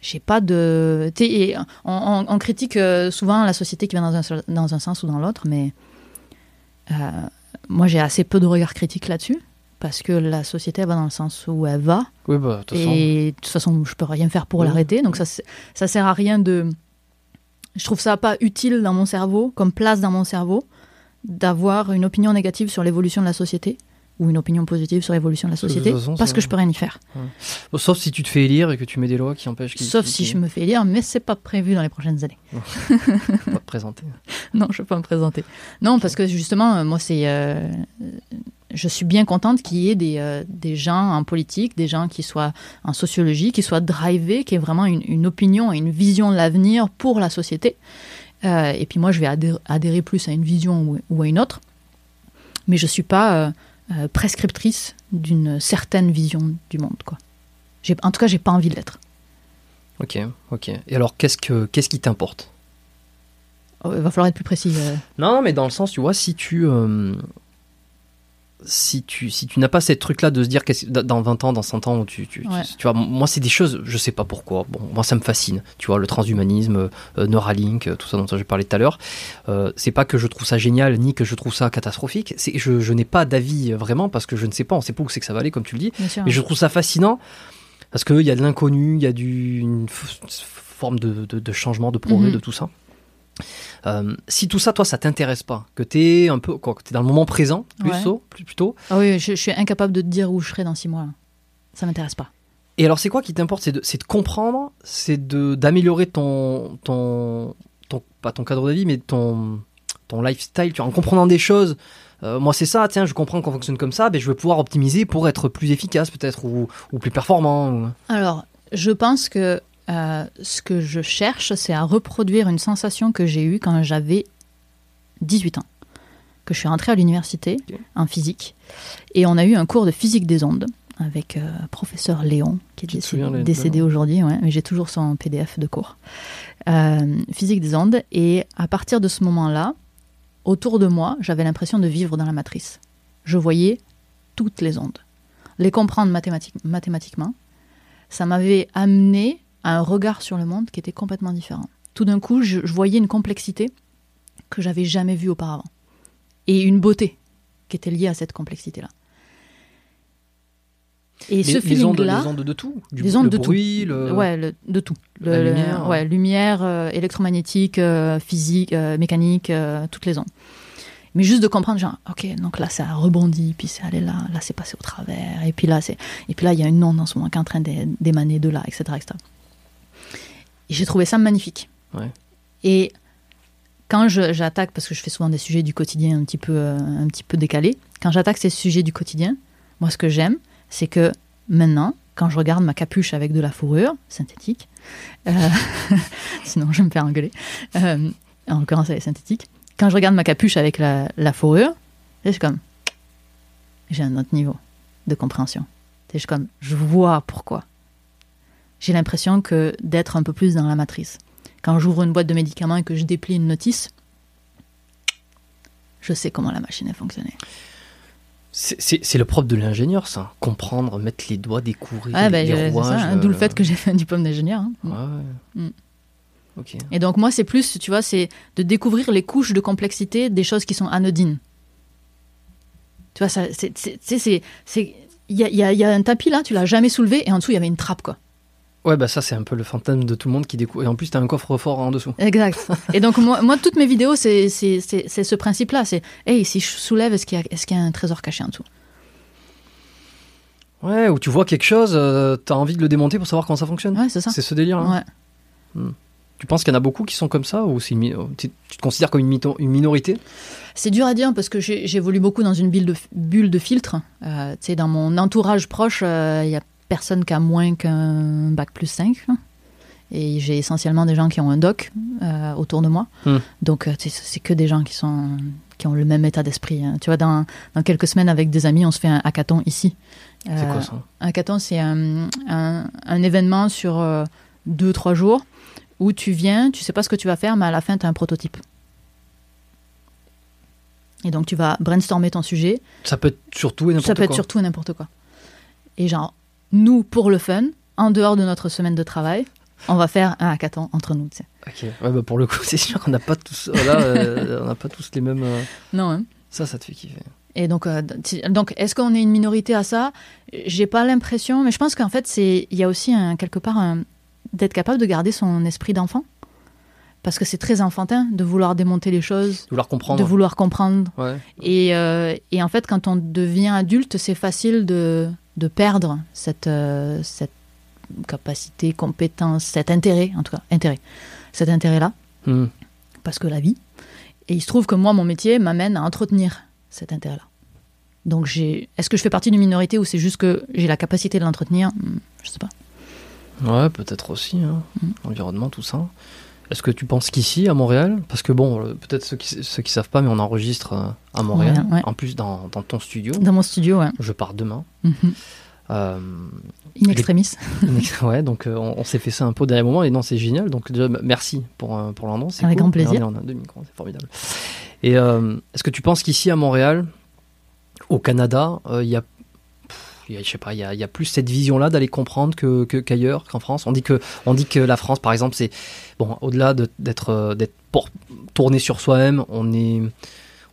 J'ai pas de. et on, on- on critique souvent la société qui va dans un, seul- dans un sens ou dans l'autre, mais moi j'ai assez peu de regard critique là-dessus, parce que la société va dans le sens où elle va, Oui, bah, de toute façon. et de toute façon, je peux rien faire pour l'arrêter. Donc ça, ça sert à rien de. Je trouve ça pas utile dans mon cerveau, comme place dans mon cerveau, d'avoir une opinion négative sur l'évolution de la société ou une opinion positive sur l'évolution de la De société, façon, parce ça- que je peux rien y faire. Bon, Sauf si tu te fais élire et que tu mets des lois qui empêchent qu'ils. Sauf si je me fais élire, mais c'est pas prévu dans les prochaines années. pas te présenter. non, je peux pas me présenter. Non, parce que justement, euh, moi, c'est. euh, je suis bien contente qu'il y ait des, euh, des gens en politique, des gens qui soient en sociologie, qui soient drivés, qui aient vraiment une, une opinion et une vision de l'avenir pour la société. Euh, et puis moi, je vais adhérer, adhérer plus à une vision ou, ou à une autre. Mais je suis pas euh, prescriptrice d'une certaine vision du monde. Quoi. En tout cas, j'ai pas envie de l'être. Ok, ok. Et alors, qu'est-ce que qu'est-ce qui t'importe? Oh, Il va falloir être plus précis. Non, mais dans le sens, tu vois, si tu. Euh, si tu, si tu n'as pas cette truc-là de se dire qu'est-ce- dans 20 ans, dans 100 ans, tu, tu, tu- Ouais. tu vois, moi, c'est des choses, je sais pas pourquoi. Bon, moi, ça me fascine. Tu vois, le transhumanisme, euh, Neuralink, euh, tout ça dont j'ai parlé tout à l'heure. Euh, c'est pas que je trouve ça génial, ni que je trouve ça catastrophique. C'est, je, je n'ai pas d'avis euh, vraiment parce que je ne sais pas, on sait pas où c'est que ça va aller, comme tu le dis. Mais je trouve ça fascinant parce qu'il y a de l'inconnu, il y a du, une forme de, de- de changement, de progrès, Mhm. de tout ça. Euh, si tout ça, toi, ça t'intéresse pas, que t'es un peu, quoi, que dans le moment présent, plus Ouais. plus. Ah oui, je, je suis incapable de te dire où je serai dans six mois. Ça m'intéresse pas. Et alors, c'est quoi qui t'importe? C'est de, comprendre, c'est de d'améliorer ton, ton, ton, pas ton cadre de vie, mais ton, ton lifestyle. Tu vois, en comprenant des choses. euh, moi, c'est ça. Tiens, je comprends qu'on fonctionne comme ça, mais je veux pouvoir optimiser pour être plus efficace, peut-être, ou, ou plus performant. ou- Alors, je pense que euh, ce que je cherche, c'est à reproduire une sensation que j'ai eue quand j'avais 18 ans. Que je suis rentrée à l'université en physique. Et on a eu un cours de physique des ondes avec euh, professeur Léon, qui est décédé, aujourd'hui, ouais, mais j'ai toujours son PDF de cours. Euh, physique des ondes. Et à partir de ce moment-là, autour de moi, j'avais l'impression de vivre dans la matrice. Je voyais toutes les ondes. Les comprendre mathématique- mathématiquement, ça m'avait amené à un regard sur le monde qui était complètement différent. Tout d'un coup, je, je voyais une complexité que j'avais jamais vue auparavant. Et une beauté qui était liée à cette complexité-là. Et les, ce feeling-là, les ondes de tout, du les ondes le de bruit, tout. le- Ouais, le- de tout. la Le- lumière. ouais, lumière, euh, électromagnétique, euh, physique, euh, mécanique, toutes les ondes. Mais juste de comprendre, genre, ok, donc là ça a rebondi, puis c'est allé là, là c'est passé au travers, et puis là c'est, et puis là il y a une onde en ce moment qui est en train d'é- d'émaner de là, etc., etc. Et j'ai trouvé ça magnifique. Ouais. Et quand j'attaque, parce que je fais souvent des sujets du quotidien un petit peu, euh, un petit peu décalés, quand j'attaque ces sujets du quotidien, moi ce que j'aime, c'est que maintenant, quand je regarde ma capuche avec de la fourrure synthétique, euh, sinon je vais me faire engueuler, euh, en l'occurrence elle est synthétique, quand je regarde ma capuche avec la, la fourrure, je suis comme, j'ai un autre niveau de compréhension. Je suis comme, je vois pourquoi. J'ai l'impression que d'être un peu plus dans la matrice. Quand j'ouvre une boîte de médicaments et que je déplie une notice, je sais comment la machine a fonctionné. C'est- le propre de l'ingénieur, ça. Comprendre, mettre les doigts, découvrir les, ben, les je- c'est rouages. ça, hein, d'où le euh, fait que j'ai fait un diplôme d'ingénieur. hein. Ouais. Mm. Et donc moi, c'est plus, tu vois, c'est de découvrir les couches de complexité des choses qui sont anodines. Tu vois, ça, c'est, il y y a un tapis là, tu l'as jamais soulevé, et en dessous il y avait une trappe, quoi. Ouais, bah ça, c'est un peu le fantasme de tout le monde qui découvre. Et en plus, t'as un coffre-fort en dessous. Exact. Et donc moi, moi toutes mes vidéos, c'est, c'est, c'est, c'est ce principe-là. C'est, hey, si je soulève, est-ce qu'il y a, est-ce qu'il y a un trésor caché en dessous? Ouais, ou tu vois quelque chose, euh, t'as envie de le démonter pour savoir comment ça fonctionne. Ouais, c'est ça. C'est ce délire-là. Ouais. Tu penses qu'il y en a beaucoup qui sont comme ça ou c'est une mi- tu, tu te considères comme une, mito- une minorité? C'est dur à dire parce que j'ai- j'évolue beaucoup dans une bulle de, bulle de filtre. Euh, tu sais, dans mon entourage proche, euh, il y a personne qui a moins qu'un bac plus 5. hein. Et j'ai essentiellement des gens qui ont un doc euh, autour de moi. Hmm. Donc, euh, c'est que des gens qui, sont, qui ont le même état d'esprit. hein. Tu vois, dans, dans quelques semaines, avec des amis, on se fait un hackathon ici. C'est Euh, quoi ça? un hackathon, c'est un, un- un événement sur euh, deux, trois jours où tu viens, tu sais pas ce que tu vas faire, mais à la fin, tu as un prototype. Et donc, tu vas brainstormer ton sujet. Ça peut être surtout et n'importe Ça peut être quoi. surtout n'importe quoi. Et genre, nous, pour le fun, en dehors de notre semaine de travail, on va faire un hackathon entre nous. Ok. Ouais, bah pour le coup, c'est sûr qu'on n'a pas tous. Euh, on n'a pas tous les mêmes. euh, Non, hein. Ça, ça te fait kiffer. Et donc, euh, donc est-ce qu'on est une minorité à ça? J'ai pas l'impression, mais je pense qu'en fait, c'est il y a aussi un, quelque part d'être capable de garder son esprit d'enfant. Parce que c'est très enfantin de vouloir démonter les choses, De vouloir comprendre. de vouloir comprendre. Ouais. Et, euh, et en fait, quand on devient adulte, c'est facile de, de perdre cette, euh, cette capacité, compétence, cet intérêt, en tout cas, intérêt. Cet intérêt-là, Hmm. parce que la vie. Et il se trouve que moi, mon métier m'amène à entretenir cet intérêt-là. Donc, j'ai... est-ce que je fais partie d'une minorité ou c'est juste que j'ai la capacité de l'entretenir? Hmm, Je sais pas. Ouais, peut-être aussi. Hein. Mm. Environnement, tout ça. Est-ce que tu penses qu'ici, à Montréal, parce que bon, euh, peut-être ceux qui ceux qui savent pas, mais on enregistre euh, à Montréal, ouais. en plus dans, dans ton studio. Dans mon studio, ouais. Je pars demain. Mhm. Euh, In extremis. ouais, donc euh, on, on s'est fait ça un peu au dernier moment et non, c'est génial. Donc déjà, merci pour, pour l'endroit. c'est Avec cool. grand plaisir. On a deux micros, c'est formidable. Et euh, est-ce que tu penses qu'ici à Montréal, au Canada, il y a y a- je sais pas, il y a, il y a plus cette vision-là d'aller comprendre que que- qu'ailleurs, qu'en France. On dit que on dit que la France, par exemple, c'est bon au-delà de- d'être euh, d'être pour- tourné sur soi-même, on est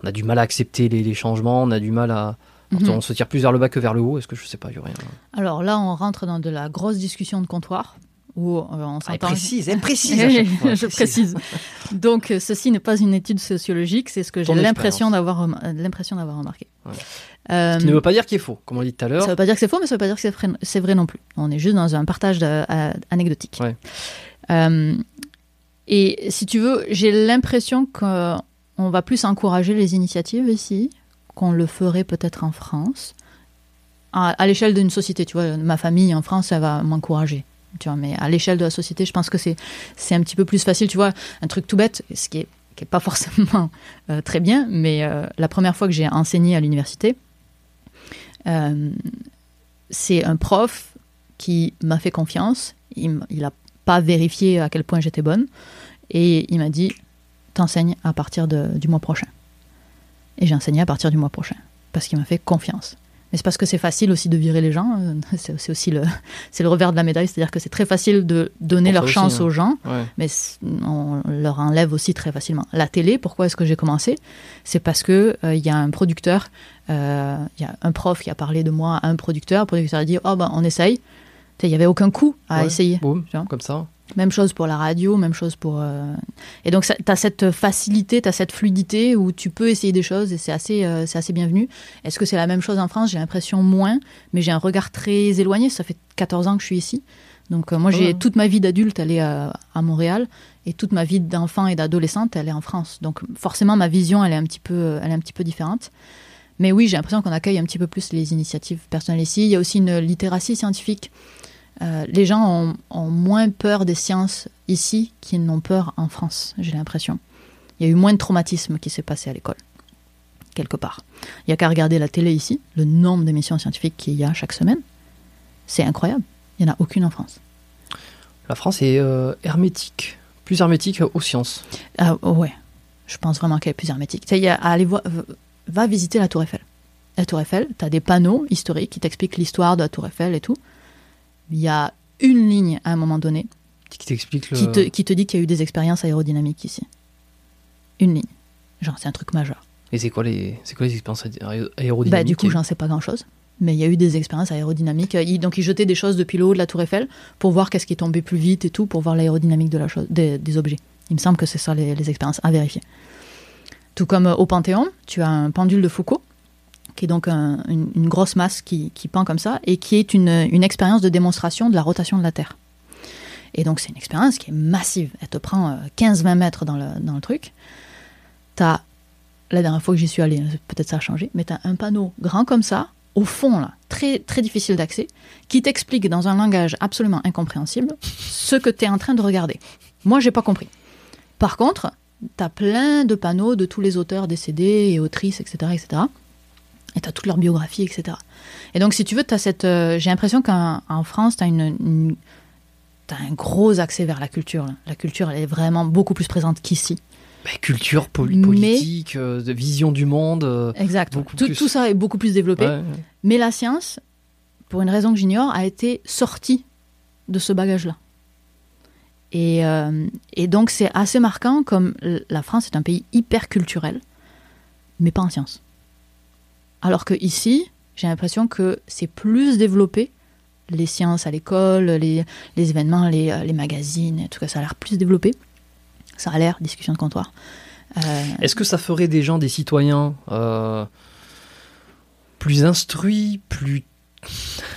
on a du mal à accepter les, les changements, on a du mal à Mhm. on se tire plus vers le bas que vers le haut. Est-ce que je sais pas, y aurait un- Alors là, on rentre dans de la grosse discussion de comptoir où euh, on Ah, elle s'entend. précise, elle précise. à chaque fois, elle je précise. Donc, euh, ceci n'est pas une étude sociologique, c'est ce que j'ai l'impression d'avoir l'impression d'avoir remarqué. Ouais. Euh, Ce qui ne veut pas dire qu'il est faux, comme on dit tout à l'heure. ça veut pas dire que c'est faux, mais ça veut pas dire que c'est vrai, c'est vrai non plus. On est juste dans un partage de- anecdotique. Ouais. Euh, et si tu veux, j'ai l'impression qu'on va plus encourager les initiatives ici, qu'on le ferait peut-être en France. À, à l'échelle d'une société, tu vois, ma famille en France, elle va m'encourager. Tu vois, mais à l'échelle de la société, je pense que c'est c'est un petit peu plus facile. Tu vois, un truc tout bête, ce qui est, qui est pas forcément euh, très bien, mais euh, la première fois que j'ai enseigné à l'université, euh, c'est un prof qui m'a fait confiance. Il n'a pas vérifié à quel point j'étais bonne. Et il m'a dit T'enseignes à partir de- du mois prochain. Et j'ai enseigné à partir du mois prochain. Parce qu'il m'a fait confiance. Mais c'est parce que c'est facile aussi de virer les gens. euh, C'est aussi le, c'est le revers de la médaille, c'est-à-dire que c'est très facile de donner leur aussi, chance hein. aux gens, Ouais. mais on leur enlève aussi très facilement. La télé, pourquoi est-ce que j'ai commencé? C'est parce que euh, il y a un producteur, euh, il y a un prof qui a parlé de moi à un producteur. Le producteur a dit oh ben on essaye. Il y avait aucun coût à Ouais. essayer. Boum, comme ça. Même chose pour la radio, même chose pour. euh, Et donc, tu as cette facilité, tu as cette fluidité où tu peux essayer des choses et c'est assez, euh, c'est assez bienvenu. Est-ce que c'est la même chose en France? J'ai l'impression moins, mais j'ai un regard très éloigné. Ça fait 14 ans que je suis ici. Donc, euh, moi, j'ai Ouais. toute ma vie d'adulte, elle est euh, à Montréal et toute ma vie d'enfant et d'adolescente, elle est en France. Donc, forcément, ma vision, elle est un petit peu, elle est un petit peu différente. Mais oui, j'ai l'impression qu'on accueille un petit peu plus les initiatives personnelles ici. Il y a aussi une littératie scientifique. Euh, les gens ont, ont moins peur des sciences ici qu'ils n'ont peur en France, j'ai l'impression. Il y a eu moins de traumatisme qui s'est passé à l'école, quelque part. Il y a qu'à regarder la télé ici, le nombre d'émissions scientifiques qu'il y a chaque semaine. C'est incroyable. Il n'y en a aucune en France. La France est euh, hermétique, plus hermétique aux sciences. Ah ouais, je pense vraiment qu'elle est plus hermétique. Tu sais, à aller voir, va visiter la Tour Eiffel. La Tour Eiffel, tu as des panneaux historiques qui t'expliquent l'histoire de la Tour Eiffel et tout. Il y a une ligne à un moment donné Qui t'explique le. qui te, qui te dit qu'il y a eu des expériences aérodynamiques ici. Une ligne. Genre, c'est un truc majeur. Et c'est quoi les, c'est quoi les expériences aé- aérodynamiques Bah, du coup, j'en sais pas grand chose. Mais il y a eu des expériences aérodynamiques. Donc, ils jetaient des choses depuis le haut de la Tour Eiffel pour voir qu'est-ce qui tombait plus vite et tout, pour voir l'aérodynamique de la chose, des, des objets. Il me semble que c'est ça les, les expériences à vérifier. Tout comme euh, au Panthéon, tu as un pendule de Foucault, qui est donc un- une, grosse masse qui, qui pend comme ça, et qui est une, une expérience de démonstration de la rotation de la Terre. Et donc, c'est une expérience qui est massive. Elle te prend euh, 15-20 mètres dans le, dans le truc. T'as, la dernière fois que j'y suis allée, peut-être ça a changé, mais t'as un panneau grand comme ça, au fond, là, très, très difficile d'accès, qui t'explique dans un langage absolument incompréhensible ce que tu es en train de regarder. Moi, j'ai pas compris. Par contre, tu as plein de panneaux de tous les auteurs décédés et autrices, etc. etc. et tu as toute leur biographie, etc. Et donc, si tu veux, t'as cette, euh, j'ai l'impression qu'en en France, tu as une, une- t'as un gros accès vers la culture. là. La culture, elle est vraiment beaucoup plus présente qu'ici. Bah, culture, poli- Mais- politique, euh, vision du monde. euh, Exact. Tout, plus. tout ça est beaucoup plus développé. ouais, ouais. Mais la science, pour une raison que j'ignore, a été sortie de ce bagage-là. Et, euh, et donc c'est assez marquant comme la France est un pays hyper culturel, mais pas en sciences. Alors que ici, j'ai l'impression que c'est plus développé, les sciences à l'école, les, les événements, les, euh, les magazines, en tout cas ça a l'air plus développé. Ça a l'air, discussion de comptoir. Euh, Est-ce que ça ferait des gens, des citoyens euh, plus instruits, plus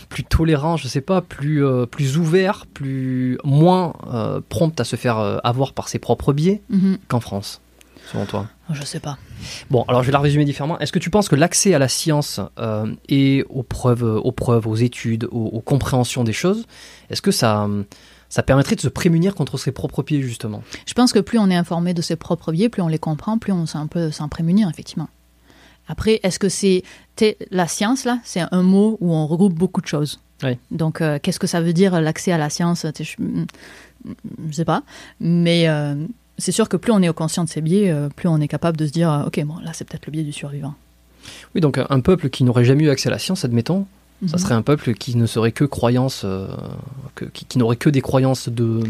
plus tolérants, je sais pas, plus euh, plus ouverts, plus moins prompts à se faire avoir par ses propres biais mhm. qu'en France, selon toi? Je sais pas. Bon, alors je vais la résumer différemment. Est-ce que tu penses que l'accès à la science euh, et aux preuves, aux preuves, aux études, aux, aux compréhensions des choses, est-ce que ça, ça permettrait de se prémunir contre ses propres pieds justement? Je pense que plus on est informé de ses propres biais, plus on les comprend, plus on sait un peu s'en prémunir, effectivement. Après, est-ce que c'est. La science, là, c'est un mot où on regroupe beaucoup de choses. Oui. Donc, euh, qu'est-ce que ça veut dire l'accès à la science? Je ne sais pas. Mais euh, c'est sûr que plus on est conscient de ses biais, euh, plus on est capable de se dire euh, ok, bon, là, c'est peut-être le biais du survivant. Oui, donc un peuple qui n'aurait jamais eu accès à la science, admettons, ça Mhm. serait un peuple qui ne serait que croyance, euh, que- qui, qui n'aurait que des croyances de,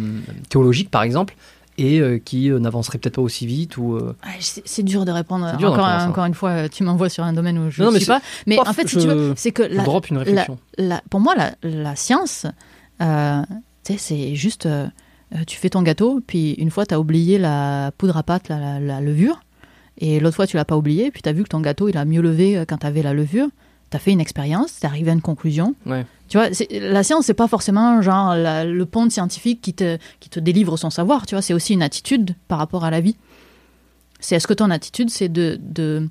théologiques par exemple, et euh, qui euh, n'avancerait peut-être pas aussi vite ou. euh, Ah, C'est dur de répondre. Dur encore, une fois, tu m'envoies sur un domaine où je ne c'est- pas. Mais Paf, en fait, si je- tu veux, c'est que je la, drop une réflexion. la- pour moi, la, la science, euh, sais, c'est juste, tu fais ton gâteau, puis une fois, tu as oublié la poudre à pâte, la, la- la levure, et l'autre fois, tu l'as pas oublié, puis tu as vu que ton gâteau, il a mieux levé euh, quand tu avais la levure. Tu as fait une expérience, tu es arrivé à une conclusion. Ouais. Tu vois, la science, c'est pas forcément genre la- le pont scientifique qui te, qui te délivre son savoir, tu vois, c'est aussi une attitude par rapport à la vie. C'est est-ce que ton attitude, c'est de, de,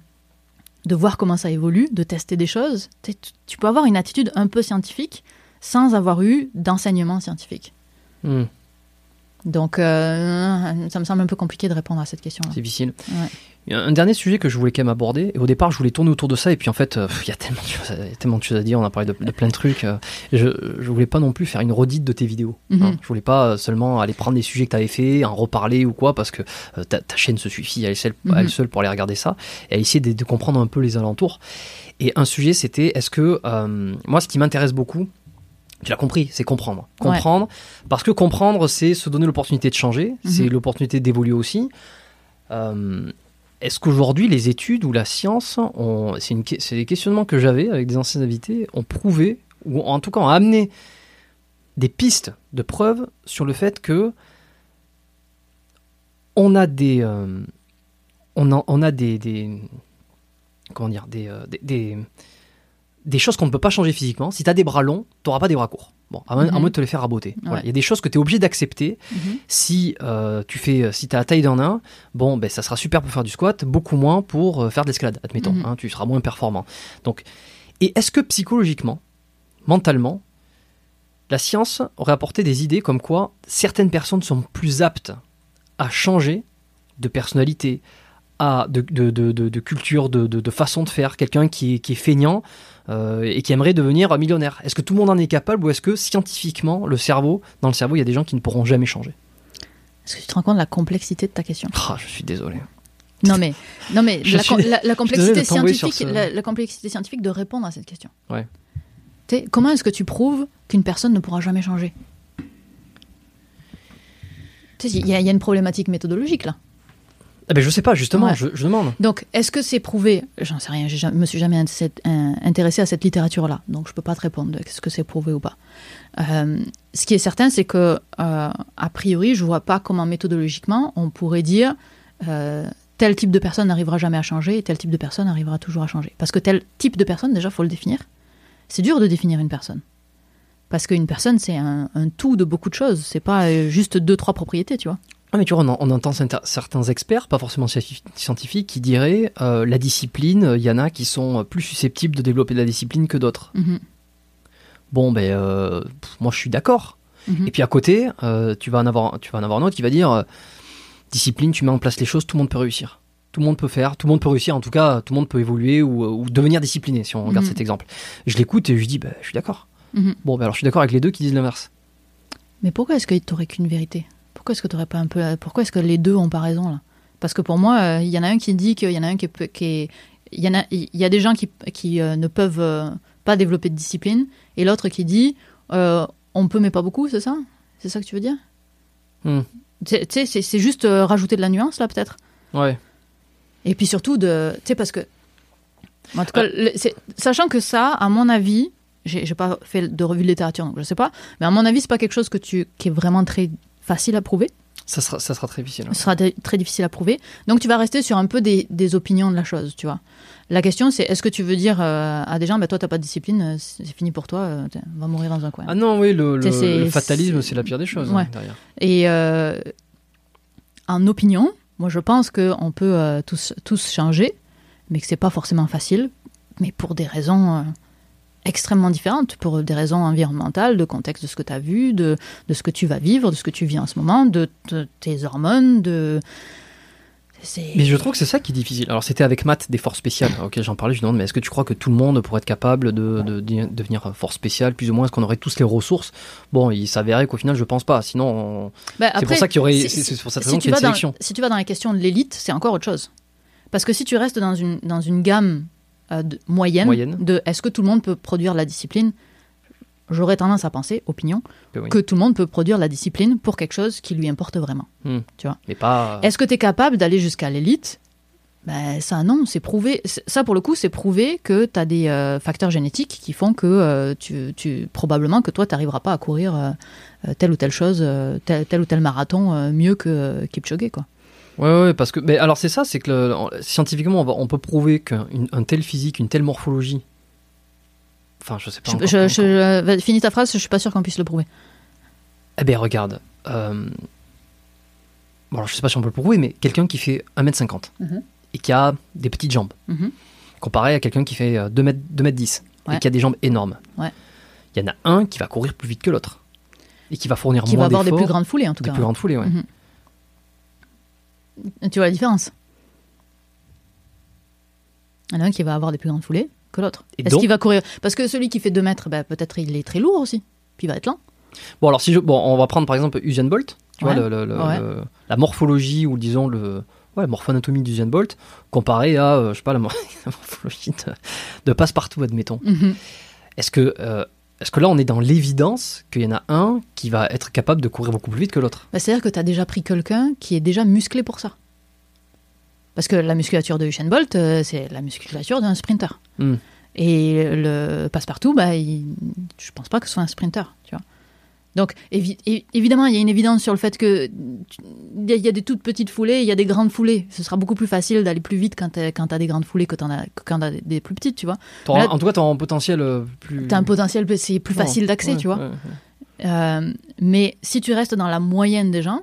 de voir comment ça évolue, de tester des choses? Tu, sais, tu- tu peux avoir une attitude un peu scientifique sans avoir eu d'enseignement scientifique. Hmm, Donc, euh, ça me semble un peu compliqué de répondre à cette question-là. c'est difficile. Ouais. Un dernier sujet que je voulais quand même aborder, et au départ je voulais tourner autour de ça, et puis en fait, euh, il y a tellement de choses, tellement de à dire, on a parlé de, de plein de trucs. euh, je, je voulais pas non plus faire une redite de tes vidéos. Mhm. hein. Je voulais pas seulement aller prendre des sujets que tu avais fait, en reparler ou quoi, parce que euh, ta, ta chaîne se suffit à elle seule, à elle Mhm. seule pour aller regarder ça, et à essayer de, de comprendre un peu les alentours. Et un sujet c'était, est-ce que, euh, moi ce qui m'intéresse beaucoup, tu l'as compris, c'est comprendre. Ouais. Comprendre, parce que comprendre, c'est se donner l'opportunité de changer, c'est Mhm. l'opportunité d'évoluer aussi. Euh, Est-ce qu'aujourd'hui, les études ou la science, c'est c'est des questionnements que j'avais avec des anciens invités, ont prouvé, ou en tout cas ont amené des pistes de preuves sur le fait que on a des, euh, on a, on a des, des- comment dire, des, euh, des, des, des choses qu'on ne peut pas changer physiquement. Si tu as des bras longs, tu n'auras pas des bras courts. Bon, à moins, à Mhm. moins de te les faire raboter. Ouais. Il y a des choses que tu es obligé d'accepter Mhm. si euh, tu fais si as la taille d'un nain, bon ben ça sera super pour faire du squat, beaucoup moins pour euh, faire de l'escalade, admettons, Mhm. hein, tu seras moins performant. Donc et est-ce que psychologiquement, mentalement, la science aurait apporté des idées comme quoi certaines personnes sont plus aptes à changer de personnalité, à de, de, de, de- de culture, de, de, de façon de faire, quelqu'un qui est, qui est feignant euh, et qui aimerait devenir millionnaire. Est-ce que tout le monde en est capable ou est-ce que scientifiquement, le cerveau, dans le cerveau, il y a des gens qui ne pourront jamais changer? Est-ce que tu te rends compte de la complexité de ta question? Ah, je suis désolé. Non mais, non mais la, suis- com- la- la complexité scientifique, ce- la, la complexité scientifique de répondre à cette question. Ouais. Comment est-ce que tu prouves qu'une personne ne pourra jamais changer? Y, il y a une problématique méthodologique là. Ah ben, je sais pas, justement, Ouais. je, je demande. Donc, est-ce que c'est prouvé? J'en sais rien, je me suis jamais un- intéressé à cette littérature-là, donc je peux pas te répondre est-ce que c'est prouvé ou pas. Euh, ce qui est certain, c'est que, euh, a priori, je vois pas comment méthodologiquement on pourrait dire euh, tel type de personne n'arrivera jamais à changer et tel type de personne arrivera toujours à changer. Parce que tel type de personne, déjà, faut le définir. C'est dur de définir une personne. Parce qu'une personne, c'est un, un tout de beaucoup de choses. C'est pas euh, juste deux, trois propriétés, tu vois. Ah, mais tu vois, on, en- on entend certains- experts, pas forcément scientifi- scientifiques, qui diraient euh, la discipline, il y en a qui sont plus susceptibles de développer de la discipline que d'autres. Mhm. Bon, ben, euh, moi je suis d'accord. Mhm. Et puis à côté, euh, tu, vas en avoir, tu vas en avoir un autre qui va dire euh, discipline, tu mets en place les choses, tout le monde peut réussir. Tout le monde peut faire, tout le monde peut réussir, en tout cas, tout le monde peut évoluer ou, ou devenir discipliné, si on regarde Mhm. cet exemple. Je l'écoute et je dis, ben, je suis d'accord. Bon, ben alors je suis d'accord avec les deux qui disent l'inverse. Mais pourquoi est-ce que t'aurais qu'une vérité? Pourquoi est-ce que t'aurais pas un peu Pourquoi est-ce que les deux ont pas raison là? Parce que pour moi, euh, il y en a un qui dit qu'il y en a un qui est, qui est- il y en a, il y a des gens qui, qui euh, ne peuvent euh, pas développer de discipline, et l'autre qui dit euh, on peut mais pas beaucoup, c'est ça? C'est ça que tu veux dire? Tu sais- Tu sais, c'est- juste euh, rajouter de la nuance là peut-être? Ouais. Et puis surtout de, tu sais parce que, en tout cas, le- sachant que ça, à mon avis, j'ai pas fait de revue de littérature donc je sais pas, mais à mon avis c'est pas quelque chose que tu qui est vraiment très facile à prouver. Ça sera, ça sera très difficile. hein. Ce sera très difficile à prouver. Donc tu vas rester sur un peu des, des opinions de la chose, tu vois. La question c'est est-ce que tu veux dire euh, à des gens, bah, toi t'as pas de discipline, euh, c'est fini pour toi, euh, va mourir dans un coin. Ah non, oui, le, fatalisme, c'est- la pire des choses Ouais. hein, derrière. Et euh, en opinion, moi je pense qu'on peut tous, tous changer, mais que c'est pas forcément facile, mais pour des raisons extrêmement différentes, pour des raisons environnementales, de contexte de ce que tu as vu, de, de ce que tu vas vivre, de ce que tu vis en ce moment, de, de tes hormones, de... Mais je trouve que c'est ça qui est difficile. Alors c'était avec Matt des forces spéciales. Ok, j'en parlais. Je lui demande, mais est-ce que tu crois que tout le monde pourrait être capable de, de, de devenir force spéciale, plus ou moins? Est-ce qu'on aurait tous les ressources? Bon, il s'avérait qu'au final, je pense pas. Sinon, on- Bah, c'est pour ça qu'il y aurait. si- C'est pour cette si raison tu qu'il y a une dans- sélection. si tu vas dans la question de l'élite, c'est encore autre chose. Parce que si tu restes dans une, dans une gamme euh, de- moyenne, Moyenne. de est-ce que tout le monde peut produire la discipline, j'aurais tendance à penser, opinion, Que oui. que tout le monde peut produire la discipline pour quelque chose qui lui importe vraiment. Mais pas. Est-ce que tu es capable d'aller jusqu'à l'élite? Ben, ça non, c'est prouvé. Ça pour le coup, c'est prouvé que tu as des euh, facteurs génétiques qui font que euh, tu, tu- probablement que toi tu n'arriveras pas à courir euh, euh, telle ou telle chose, euh, tel, tel ou tel marathon euh, mieux que euh, Kipchoge quoi. Ouais, ouais, parce que. Mais alors c'est ça, c'est que le- scientifiquement, on, va- on peut prouver qu'un tel physique, une telle morphologie. Enfin, je sais pas. Je, euh, finis ta phrase, je suis pas sûr qu'on puisse le prouver. Eh ben regarde. euh, Bon, alors, je sais pas si on peut le prouver, mais quelqu'un qui fait 1m50 Mhm. et qui a des petites jambes, Mhm. comparé à quelqu'un qui fait euh, 2 m 2 mètres 10 Ouais. et qui a des jambes énormes. Ouais. Il y en a un qui va courir plus vite que l'autre et qui va fournir Qui moins va avoir des d'efforts, plus grandes foulées en tout des cas. plus grandes foulées. Ouais. Mhm. Tu vois la différence? Il y en a un qui va avoir des plus grandes foulées que l'autre. Est-ce qu'il va courir? Parce que celui qui fait 2 mètres, bah, peut-être il est très lourd aussi. Puis il va être lent. Bon, alors si je, bon, on va prendre par exemple Usain Bolt, tu Ouais. vois, le- le- le- Ouais. le- la morphologie ou disons le, ouais, morphoanatomie d'Usain Bolt comparé à, euh, je sais pas, la, mor- la morphologie de, de passe-partout, admettons. Mhm. Est-ce que, euh, est-ce que là on est dans l'évidence qu'il y en a un qui va être capable de courir beaucoup plus vite que l'autre Bah, C'est-à-dire que tu as déjà pris quelqu'un qui est déjà musclé pour ça. Parce que la musculature de Usain Bolt, euh, c'est la musculature d'un sprinter. Hmm. Et le passe-partout, bah, il- je pense pas que ce soit un sprinter. Donc, évi- évidemment, il y a une évidence sur le fait que il y, a- il y a des toutes petites foulées, il y a des grandes foulées. Ce sera beaucoup plus facile d'aller plus vite quand tu as des grandes foulées que, as- quand tu as des plus petites, tu vois. Là- En tout cas, tu as un potentiel euh, plus. Tu as un potentiel, c'est plus facile d'accès, ouais, tu vois. ouais, ouais. Euh, mais si tu restes dans la moyenne des gens,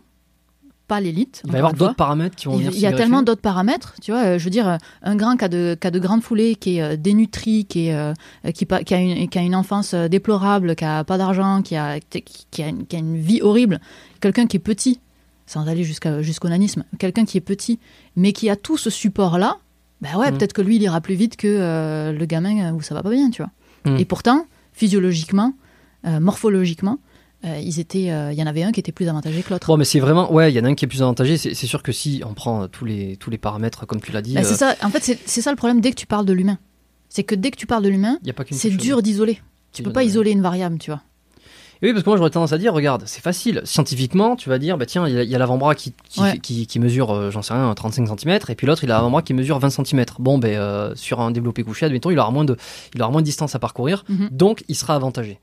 pas l'élite. Il va y avoir d'autres paramètres qui vont venir il y a tellement d'autres paramètres, tu vois. euh, je veux dire, euh, un grand qui a de, qui a de grandes foulées, qui est euh, dénutri, qui, est, qui, qui a une, qui a une enfance déplorable, qui a pas d'argent, qui a, qui, qui a une, qui a une vie horrible. Quelqu'un qui est petit, sans aller jusqu'au nanisme, quelqu'un qui est petit, mais qui a tout ce support-là, ben ouais, Mm. peut-être que lui, il ira plus vite que euh, le gamin où ça va pas bien, tu vois. Mm. Et pourtant, physiologiquement, euh, morphologiquement, euh, ils étaient, euh, il y en avait un qui était plus avantagé que l'autre. Bon, mais c'est vraiment. Ouais, il y en a un qui est plus avantagé. C'est sûr que si on prend euh, tous les, tous les paramètres, comme tu l'as dit, Bah, c'est ça. En fait, c'est ça le problème dès que tu parles de l'humain. C'est que dès que tu parles de l'humain, c'est dur d'isoler. Tu peux pas isoler une variable, tu vois. Et Oui, parce que moi j'aurais tendance à dire, regarde, c'est facile. Scientifiquement, tu vas dire, bah tiens, il y a, l'avant-bras qui, qui, Ouais. qui, qui mesure, euh, j'en sais rien, 35 cm, et puis l'autre, il a l'avant-bras qui mesure 20 cm. Bon, ben, euh, sur un développé couché, admettons, il aura moins de, il aura moins de distance à parcourir, Mhm. donc il sera avantagé.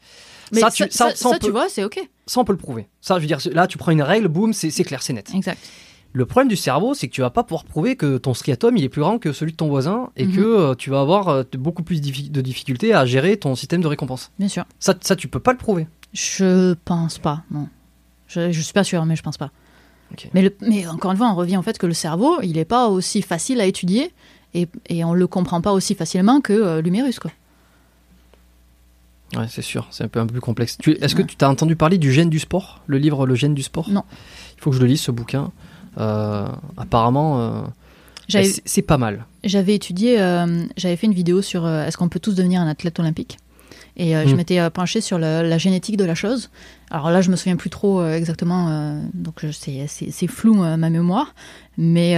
Mais ça, ça, tu, ça, peut, tu vois, c'est ok. ça, on peut le prouver. Ça, je veux dire, là, tu prends une règle, boum, c'est clair, c'est net. Exact. Le problème du cerveau, c'est que tu vas pas pouvoir prouver que ton striatum il est plus grand que celui de ton voisin et Mhm. que euh, tu vas avoir euh, beaucoup plus de difficultés à gérer ton système de récompense. Bien sûr. Ça, ça tu peux pas le prouver. Je pense pas, non. Je, je suis pas sûr, mais je pense pas. Mais, le, mais encore une fois, on revient au fait que le cerveau, il est pas aussi facile à étudier et, et on le comprend pas aussi facilement que euh, l'humérus, quoi. Ouais, c'est sûr, c'est un peu un peu plus complexe. Est-ce que tu t'as entendu parler du gène du sport, le livre Le gène du sport? Non. Il faut que je le lise ce bouquin. Euh, apparemment, euh, c'est pas mal. J'avais étudié, euh, j'avais fait une vidéo sur est-ce qu'on peut tous devenir un athlète olympique? Et je Mm. m'étais penchée sur la génétique de la chose. Alors là, je me souviens plus trop exactement, donc je- c'est flou ma mémoire. Mais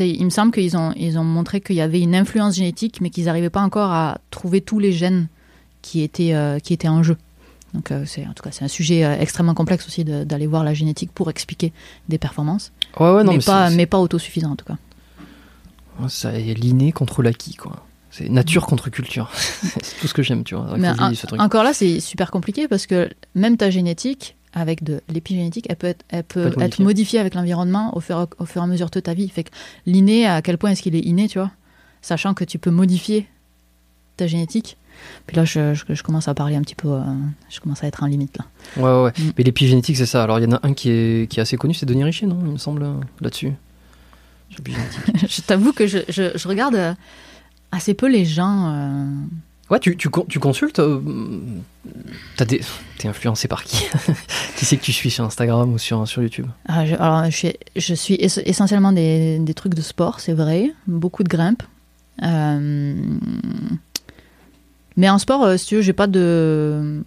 il me semble qu'ils ont, ils ont montré qu'il y avait une influence génétique, mais qu'ils n'arrivaient pas encore à trouver tous les gènes qui étaient, euh, qui étaient en jeu. Donc euh, c'est en tout cas c'est un sujet euh, extrêmement complexe aussi d'aller voir la génétique pour expliquer des performances, Ouais, ouais, non, mais, mais, pas, mais pas autosuffisant en tout cas. ça est l'inné contre l'acquis, quoi. C'est nature contre culture. c'est tout ce que j'aime, tu vois. Mais ce truc. encore là, c'est super compliqué parce que même ta génétique, avec de l'épigénétique, elle peut être, elle peut Peut être modifiée avec l'environnement au fur, au fur et à mesure de ta vie. Fait que l'inné, à quel point est-ce qu'il est inné, tu vois? Sachant que tu peux modifier ta génétique. Puis là, je, je- je commence à parler un petit peu. euh, je commence à être en limite là. Ouais, ouais. Mm. Mais l'épigénétique, c'est ça. Alors, il y en a un qui est, qui est assez connu, c'est Denis Richer, non Il me semble, là-dessus. Je t'avoue que je, regarde euh, assez peu les gens. euh, Ouais, tu, tu, con- tu consultes euh, des- T'es influencé par qui? Qui c'est que tu suis sur Instagram ou sur, sur YouTube? Ah, je, alors, je suis, je suis ess- essentiellement des, des trucs de sport, c'est vrai. Beaucoup de grimpe. Euh, mais en sport, euh, si tu veux, j'ai pas de.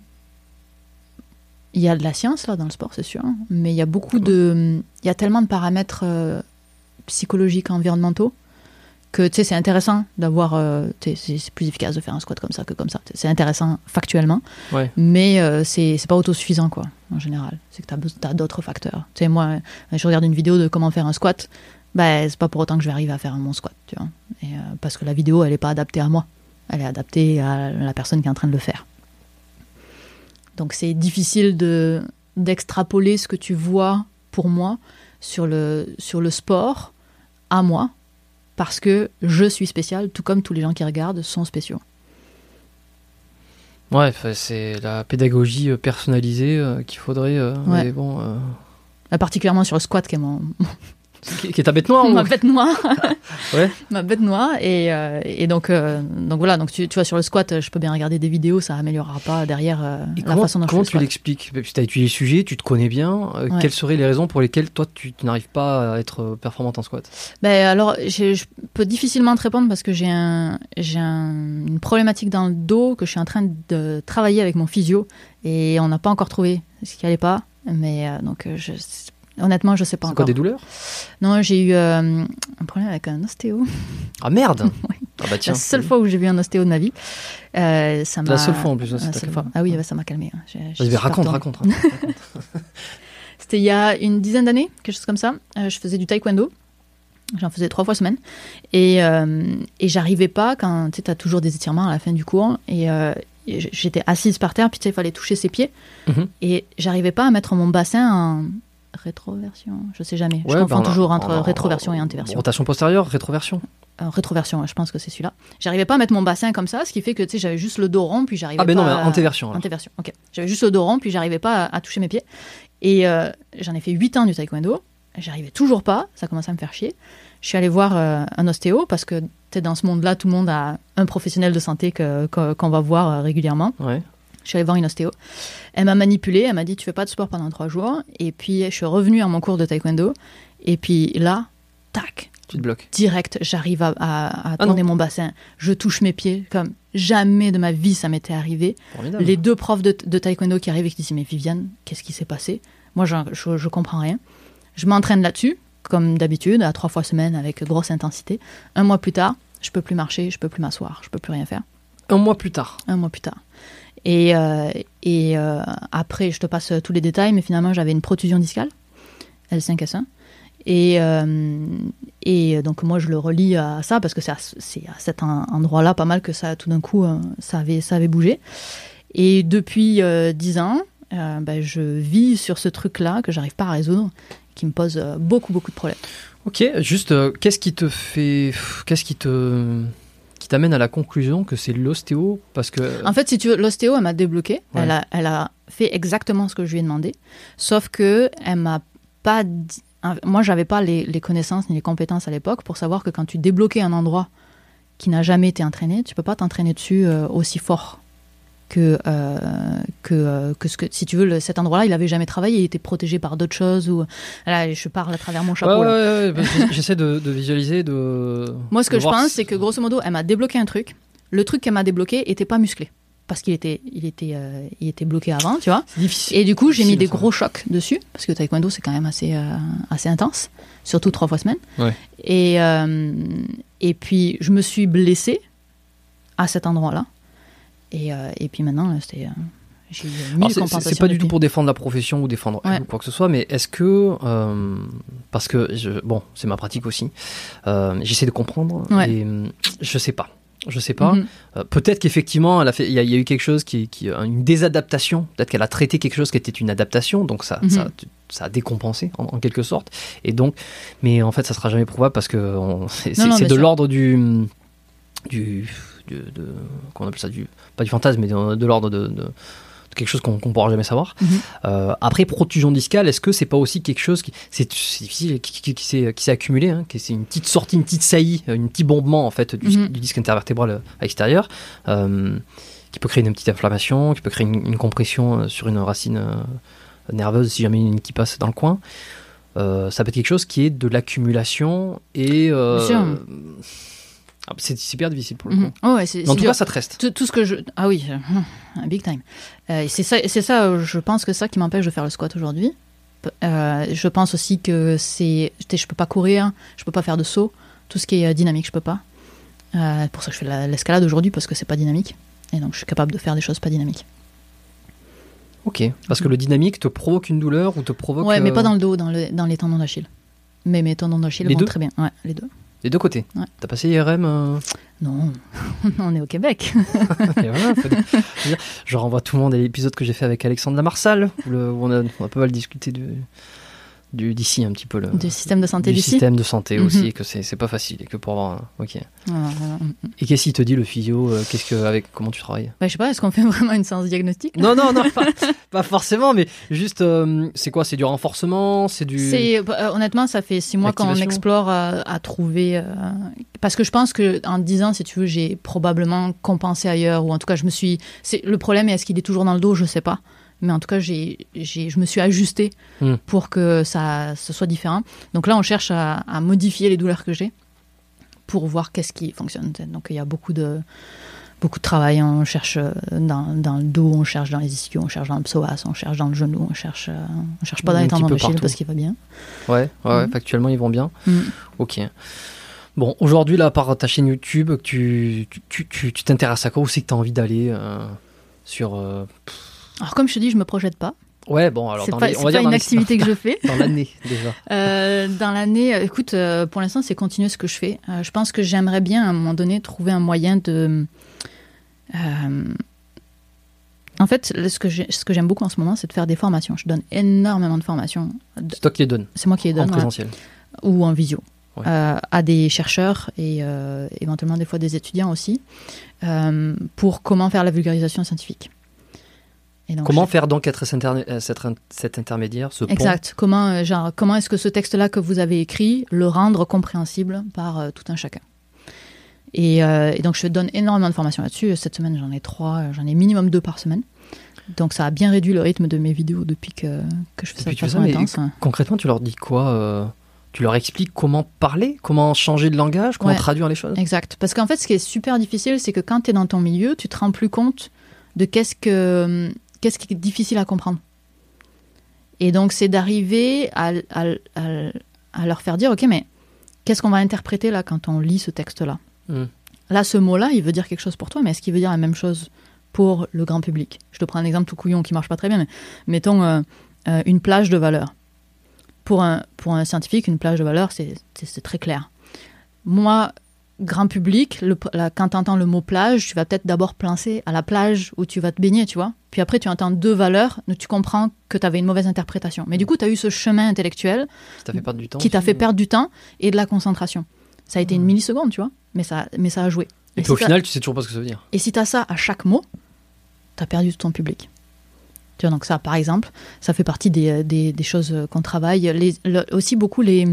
Il y a de la science là dans le sport, c'est sûr. Mais il y a beaucoup de. Il y a tellement de paramètres euh, psychologiques, environnementaux que tu sais, c'est intéressant d'avoir. euh, c'est plus efficace de faire un squat comme ça que comme ça. C'est intéressant factuellement. Ouais. Mais euh, c'est pas autosuffisant, quoi, en général. C'est que tu as, d'autres facteurs. Tu sais, moi, euh, je regarde une vidéo de comment faire un squat, bah, c'est pas pour autant que je vais arriver à faire mon squat, tu vois. Et, parce que la vidéo, elle est pas adaptée à moi. Elle est adaptée à la personne qui est en train de le faire. Donc c'est difficile de d'extrapoler ce que tu vois pour moi sur le, sur le sport à moi, parce que je suis spécial, tout comme tous les gens qui regardent sont spéciaux. Ouais, c'est la pédagogie euh, personnalisée euh, qu'il faudrait. euh, Ouais. mais bon, Euh, Particulièrement sur le squat, qui est mon, Qui, qui est ta bête noire ma ou- bête noire. Ouais. ma bête noire. Et, euh, et donc, euh, donc voilà, donc tu, tu vois, sur le squat, je peux bien regarder des vidéos, ça améliorera pas derrière euh, Et la comment, façon dont comment je fais tu l'expliques? Que tu as étudié le sujet, tu te connais bien. Ouais. Quelles seraient les raisons pour lesquelles toi tu, tu n'arrives pas à être performante en squat? Ben alors, je, je peux difficilement te répondre parce que j'ai un, j'ai un- une problématique dans le dos que je suis en train de travailler avec mon physio et on n'a pas encore trouvé ce qui allait pas. Mais donc, je, honnêtement, je sais pas C'est quoi encore. des douleurs? Non, j'ai eu euh, un problème avec un ostéo. Ah merde Ah bah tiens. la seule fois où j'ai vu un ostéo de ma vie. Euh, ça m'a. La seule fois en plus. c'est seule ta- fois. Ah oui, ouais, ça m'a calmé. hein. Raconte, raconte, raconte. C'était il y a une dizaine d'années, quelque chose comme ça. Euh, je faisais du taekwondo. J'en faisais trois fois semaine. Et, euh, et j'arrivais pas quand tu as toujours des étirements à la fin du cours. Et, j'étais assise par terre, puis il fallait toucher ses pieds. Mhm. Et j'arrivais pas à mettre mon bassin en rétroversion. Je sais jamais. je Ouais, confonds bah, toujours en- entre en- rétroversion et antéversion. Rotation postérieure, rétroversion. Euh, rétroversion, je pense que c'est celui-là. J'arrivais pas à mettre mon bassin comme ça, ce qui fait que j'avais juste le dos rond, puis j'arrivais Ah ben pas non, mais à- antéversion. alors. Antéversion, ok. J'avais juste le dos rond, puis j'arrivais pas à, à toucher mes pieds. Et euh, j'en ai fait 8 ans du taekwondo. J'arrivais toujours pas, ça commençait à me faire chier. Je suis allée voir euh, un ostéo parce que dans ce monde-là, tout le monde a un professionnel de santé qu'on va voir régulièrement. Ouais. Je suis allée voir une ostéo. Elle m'a manipulée, elle m'a dit tu fais pas de sport pendant trois jours. Et puis je suis revenue à mon cours de taekwondo. Et puis là, tac, Tu te bloques. direct, j'arrive à, à- à Ah tourner mon bassin. Je touche mes pieds comme jamais de ma vie ça m'était arrivé. Formidable. Les deux profs de, de taekwondo qui arrivent et qui disent Mais Viviane, qu'est-ce qui s'est passé? Moi, je, je, je comprends rien. Je m'entraîne là-dessus, comme d'habitude, à trois fois semaine avec grosse intensité. Un mois plus tard, je peux plus marcher, je peux plus m'asseoir, je peux plus rien faire. Un mois plus tard. Un mois plus tard. Et, euh, euh, après, je te passe tous les détails, mais finalement, j'avais une protusion discale, L5S1. Et, euh, et donc, moi, je le relie à ça parce que c'est à, cet en- endroit-là pas mal que tout d'un coup, ça, avait, bougé. Et depuis euh, 10 ans, ben, je vis sur ce truc-là que j'arrive pas à résoudre, qui me pose beaucoup, beaucoup de problèmes. Ok, juste, qu'est-ce qui te fait. Qu'est-ce qui te. Qui t'amène à la conclusion que c'est l'ostéo Parce que. En fait, si tu veux, l'ostéo, elle m'a débloqué. Ouais. Elle, a, elle a fait exactement ce que je lui ai demandé. Sauf que elle m'a pas dit- Moi, j'avais pas les, les connaissances ni les compétences à l'époque pour savoir que quand tu débloquais un endroit qui n'a jamais été entraîné, tu peux pas t'entraîner dessus euh, aussi fort que, euh, que, euh, que ce que. Si tu veux, le- cet endroit-là, il avait jamais travaillé, il était protégé par d'autres choses. Ou, là, je parle à travers mon chapeau. ouais, ouais, ouais, j'essaie de, de visualiser, de. Moi, ce que je pense, c'est que grosso modo, elle m'a débloqué un truc. Le truc qu'elle m'a débloqué était pas musclé. Parce qu'il était, il était, euh, il était bloqué avant, tu vois. Difficile. Et du coup, j'ai mis des ça. gros chocs dessus. Parce que taekwondo, c'est quand même assez, euh, assez intense. Surtout trois fois semaine. Ouais. Et, euh, et puis, je me suis blessée à cet endroit-là. Et, euh, et puis maintenant, c'était. euh, c'est- pas du tout pour défendre la profession ou défendre Ouais. ou quoi que ce soit, mais est-ce que euh, parce que je, bon, c'est ma pratique aussi, euh, j'essaie de comprendre Ouais. et je sais pas, je sais pas. Mhm. Euh, peut-être qu'effectivement, elle a fait, il y, a- il y a eu quelque chose qui, qui une désadaptation. Peut-être qu'elle a traité quelque chose qui était une adaptation, donc ça, Mhm. ça, ça a décompensé en, en quelque sorte. Et donc, mais en fait, ça sera jamais prouvable parce que c'est de l'ordre du du de, de- comment on appelle ça du pas du fantasme, mais de, de l'ordre de, quelque chose qu'on qu'on pourra jamais savoir. Mhm. Euh, après, protusion discale, est-ce que c'est pas aussi quelque chose qui c'est difficile, qui, qui- qui s'est accumulé, hein, qui c'est une petite sortie, une petite saillie, un petit bombement en fait du, Mhm. du disque intervertébral euh, à l'extérieur, euh, qui peut créer une petite inflammation, qui peut créer une, une compression euh, sur une racine euh, nerveuse si jamais il y en a une qui passe dans le coin. Euh, ça peut être quelque chose qui est de l'accumulation et euh. Ah, c'est c'est hyper difficile pour le coup. Mhm. Oh, ouais, en tout dur. cas, ça te reste. tout, tout ce que je ah oui euh, big time Euh, c'est ça ça euh, je pense que ça qui m'empêche de faire le squat aujourd'hui euh, je pense aussi que c'est je peux pas courir je peux pas faire de saut tout ce qui est dynamique je peux pas pour ça que je fais la- l'escalade aujourd'hui parce que c'est pas dynamique et donc je suis capable de faire des choses pas dynamiques Ok. Parce que le dynamique te provoque une douleur ou te provoque. ouais mais pas dans le dos dans, le, dans les tendons d'Achille mais mes tendons d'Achille vont deux très bien ouais les deux Les deux côtés. Ouais. T'as passé IRM euh, non on est au Québec voilà, Je renvoie tout le monde à l'épisode que j'ai fait avec Alexandre Lamarsal, où, le- où on, a, on a pas mal discuté du d'ici un petit peu le Du système de santé du système de santé aussi, que c'est c'est pas facile et que pour avoir. un- Ok. Voilà, voilà. Et qu'est-ce qu'il te dit le physio euh, Qu'est-ce que avec comment tu travailles? Bah, Je sais pas, est-ce qu'on fait vraiment une séance diagnostique? Non, non, non, pas, pas forcément, mais juste, euh, c'est quoi? C'est du renforcement? C'est du. C'est euh, honnêtement, ça fait six mois qu'on explore à, à trouver. euh, parce que je pense que en dix ans, si tu veux, j'ai probablement compensé ailleurs ou en tout cas, je me suis. C'est le problème. Est-ce qu'il est toujours dans le dos? Je sais pas. Mais en tout cas, j'ai, je me suis ajustée Hmm. pour que ça, ce soit différent. Donc là, on cherche à, à modifier les douleurs que j'ai pour voir qu'est-ce qui fonctionne. Donc il y a beaucoup de beaucoup de travail. On cherche euh, dans, dans le dos, on cherche dans les ischios, on cherche dans le psoas, on cherche dans le genou, on cherche, euh, on cherche pas dans les tendons d'Achille parce qu'il va bien. Ouais, ouais, ouais, Mhm. factuellement, ils vont bien. Mm. Ok. Bon, aujourd'hui, là, par ta chaîne YouTube, tu tu- tu tu- tu t'intéresses à quoi Où c'est que tu as envie d'aller euh, sur. euh, Alors comme je te dis, je me projette pas. Ouais, bon, alors C'est dans pas, les- c'est on va pas dire dans une activité que je fais. dans l'année déjà. Euh, dans l'année, euh, écoute, euh, pour l'instant, c'est continuer ce que je fais. Euh, je pense que j'aimerais bien, à un moment donné, trouver un moyen de... En fait, ce que j'aime beaucoup en ce moment, c'est de faire des formations. Je donne énormément de formations. C'est toi qui les donnes C'est moi qui les en donne, voilà. présentiel. ou en visio. Ouais. à des chercheurs et éventuellement des fois des étudiants aussi, pour comment faire la vulgarisation scientifique. Et donc, Comment je- faire donc être cet, euh, cet intermédiaire, ce pont Exact. Comment, euh, genre, comment est-ce que ce texte-là que vous avez écrit, le rendre compréhensible par euh, tout un chacun? Et, euh, et donc, je donne énormément de formations là-dessus. Cette semaine, j'en ai trois, j'en ai minimum deux par semaine. Donc, ça a bien réduit le rythme de mes vidéos depuis que, que je fais ça de façon intense. hein. Concrètement, tu leur dis quoi Tu leur expliques comment parler, comment changer de langage, comment Ouais. traduire les choses? Exact. Parce qu'en fait, ce qui est super difficile, c'est que quand tu es dans ton milieu, tu te rends plus compte de qu'est-ce que qu'est-ce qui est difficile à comprendre. Et donc, c'est d'arriver à, à- à- à leur faire dire, OK, mais qu'est-ce qu'on va interpréter là quand on lit ce texte-là Hmm. Là, ce mot-là, il veut dire quelque chose pour toi, mais est-ce qu'il veut dire la même chose pour le grand public? Je te prends un exemple tout couillon qui marche pas très bien, mais mettons euh, euh, une plage de valeur. Pour un, pour un scientifique, une plage de valeur, c'est très clair. Moi, grand public, le, quand tu entends le mot plage, tu vas peut-être d'abord penser à la plage où tu vas te baigner, tu vois. Puis après, tu entends deux valeurs, tu comprends que tu avais une mauvaise interprétation. Mais du coup, tu as eu ce chemin intellectuel Ça t'a fait perdre du temps qui t'a fait perdre du temps et de la concentration. Ça a été une milliseconde, tu vois, mais ça, mais ça a joué. Et puis si au final, tu sais toujours pas ce que ça veut dire. et si tu as ça à chaque mot, tu as perdu tout ton public. Tu vois, donc ça, par exemple, ça fait partie des, des, des choses euh, qu'on travaille. Les, le- aussi beaucoup les,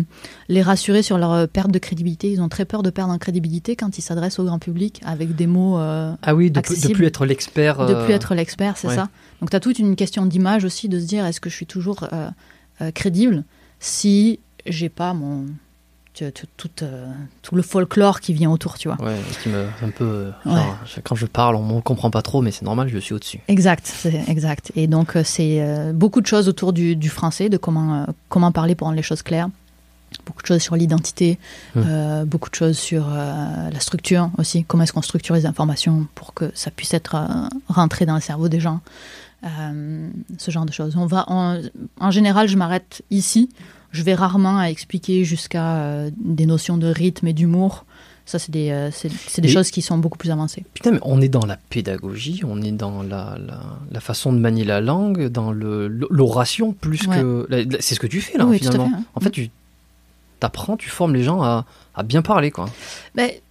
les rassurer sur leur euh, perte de crédibilité. Ils ont très peur de perdre en crédibilité quand ils s'adressent au grand public avec des mots, euh, Ah oui, de, plus- de Accessible. plus être l'expert. de euh, plus être l'expert, c'est ouais. ça. Donc tu as toute une question d'image aussi, de se dire est-ce que je suis toujours euh, euh, crédible si j'ai pas mon tout, euh, tout le folklore qui vient autour, tu vois. Ouais, qui me un peu. euh, Ouais. quand je parle, on ne comprend pas trop, mais c'est normal, je suis au-dessus. Exact, exact. Et donc euh, c'est euh, beaucoup de choses autour du, du français, de comment euh, comment parler pour rendre les choses claires. Beaucoup de choses sur l'identité, euh, beaucoup de choses sur euh, la structure aussi. Comment est-ce qu'on structure les informations pour que ça puisse être euh, rentré dans le cerveau des gens. Euh, ce genre de choses. On va, en, en général, je m'arrête ici. Je vais rarement à expliquer jusqu'à euh, des notions de rythme et d'humour. Ça, c'est des, euh, c'est, c'est des Mais- choses qui sont beaucoup plus avancées. Putain, mais on est dans la pédagogie, on est dans la, la, la façon de manier la langue, dans le l'oration plus Ouais. que. la- C'est ce que tu fais là, Oui, finalement. fait, hein. En fait, tu t'apprends, tu formes les gens à, à bien parler, quoi. Mais,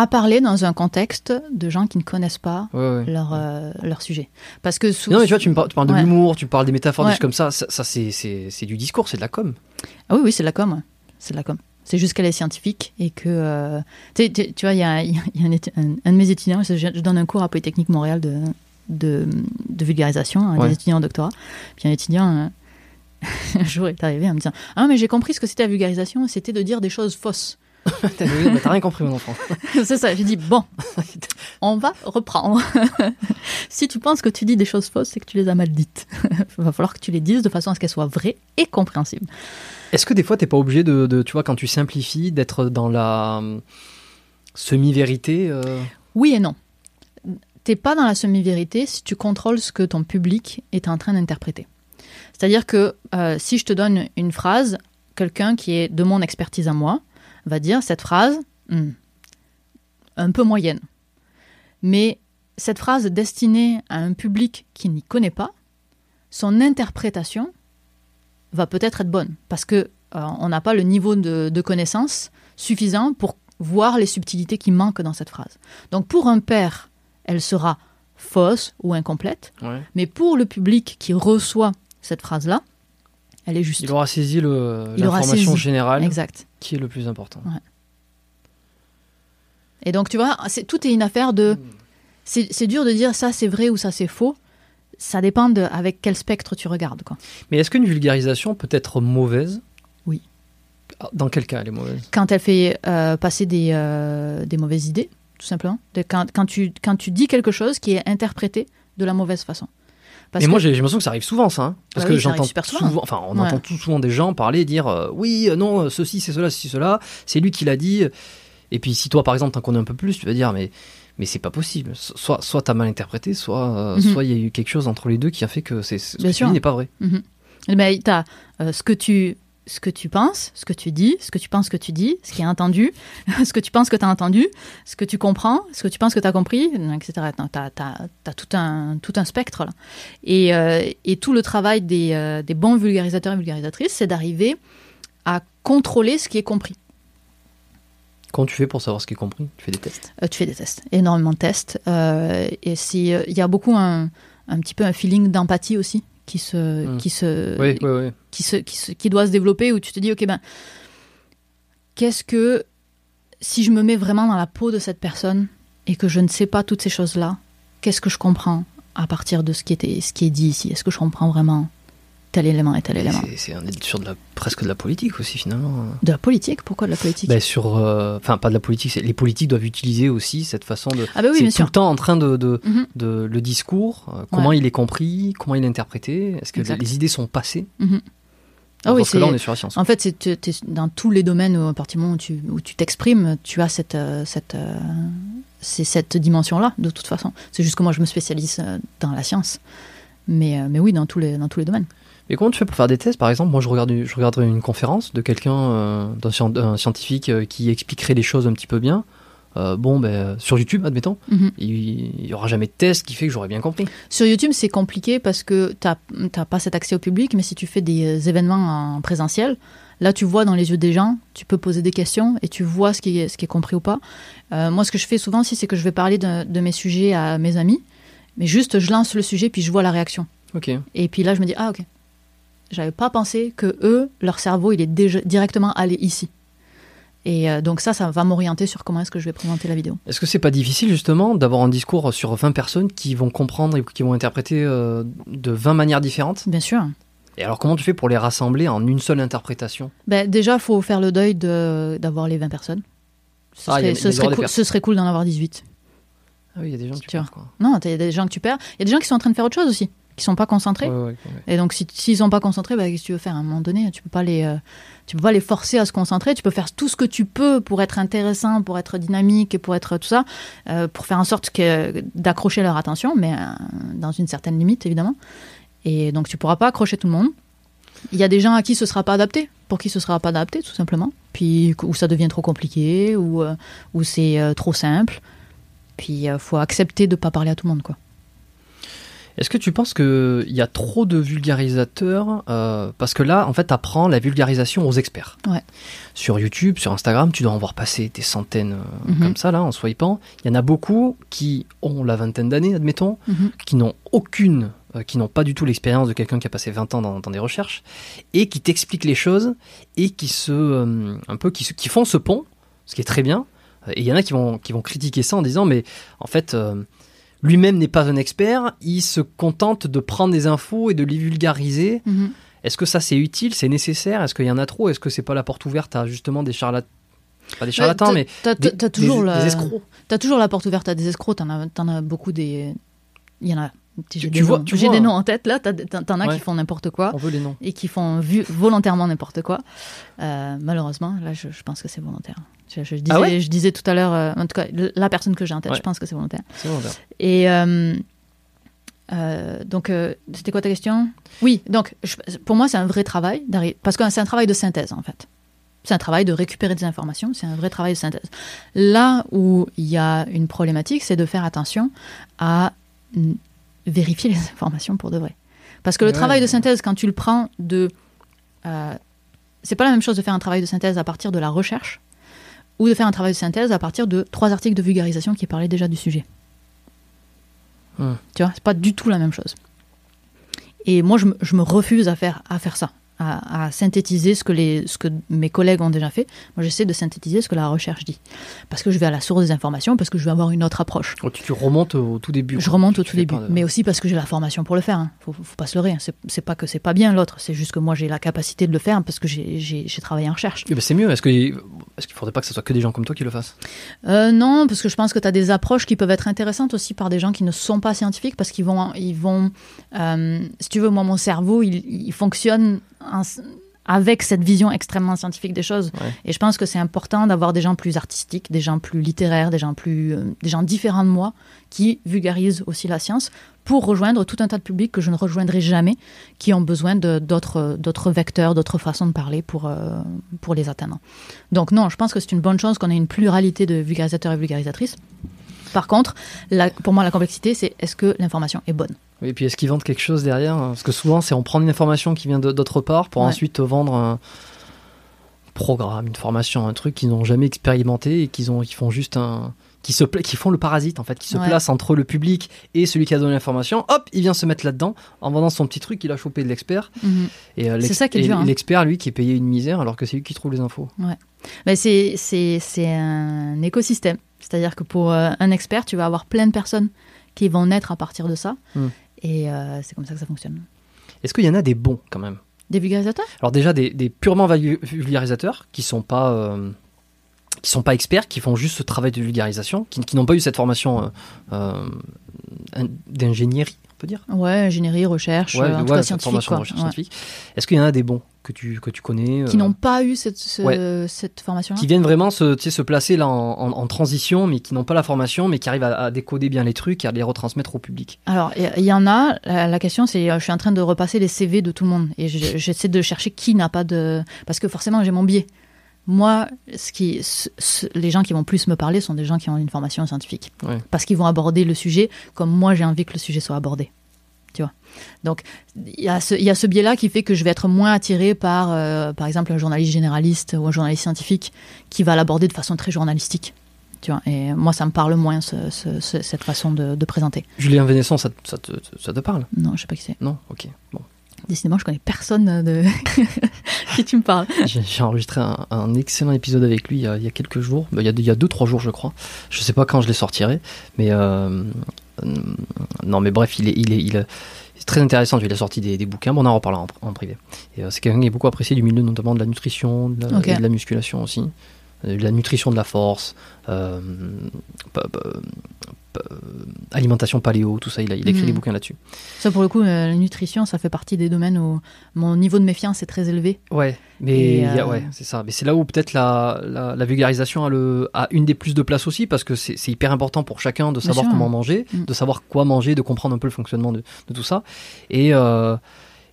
à parler dans un contexte de gens qui ne connaissent pas Ouais, ouais. leur, euh, leur sujet. Parce que sous... Non, mais tu vois, tu, me parles, tu parles de Ouais. l'humour, tu parles des métaphores, des choses comme ça. Ça, ça, c'est- du discours, c'est de la com. Ah oui, oui, c'est de la com. C'est de la com. C'est juste qu'elle est scientifique et que... euh, tu sais, tu tu vois, il y a, il y a un, étu- un- un de mes étudiants, je, je donne un cours à Polytechnique Montréal de, de, de vulgarisation, à Ouais. des étudiants en doctorat. Puis un étudiant, euh, un jour, est arrivé en me disant « Ah, mais j'ai compris ce que c'était la vulgarisation, c'était de dire des choses fausses. » T'as bah, t'as rien compris, mon enfant. C'est ça, j'ai dit bon, on va reprendre. si tu penses que tu dis des choses fausses, c'est que tu les as mal dites. Il va falloir que tu les dises de façon à ce qu'elles soient vraies et compréhensibles. Est-ce que des fois, t'es pas obligé de, de, tu vois, quand tu simplifies, d'être dans la euh, semi-vérité euh, Oui et non. T'es pas dans la semi-vérité si tu contrôles ce que ton public est en train d'interpréter. C'est-à-dire que euh, si je te donne une phrase, quelqu'un qui est de mon expertise à moi va dire cette phrase hmm, un peu moyenne. Mais cette phrase destinée à un public qui n'y connaît pas, son interprétation va peut-être être bonne parce que euh, on n'a pas le niveau de, de connaissance suffisant pour voir les subtilités qui manquent dans cette phrase. Donc pour un père, elle sera fausse ou incomplète, Ouais. mais pour le public qui reçoit cette phrase-là, elle est juste. Il aura saisi l'information générale Exact. qui est le plus important. Et donc, tu vois, tout est une affaire de. C'est, dur de dire ça c'est vrai ou ça c'est faux. Ça dépend de avec quel spectre tu regardes. Quoi. Mais est-ce qu'une vulgarisation peut être mauvaise? Oui. Ah, Dans quel cas elle est mauvaise? Quand elle fait euh, passer des, euh, des mauvaises idées, tout simplement. De- quand, quand, tu, quand tu dis quelque chose qui est interprété de la mauvaise façon. Parce Mais moi que- j'ai l'impression que ça arrive souvent ça. hein. Parce Bah que oui, ça arrive j'entends souvent. enfin on Ouais. entend tout souvent des gens parler, dire euh, oui, euh, non, euh, ceci, c'est cela, ceci, cela, c'est lui qui l'a dit. Et puis si toi par exemple t'en connais un peu plus, tu vas dire mais mais c'est pas possible. So- Soit soit t'as mal interprété, soit euh, Mhm. soit il y a eu quelque chose entre les deux qui a fait que c'est ce que tu dis n'est pas vrai. Mhm. Mais tu as ce, que tu, ce que tu penses, ce que tu dis, ce que tu penses que tu dis, ce qui est entendu, ce que tu penses que tu as entendu, ce que tu comprends, ce que tu penses que tu as compris, etc. Tu as, tout, un, tout un spectre. Là. Et, euh, et tout le travail des, euh, des bons vulgarisateurs et vulgarisatrices, c'est d'arriver à contrôler ce qui est compris. Comment tu fais pour savoir ce qui est compris? Tu fais des tests? Euh, tu fais des tests, énormément de tests. Et il y a beaucoup un, un petit peu un feeling d'empathie aussi qui se, Mm. qui se, Oui, oui, oui. qui, se, qui, se- qui doit se développer où tu te dis, ok, ben, qu'est-ce que, si je me mets vraiment dans la peau de cette personne et que je ne sais pas toutes ces choses-là, qu'est-ce que je comprends à partir de ce qui, était, ce qui est dit ici? Est-ce que je comprends vraiment tel élément et tel élément C'est- C'est un sur de la, presque de la politique aussi finalement. De la politique Pourquoi de la politique? Ben, sur, euh, enfin pas de la politique, les politiques doivent utiliser aussi cette façon de. Ah bah oui, c'est tout sûr. le temps en train de, de, Mhm. de- le discours, euh, comment il est compris, comment il est interprété, est-ce que les, idées sont passées? Mhm. Ah oui, Parce que là c'est- on est sur la science. En fait, c'est dans tous les domaines où, à partir du moment où tu où tu t'exprimes, tu as cette, euh, cette, c'est cette dimension-là, de toute façon. C'est juste que moi, je me spécialise dans la science. Mais, mais oui, dans tous les, dans tous les domaines. Mais comment tu fais pour faire des tests? Par exemple, moi je regarde, je une conférence de quelqu'un, euh, d'un scien- d'un scientifique euh, qui expliquerait les choses un petit peu bien. Euh, bon, ben, sur YouTube, admettons, Mhm. il n'y aura jamais de test qui fait que j'aurais bien compris. Sur YouTube, c'est compliqué parce que tu n'as pas cet accès au public, mais si tu fais des événements en présentiel, là, tu vois dans les yeux des gens, tu peux poser des questions et tu vois ce qui est, ce qui est compris ou pas. Moi, ce que je fais souvent aussi, c'est que je vais parler de, de mes sujets à mes amis, mais juste, je lance le sujet, puis je vois la réaction. Ok. Et puis là, je me dis, ah ok, j'avais pas pensé que eux, leur cerveau, il est déjà directement allé ici. Et euh, donc ça, ça va m'orienter sur comment est-ce que je vais présenter la vidéo. Est-ce que c'est pas difficile justement d'avoir un discours sur 20 personnes qui vont comprendre et qui vont interpréter euh, de 20 manières différentes? Bien sûr. Et alors comment tu fais pour les rassembler en une seule interprétation? Ben, déjà, il faut faire le deuil de- d'avoir les 20 personnes. Ce Ah, serait, ce serait cool, personnes. ce serait cool d'en avoir 18. Ah oui, il y a des gens qui Tu pensent, quoi. Non, il y a des gens que tu perds. Il y a des gens qui sont en train de faire autre chose aussi, qui sont pas concentrés. Ouais, ouais, ouais. Et donc, si- s'ils sont pas concentrés, ben, qu'est-ce que tu veux faire à un moment donné? Tu peux pas les, euh, tu peux pas les forcer à se concentrer. Tu peux faire tout ce que tu peux pour être intéressant, pour être dynamique et pour être tout ça, euh, pour faire en sorte que d'accrocher leur attention, mais euh, dans une certaine limite évidemment. Et donc, tu pourras pas accrocher tout le monde. Il y a des gens à qui ce sera pas adapté, pour qui ce sera pas adapté tout simplement. Puis où ça devient trop compliqué, ou où c'est trop simple. Puis il faut accepter de pas parler à tout le monde quoi. Est-ce que tu penses qu'il y a trop de vulgarisateurs euh, Parce que là, en fait, tu apprends la vulgarisation aux experts. Ouais. Sur YouTube, sur Instagram, tu dois en voir passer des centaines euh, Mhm. comme ça, là, en swipant. Il y en a beaucoup qui ont la vingtaine d'années, admettons, Mhm. qui n'ont aucune, euh, qui n'ont pas du tout l'expérience de quelqu'un qui a passé 20 ans dans, dans des recherches, et qui t'expliquent les choses, et qui se, un peu, qui, qui font ce pont, ce qui est très bien. Et il y en a qui vont, qui vont critiquer ça en disant, mais en fait, lui-même n'est pas un expert, il se contente de prendre des infos et de les vulgariser. Mhm. Est-ce que ça c'est utile, c'est nécessaire? Est-ce qu'il y en a trop? Est-ce que c'est pas la porte ouverte à justement des charlatans Pas des charlatans, Ouais, mais des, t'as toujours des- la- des escrocs. T'as toujours la porte ouverte à des escrocs, t'en as, t'en as beaucoup des. Il y en a. J'ai Tu- des, vois- vois, des hein. noms en tête là, t'en as Ouais. qui font n'importe quoi On veut les noms. et qui font vu- volontairement n'importe quoi. Euh, malheureusement, là je, je pense que c'est volontaire. Je, je disais, Ah ouais je disais tout à l'heure, euh, en tout cas, la personne que j'ai en tête, Ouais. je pense que c'est volontaire. C'est volontaire. Et euh, donc, c'était quoi ta question? Oui, donc pour moi, c'est un vrai travail, parce que c'est un travail de synthèse en fait. C'est un travail de récupérer des informations, c'est un vrai travail de synthèse. Là où il y a une problématique, c'est de faire attention à vérifier les informations pour de vrai. Parce que le Ouais. travail de synthèse, quand tu le prends de euh, c'est pas la même chose de faire un travail de synthèse à partir de la recherche ou de faire un travail de synthèse à partir de trois articles de vulgarisation qui parlaient déjà du sujet. Hmm. Tu vois, c'est pas du tout la même chose. Et moi, je me, je me refuse à faire, à faire ça à, à, synthétiser ce que, les, ce que mes collègues ont déjà fait. Moi, j'essaie de synthétiser ce que la recherche dit. Parce que je vais à la source des informations, parce que je vais avoir une autre approche. Oh, tu, tu, remontes au tout début. Je remonte au tout début. De... Mais aussi parce que j'ai la formation pour le faire. Hein. Faut, faut pas se leurrer. Hein. C'est pas que c'est pas bien l'autre. C'est juste que moi, j'ai la capacité de le faire parce que j'ai travaillé en recherche. Eh ben c'est mieux. Est-ce qu'il est qu faudrait pas que ce soit que des gens comme toi qui le fassent? Euh, Non, parce que je pense que tu as des approches qui peuvent être intéressantes aussi par des gens qui ne sont pas scientifiques parce qu'ils vont. Ils vont euh, si tu veux, moi, mon cerveau, il, il fonctionne. Avec cette vision extrêmement scientifique des choses. Ouais. Et je pense que c'est important d'avoir des gens plus artistiques, des gens plus littéraires, des gens plus, euh, des gens différents de moi qui vulgarisent aussi la science pour rejoindre tout un tas de publics que je ne rejoindrai jamais, qui ont besoin d'autres d'autres vecteurs, d'autres façons de parler pour euh, pour les atteindre. Donc non, je pense que c'est une bonne chose qu'on ait une pluralité de vulgarisateurs et vulgarisatrices. Par contre, la, pour moi, la complexité, c'est est-ce que l'information est bonne? Et puis est-ce qu'ils vendent quelque chose derrière? Parce que souvent, c'est on prend une information qui vient d'autre part pour ouais. ensuite te vendre un programme, une formation, un truc qu'ils n'ont jamais expérimenté et qu'ils ont, ils font juste un, qui se, qui font le parasite en fait, qui se Ouais. place entre le public et celui qui a donné l'information. Hop, il vient se mettre là-dedans en vendant son petit truc qu'il a chopé de l'expert. Mhm. Et euh, C'est l'ex- ça qui est et dur, hein. l'expert, lui, qui est payé une misère alors que c'est lui qui trouve les infos. C'est c'est- c'est un écosystème. C'est-à-dire que pour euh, un expert, tu vas avoir plein de personnes qui vont naître à partir de ça. Mm. Et euh, c'est comme ça que ça fonctionne. Est-ce qu'il y en a des bons quand même? Des vulgarisateurs? Alors déjà des, des purement vulgarisateurs qui sont pas euh, qui sont pas experts, qui font juste ce travail de vulgarisation, qui, qui n'ont pas eu cette formation euh, euh, in- d'ingénierie, peut dire. Ouais, ingénierie, recherche, euh, en tout cas cette scientifique. formation de quoi. recherche Ouais. scientifique. Est-ce qu'il y en a des bons que tu que tu connais Qui euh, n'ont pas eu cette, ce- Ouais. cette formation-là qui viennent vraiment se, se placer là en, en- en transition, mais qui n'ont pas la formation, mais qui arrivent à, à décoder bien les trucs et à les retransmettre au public. Alors, il y- en a. La, la question, c'est, euh, je suis en train de repasser les CV de tout le monde et je- j'essaie de chercher qui n'a pas de, parce que forcément, j'ai mon biais. Moi, ce qui, ce- ce- les gens qui vont plus me parler sont des gens qui ont une formation scientifique, Ouais. parce qu'ils vont aborder le sujet comme moi j'ai envie que le sujet soit abordé. Tu vois. Donc, il y a ce, biais-là qui fait que je vais être moins attiré par, euh, par exemple, un journaliste généraliste ou un journaliste scientifique qui va l'aborder de façon très journalistique. Tu vois. Et moi, ça me parle moins ce- ce- ce- cette façon de, de présenter. Julien Vénesson, ça, te- ça, te, ça te parle? Non, je sais pas qui c'est. Non? Ok. Bon. Décidément, je connais personne de qui tu me parles. J'ai enregistré un, un excellent épisode avec lui il y a, il y a quelques jours, Bah, il y a, il y a deux trois jours je crois. Je sais pas quand je les sortirai, mais euh, euh, non mais bref il est il est il est, c'est très intéressant. Il a sorti des, des bouquins, bon, on en reparlera en, en privé. Euh, c'est quelqu'un qui est beaucoup apprécié du milieu notamment de la nutrition, de la, Ok. et de la musculation aussi, Euh, de la nutrition de la force, euh, alimentation paléo, tout ça. Il a, il a écrit Mhm. des bouquins là-dessus. Ça, pour le coup, euh, la nutrition, ça fait partie des domaines où mon niveau de méfiance est très élevé. Ouais, mais euh, ouais, c'est ça. Mais c'est là où peut-être la, la, la vulgarisation a, le, a une des plus de place aussi, parce que c'est hyper important pour chacun de savoir comment manger, Mm. de savoir quoi manger, de comprendre un peu le fonctionnement de, de tout ça. Et, euh,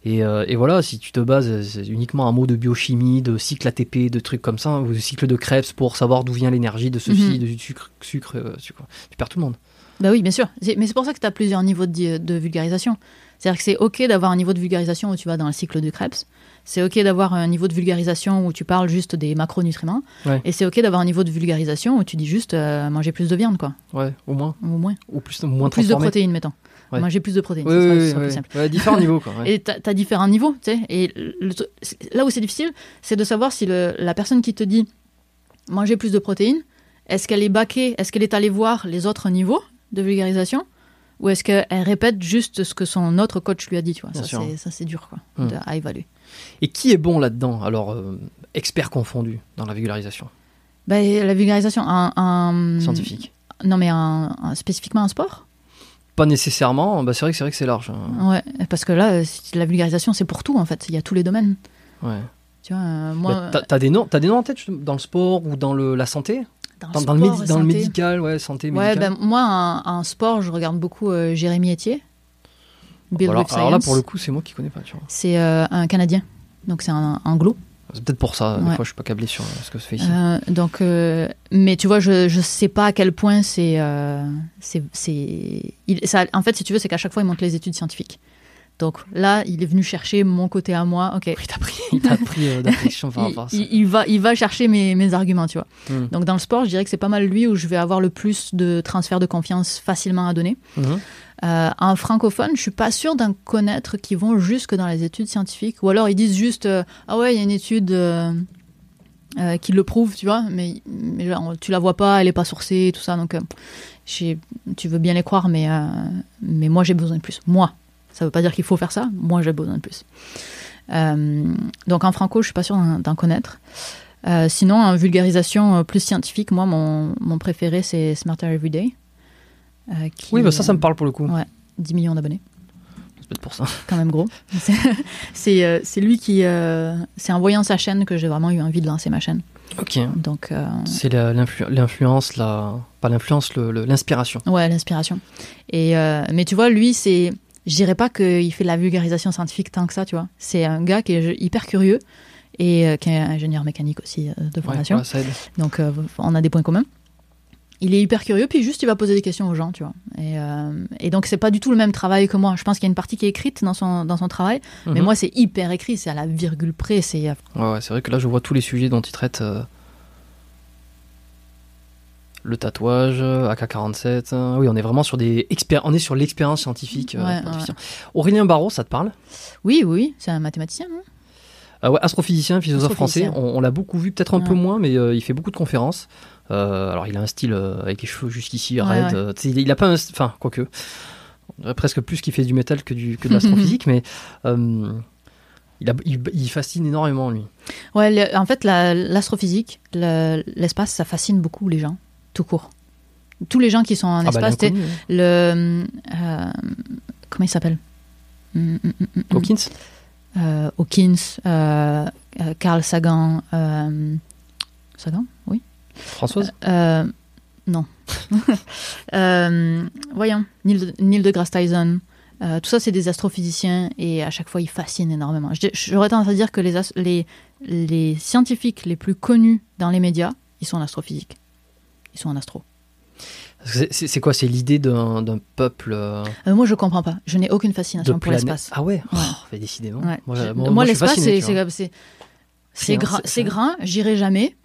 et, euh, et voilà, si tu te bases euh, uniquement un mot de biochimie, de cycle ATP, de trucs comme ça, ou de cycle de Krebs pour savoir d'où vient l'énergie de ceci, Mhm. de sucre, sucre, euh, sucre, tu perds tout le monde. Bah oui, bien sûr. Mais c'est pour ça que tu as plusieurs niveaux de, vulgarisation. C'est-à-dire que c'est OK d'avoir un niveau de vulgarisation où tu vas dans le cycle de Krebs. C'est OK d'avoir un niveau de vulgarisation où tu parles juste des macronutriments. Ouais. Et c'est OK d'avoir un niveau de vulgarisation où tu dis juste euh, manger plus de viande, quoi. Ouais, au moins. Ou moins. Ou plus, moins plus de protéines, mettons. Ouais. Manger plus de protéines. Oui, oui, plus simple. Ouais, différents niveaux, quoi. Et t'as as différents niveaux, tu sais. Et le- là où c'est difficile, c'est de savoir si le- la personne qui te dit manger plus de protéines, est-ce qu'elle est baquée, est-ce qu'elle est allée voir les autres niveaux de vulgarisation ou est-ce qu'elle répète juste ce que son autre coach lui a dit, tu vois? Ça, c'est- dur, quoi, Hmm. de- à évaluer. Et qui est bon là-dedans Alors, euh, expert confondu dans la vulgarisation? Ben, la vulgarisation, un, un- scientifique. Non, mais un, un- spécifiquement un sport? Pas nécessairement, bah c'est vrai que c'est vrai que c'est large. hein. Ouais, parce que là, la vulgarisation, c'est pour tout, en fait. Il y a tous les domaines. Ouais. Tu vois, euh, moi, Bah, t'as, t'as des noms, des noms en tête dans le sport ou dans le, la santé? Dans, le, médi- dans le médical, ouais, santé Ouais, médicale. ben, moi, un, un sport, je regarde beaucoup euh, Jérémy Etier. Build Voilà. with alors là, pour le coup, c'est moi qui connais pas. C'est euh, un Canadien. Donc, c'est un anglo. C'est peut-être pour ça, des Ouais. fois, je suis pas câblé sur euh, ce que se fait ici. Euh, donc, mais tu vois, je je sais pas à quel point c'est. c'est, en fait, si tu veux, c'est qu'à chaque fois, il montre les études scientifiques. Donc là, il est venu chercher mon côté à moi. Ok. Il t'a pris, il t'a pris euh, d'affection par Il, rapport à ça. il- il va, il va chercher mes, mes arguments, tu vois. Hmm. Donc dans le sport, je dirais que c'est pas mal lui où je vais avoir le plus de transfert de confiance facilement à donner. Euh, en francophone, je suis pas sûre d'en connaître qui vont jusque dans les études scientifiques, ou alors ils disent juste euh, ah ouais, il y a une étude euh, euh, qui le prouve, tu vois, mais, mais genre, tu la vois pas, elle est pas sourcée, tout ça, donc euh, tu veux bien les croire, mais euh, mais moi j'ai besoin de plus. Moi, ça veut pas dire qu'il faut faire ça. Moi j'ai besoin de plus. Euh, donc en franco, je suis pas sûre d'en- connaître. Euh, sinon, en vulgarisation euh, plus scientifique, moi, mon, mon préféré, c'est Smarter Everyday. euh, qui, Oui, bah ça, ça me parle pour le coup. Ouais. 10 millions d'abonnés, C'est peut-être pour ça. quand même gros. C'est- euh, lui qui. euh, c'est en voyant sa chaîne que j'ai vraiment eu envie de lancer ma chaîne. Ok. Donc, euh, C'est l'influence, la... pas l'influence, l'inspiration. ouais, l'inspiration. Et euh, mais tu vois, lui, c'est. Je dirais pas qu'il fait de la vulgarisation scientifique tant que ça, tu vois. C'est un gars qui est hyper curieux et euh, qui est ingénieur mécanique aussi euh, de formation. ouais. Donc, euh, on a des points communs. Il est hyper curieux, puis juste il va poser des questions aux gens, tu vois. Et, et donc, c'est pas du tout le même travail que moi. Je pense qu'il y a une partie qui est écrite dans son, dans son travail, mais Mhm. moi, c'est hyper écrit, c'est à la virgule près. C'est ouais, c'est vrai que là, je vois tous les sujets dont il traite. Le tatouage, euh, AK-47. euh, Oui, on est vraiment sur des on est sur l'expérience scientifique. euh, Ouais, ouais. Aurélien Barraud, ça te parle? Oui, oui, c'est un mathématicien, non? Ah ouais, astrophysicien, philosophe français. On, on l'a beaucoup vu, peut-être un peu moins, mais euh, il fait beaucoup de conférences. Euh, alors, il a un style avec les cheveux jusqu'ici, Ouais, raide. ouais. tu sais, il, il a pas un. Enfin, quoique. Presque plus qu'il fait du métal que, du, que de l'astrophysique, mais il, a, il, il fascine énormément, lui. Ouais, le- en fait, la- l'astrophysique, le- l'espace, ça fascine beaucoup les gens, tout court. Tous les gens qui sont en Ah bah, espace, hein. le. euh, comment il s'appelle? Hum, hum, hum. Hawkins? Euh, Hawkins, euh, Carl Sagan. Sagan Oui. Françoise? Non. Voyons, Neil, de- Neil deGrasse Tyson. euh, tout ça, c'est des astrophysiciens et à chaque fois, ils fascinent énormément. J'aurais tendance à dire que les, les, les scientifiques les plus connus dans les médias, ils sont en astrophysique. Ils sont en astro. C'est- quoi C'est l'idée d'un peuple euh, Euh, moi, je comprends pas. Je n'ai aucune fascination pour l'espace. Ah ouais? Oh, Décidément. Ouais. Moi, Je- moi, moi, l'espace, c'est c'est- c'est grand, j'irai jamais.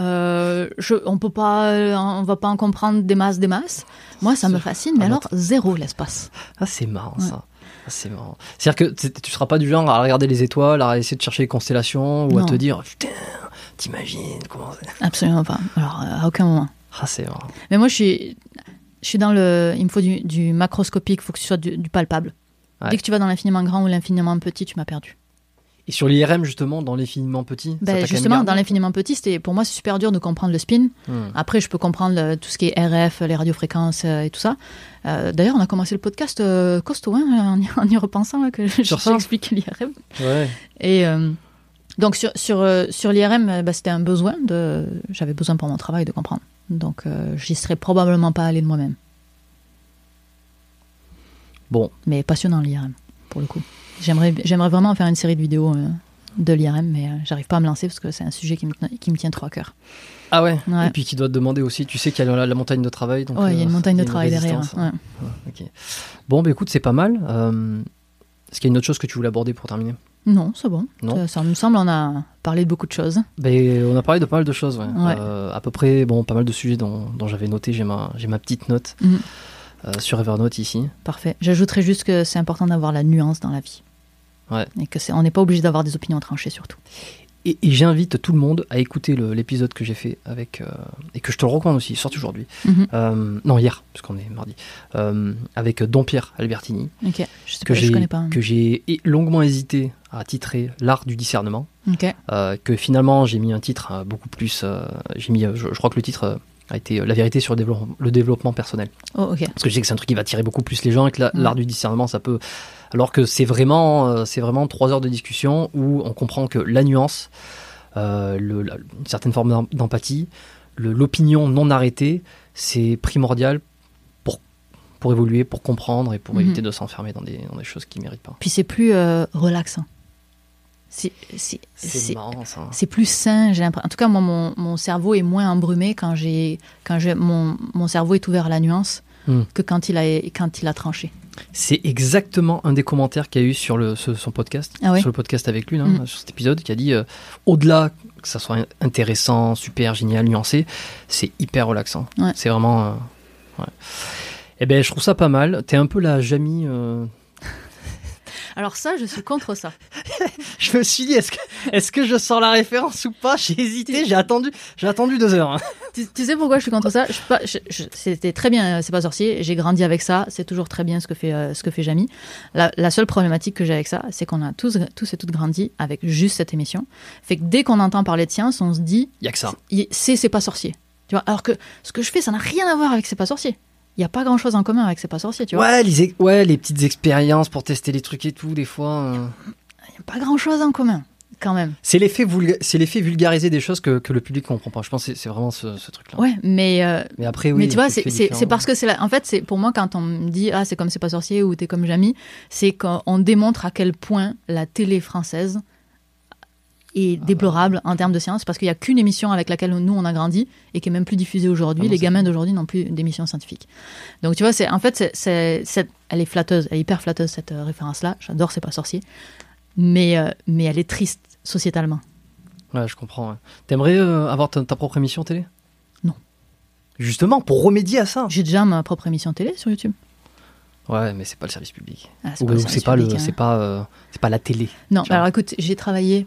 Euh, je, on peut pas, on va pas en comprendre des masses, des masses. Moi, ça me fascine, mais Ah, alors zéro l'espace. Ah, c'est marrant Ouais. ça. Ah, c'est marrant. C'est-à-dire que tu seras pas du genre à regarder les étoiles, à essayer de chercher les constellations ou à te dire putain, t'imagines comment. Absolument pas. Alors, à aucun moment. Ah, c'est marrant. Mais moi, je suis, je suis dans le. Il me faut du, du macroscopique, il faut que ce soit du, du palpable. Ouais. Dès que tu vas dans l'infiniment grand ou l'infiniment petit, tu m'as perdu. Et sur l'IRM, justement, dans l'infiniment petit Ben, justement, dans l'infiniment petit, c'était pour moi, c'est super dur de comprendre le spin. Hmm. Après, je peux comprendre le- tout ce qui est RF, les radiofréquences euh, et tout ça. Euh, D'ailleurs, on a commencé le podcast euh, costaud, hein, en, y, en y repensant, là, que j'explique l'IRM. Ouais. Et euh, donc, sur, sur, euh, sur l'IRM, euh, bah, c'était un besoin. de J'avais besoin pour mon travail de comprendre. Donc, euh, j'y serais probablement pas allé de moi-même. Bon, Mais passionnant, l'IRM, pour le coup. J'aimerais j'aimerais vraiment faire une série de vidéos euh, de l'IRM, mais euh, j'arrive pas à me lancer parce que c'est un sujet qui me, qui me tient trop à cœur. ah ouais? Ouais. Et puis qui doit te demander aussi, tu sais qu'il y a la, la montagne de travail. Donc, Ouais, il y a une montagne de travail derrière. ouais. Bon, bah écoute, c'est pas mal. Est-ce qu'il y a une autre chose que tu voulais aborder pour terminer? Non, c'est bon. Non. Ça, ça me semble, on a parlé de beaucoup de choses. Ben, on a parlé de pas mal de choses, ouais. Ouais. Euh, à peu près, bon, pas mal de sujets dont, dont j'avais noté. J'ai ma, j'ai ma petite note Mhm. euh, sur Evernote ici. Parfait. J'ajouterais juste que c'est important d'avoir la nuance dans la vie. Ouais. Et que c'est, on n'est pas obligé d'avoir des opinions tranchées surtout. Et, et j'invite tout le monde à écouter l'épisode que j'ai fait avec, euh, et que je te le recommande aussi, il sort aujourd'hui. Mhm. Euh, non, hier, parce qu'on est mardi. Euh, avec Don Pierre Albertini, Ok. Je sais que pas, je j'ai connais pas. que j'ai longuement hésité à titrer L'art du discernement. Ok. que finalement j'ai mis un titre beaucoup plus. j'ai mis, je, je crois que le titre a été La vérité sur le développement, le développement personnel. Oh, ok. Parce que je sais que c'est un truc qui va tirer beaucoup plus les gens et que l'art du discernement, ça peut. Alors que c'est vraiment, euh, c'est vraiment trois heures de discussion où on comprend que la nuance, euh, le- la- une certaine forme d'em- d'empathie, l'opinion non arrêtée, c'est primordial pour, pour évoluer, pour comprendre et pour Mhm. éviter de s'enfermer dans des, dans des choses qui méritent pas. Puis c'est plus euh, relaxant. C'est, plus sain. J'ai l'impression. En tout cas, moi, mon, mon cerveau est moins embrumé quand j'ai, quand j'ai, mon, mon cerveau est ouvert à la nuance Hmm. que quand il a, quand il a tranché. C'est exactement un des commentaires qu'il y a eu sur le, ce- son podcast, Ah ouais sur le podcast avec lui, Mm. sur cet épisode, qui a dit euh, au-delà que ça soit intéressant, super, génial, nuancé, c'est hyper relaxant. Ouais. C'est vraiment. euh, ouais. Eh ben, je trouve ça pas mal. T'es un peu la Jamie. euh, Alors ça, je suis contre ça. Je me suis dit, est-ce que, est-ce que je sors la référence ou pas? J'ai hésité, j'ai attendu, j'ai attendu deux heures. hein. Tu, tu sais pourquoi je suis contre ça? C'était très bien, euh, c'est pas sorcier. J'ai grandi avec ça. C'est toujours très bien ce que fait euh, ce que fait Jamie. La, la seule problématique que j'ai avec ça, c'est qu'on a tous tous et toutes grandi avec juste cette émission. Fait que dès qu'on entend parler de science, on se dit Y a que ça. il- c'est c'est pas sorcier. Tu vois Alors que ce que je fais, ça n'a rien à voir avec c'est pas sorcier. Il y a pas grand chose en commun avec c'est pas sorcier. Tu vois Ouais les, ouais, les petites expériences pour tester les trucs et tout, des fois. euh. Il y a pas grand chose en commun quand même. C'est l'effet vulga- c'est l'effet vulgarisé des choses que, que le public comprend pas. Je pense que c'est c'est vraiment ce, ce truc-là. Ouais, mais euh, Mais après, oui. mais tu vois, c'est c'est fait c'est- différent. c'est parce que c'est la- en fait, c'est pour moi quand on me dit ah c'est comme c'est pas sorcier ou t'es comme Jamie, c'est qu'on démontre à quel point la télé française est déplorable en termes de science parce qu'il n'y a qu'une émission avec laquelle nous on a grandi et qui est même plus diffusée aujourd'hui. Ah non, Les gamins d'aujourd'hui n'ont plus d'émissions scientifiques. Donc tu vois, c'est en fait c'est- elle est flatteuse, elle est hyper flatteuse cette euh, référence là. J'adore c'est pas sorcier, mais euh, mais elle est triste sociétalement. Ouais, je comprends. ouais. T'aimerais euh, avoir ta, ta propre émission télé? Non. Justement, pour remédier à ça. J'ai déjà ma propre émission télé sur YouTube. Ouais, mais c'est pas le service public. Ah, c'est pas le, hein. c'est pas, c'est pas la télé. Non, alors écoute, j'ai travaillé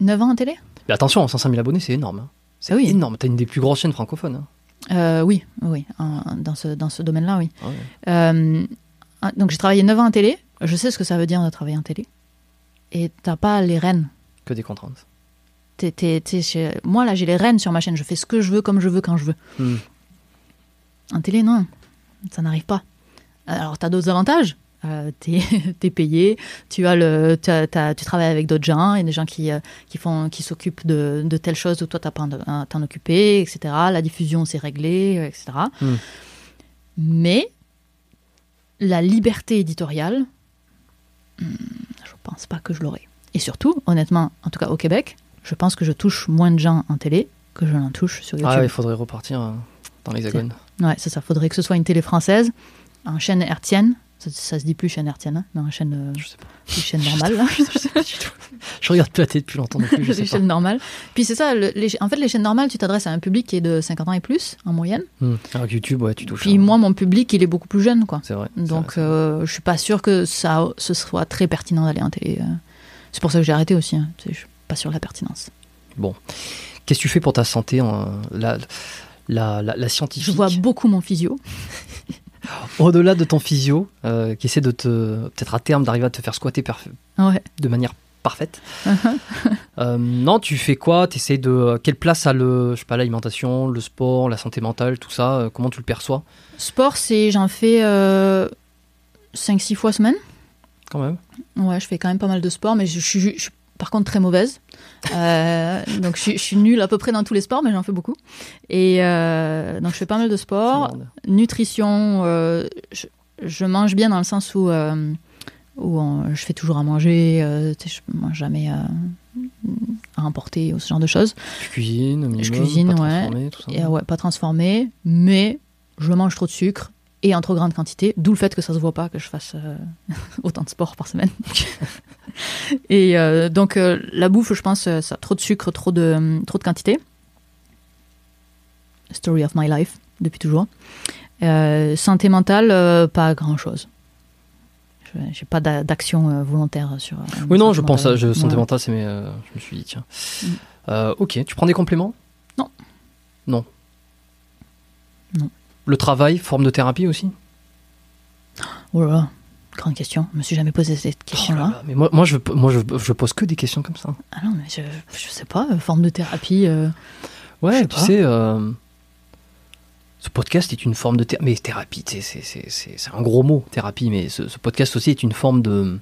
9 ans en télé? Mais attention, 500 000 abonnés, c'est énorme. hein. C'est Ah oui. énorme. T'as une des plus grosses chaînes francophones. hein. Euh, oui, oui, en- dans ce, dans ce domaine-là, oui. Ouais. Euh, donc j'ai travaillé 9 ans en télé. Je sais ce que ça veut dire de travailler en télé. Et t'as pas les rênes. Que des contraintes. T'es- t'es- t'es chez- Moi, là, j'ai les rênes sur ma chaîne. Je fais ce que je veux, comme je veux, quand je veux. Hmm. En télé, non. Ça n'arrive pas. Alors, t'as d'autres avantages? Euh, t'es t'es payé, tu as le, t'as- t'as- tu travailles avec d'autres gens, il y a des gens qui, euh, qui font, qui s'occupent de, de telles choses où toi t'as pas à t'en occuper, etc. La diffusion c'est réglé, etc. Hmm. Mais la liberté éditoriale, hmm, je pense pas que je l'aurai. Et surtout, honnêtement, en tout cas au Québec, je pense que je touche moins de gens en télé que je n'en touche sur YouTube. Ah, il faudrait repartir euh, dans l'hexagone. Ouais, c'est ça. Faudrait que ce soit une télé française, en chaîne hertzienne. Ça, ça se dit plus chaîne hertzienne, hein, en chaîne, euh, Je sais pas. chaîne normale. là. Je sais pas du tout. Je regarde plus la télé depuis longtemps non plus. Je sais les pas. chaînes normales. Puis c'est ça, le- les, en fait, les chaînes normales, tu t'adresses à un public qui est de 50 ans et plus, en moyenne. Hmm. Alors que YouTube, ouais, tu touches. Puis hein. moi, mon public, il est beaucoup plus jeune, quoi. C'est vrai. Donc, vrai, euh, je suis pas sûre que ça, ce soit très pertinent d'aller en télé. euh. C'est pour ça que j'ai arrêté aussi. hein. Je suis pas sûre de la pertinence. Qu'est-ce que tu fais pour ta santé en, la, la, la, la scientifique Je vois beaucoup mon physio. Au-delà de ton physio, euh, qui essaie de te, peut-être à terme, d'arriver à te faire squatter Ouais. de manière parfaite. Euh, non, tu fais quoi? Tu essaies de. Quelle place a le, je sais pas, l'alimentation, le sport, la santé mentale, tout ça euh, Comment tu le perçois? Sport, c'est j'en fais 5-6 fois semaine. Quand même. Ouais, je fais quand même pas mal de sport, mais je suis par contre très mauvaise. Euh, donc je, suis- je suis nulle à peu près dans tous les sports, mais j'en fais beaucoup. Et euh, donc je fais pas mal de sport. C'est merde. Nutrition, euh, je, je mange bien dans le sens où, où on- je fais toujours à manger, je mange jamais à emporter ou ce genre de choses. Tu cuisines, au minimum, cuisine, pas ouais. transformé, tout ça. Et, ouais, pas transformé, mais je mange trop de sucre et en trop grande quantité, d'où le fait que ça se voit pas que je fasse euh, autant de sport par semaine. et euh, donc euh, la bouffe, je pense, ça trop de sucre, trop de trop de quantité. Story of my life depuis toujours. Santé mentale, pas grand chose. J'ai pas d'a- d'action volontaire sur. Oui, non, je pense à je, santé Ouais. mentale, c'est mais je me suis dit, tiens. Mm. Ok, tu prends des compléments? Non. Non. Non. Le travail, forme de thérapie aussi? Oh là là, grande question. Je me suis jamais posé cette Oh là question-là. là, Mais moi, moi, je, moi je, je pose que des questions comme ça. Ah non, mais je, je sais pas, euh, forme de thérapie. euh, Ouais, sais tu pas. sais, euh, ce podcast est une forme de thérapie. Mais thérapie, c'est- c'est c'est- c'est un gros mot, thérapie, mais ce, ce podcast aussi est une forme de.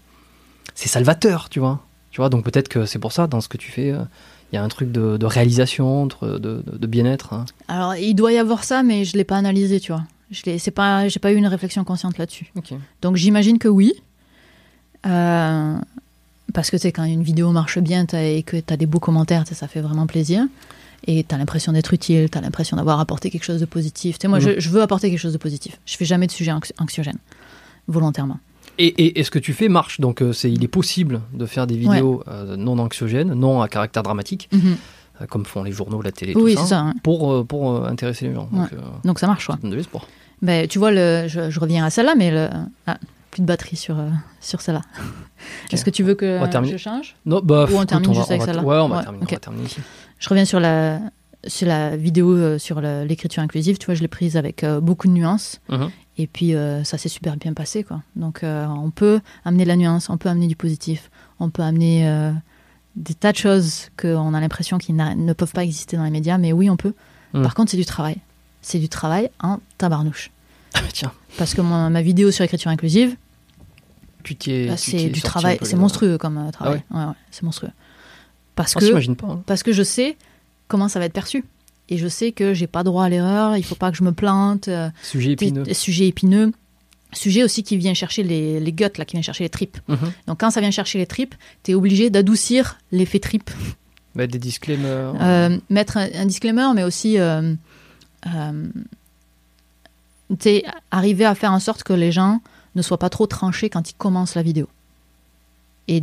C'est salvateur, tu vois. Tu vois, donc peut-être que c'est pour ça, dans ce que tu fais, euh, il y a un truc de, de réalisation, de, de- de bien-être. hein. Alors, il doit y avoir ça, mais je l'ai pas analysé, tu vois. Je c'est pas, pas eu une réflexion consciente là-dessus. Donc, j'imagine que oui. Euh, parce que tu sais, quand une vidéo marche bien et que tu as des beaux commentaires, ça fait vraiment plaisir. Et tu as l'impression d'être utile, tu as l'impression d'avoir apporté quelque chose de positif. Tu sais, moi, Mhm. je, je veux apporter quelque chose de positif. Je fais jamais de sujet anxi- anxiogène. volontairement. Et, et, et ce que tu fais marche, donc euh, c'est, il est possible de faire des vidéos euh, non anxiogènes, non à caractère dramatique, Mhm. euh, comme font les journaux, la télé, Oui, tout ça, pour, euh, pour euh, intéresser les gens. Donc, euh, Donc ça marche, ouais. de l'espoir. Ben, tu vois, le, je, je reviens à celle-là, mais le, ah, plus de batterie sur, sur celle-là. Est-ce que tu veux que je change Non, bah, Ou on écoute, termine va- juste avec va- celle-là Ouais, on va, Ouais, terminer, ok. on va terminer ici. Je reviens sur la, sur la vidéo sur l'écriture inclusive. Tu vois, je l'ai prise avec beaucoup de nuances. Mhm. Et puis, euh, ça s'est super bien passé. Quoi. Donc, euh, on peut amener de la nuance, on peut amener du positif, on peut amener euh, des tas de choses qu'on a l'impression qu'ils n'a- ne peuvent pas exister dans les médias. Mais oui, on peut. Mhm. Par contre, c'est du travail. C'est du travail en tabarnouche. Ah, mais tiens, Parce que mon- ma vidéo sur l'écriture inclusive, tu t'y es. bah, c'est es du travail. C'est monstrueux comme travail. Ouais, ouais, c'est monstrueux. Parce Ah, que s'imagine pas. hein. parce que je sais comment ça va être perçu. Et je sais que j'ai pas droit à l'erreur, il faut pas que je me plante. euh, Sujet épineux. Sujet épineux. Sujet aussi qui vient chercher les, les guts, là, qui vient chercher les tripes. Mhm. Donc quand ça vient chercher les tripes, tu es obligé d'adoucir l'effet tripe. Mettre des disclaimers. Euh, mettre un, un disclaimer, mais aussi euh, euh, arriver à faire en sorte que les gens ne soient pas trop tranchés quand ils commencent la vidéo. Et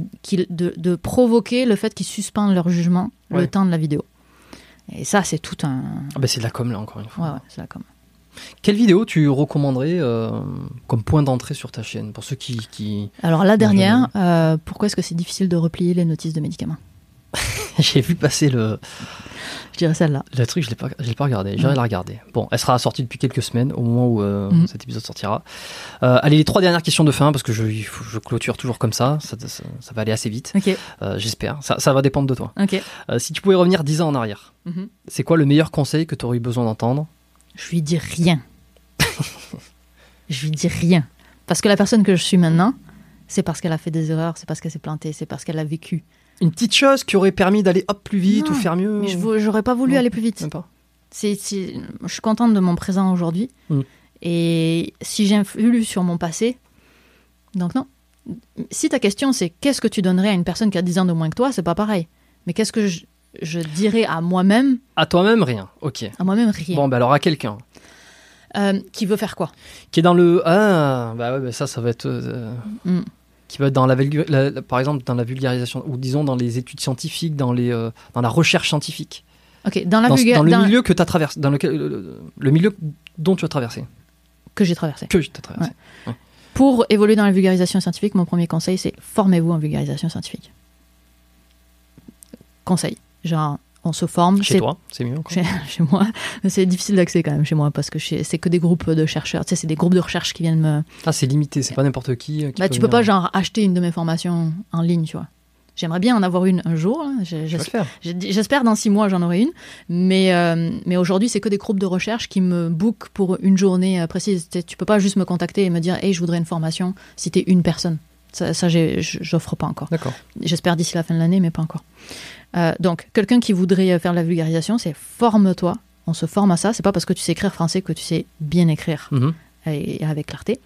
de, de provoquer le fait qu'ils suspendent leur jugement Ouais. le temps de la vidéo. Et ça, c'est tout un. Ah, bah, c'est de la com, là, encore une fois. Ouais, ouais, c'est la com. Quelle vidéo tu recommanderais euh, comme point d'entrée sur ta chaîne Pour ceux qui. qui... Alors, la dernière, euh, pourquoi est-ce que c'est difficile de replier les notices de médicaments? J'ai vu passer le, Je dirais celle-là. le truc, je l'ai pas, je l'ai pas regardé. J'irai Mhm. la regarder. Bon, elle sera sortie depuis quelques semaines, au moment où euh, Mhm. cet épisode sortira. Euh, allez, les trois dernières questions de fin, parce que je, je clôture toujours comme ça. Ça, ça- ça va aller assez vite, Ok, euh, j'espère. Ça, ça va dépendre de toi. ok. Euh, si tu pouvais revenir 10 ans en arrière, Mhm. c'est quoi le meilleur conseil que tu aurais eu besoin d'entendre? Je lui dis rien. je lui dis rien. Parce que la personne que je suis maintenant, c'est parce qu'elle a fait des erreurs, c'est parce qu'elle s'est plantée, c'est parce qu'elle a vécu. Une petite chose qui aurait permis d'aller hop plus vite Non, ou faire mieux Mais je j'aurais pas voulu Non. aller plus vite. Même pas. C'est, c'est- je suis contente de mon présent aujourd'hui. Mm. Et si j'influe sur mon passé, donc non. Si ta question c'est qu'est-ce que tu donnerais à une personne qui a 10 ans de moins que toi, c'est pas pareil. Mais qu'est-ce que je, je dirais à moi-même? À toi-même, rien. Ok. À moi-même, rien. Bon, bah alors à quelqu'un Euh, qui veut faire quoi? Qui est dans le ah bah ouais bah ça ça va être euh, Mm. Qui va être dans la, la- la- par exemple dans la vulgarisation ou disons dans les études scientifiques dans les euh, dans la recherche scientifique Ok, dans la dans, vulga- dans le dans- milieu que tu as traversé dans lequel le, le milieu dont tu as traversé que j'ai traversé. que as traversé Pour évoluer dans la vulgarisation scientifique, mon premier conseil, c'est formez-vous en vulgarisation scientifique. Conseil. Genre, on se forme. chez toi c'est mieux. Chez, chez moi. C'est difficile d'accès quand même chez moi parce que c'est que des groupes de chercheurs. Tu sais, c'est des groupes de recherche qui viennent me. ah c'est limité c'est pas n'importe qui, euh, qui Bah, peut tu peux venir. pas, genre, acheter une de mes formations en ligne, tu vois. J'aimerais bien en avoir une un jour. J'espère dans six mois, j'en aurai une. Mais, euh, mais aujourd'hui, c'est que des groupes de recherche qui me bookent pour une journée euh, précise. Tu Tu peux pas juste me contacter et me dire Hey, je voudrais une formation si t'es une personne. Ça, j'offre pas encore. d'accord J'espère d'ici la fin de l'année, mais pas encore. Euh, donc, quelqu'un qui voudrait faire la vulgarisation, c'est forme-toi. On se forme à ça. C'est pas parce que tu sais écrire français que tu sais bien écrire Mhm. et avec clarté.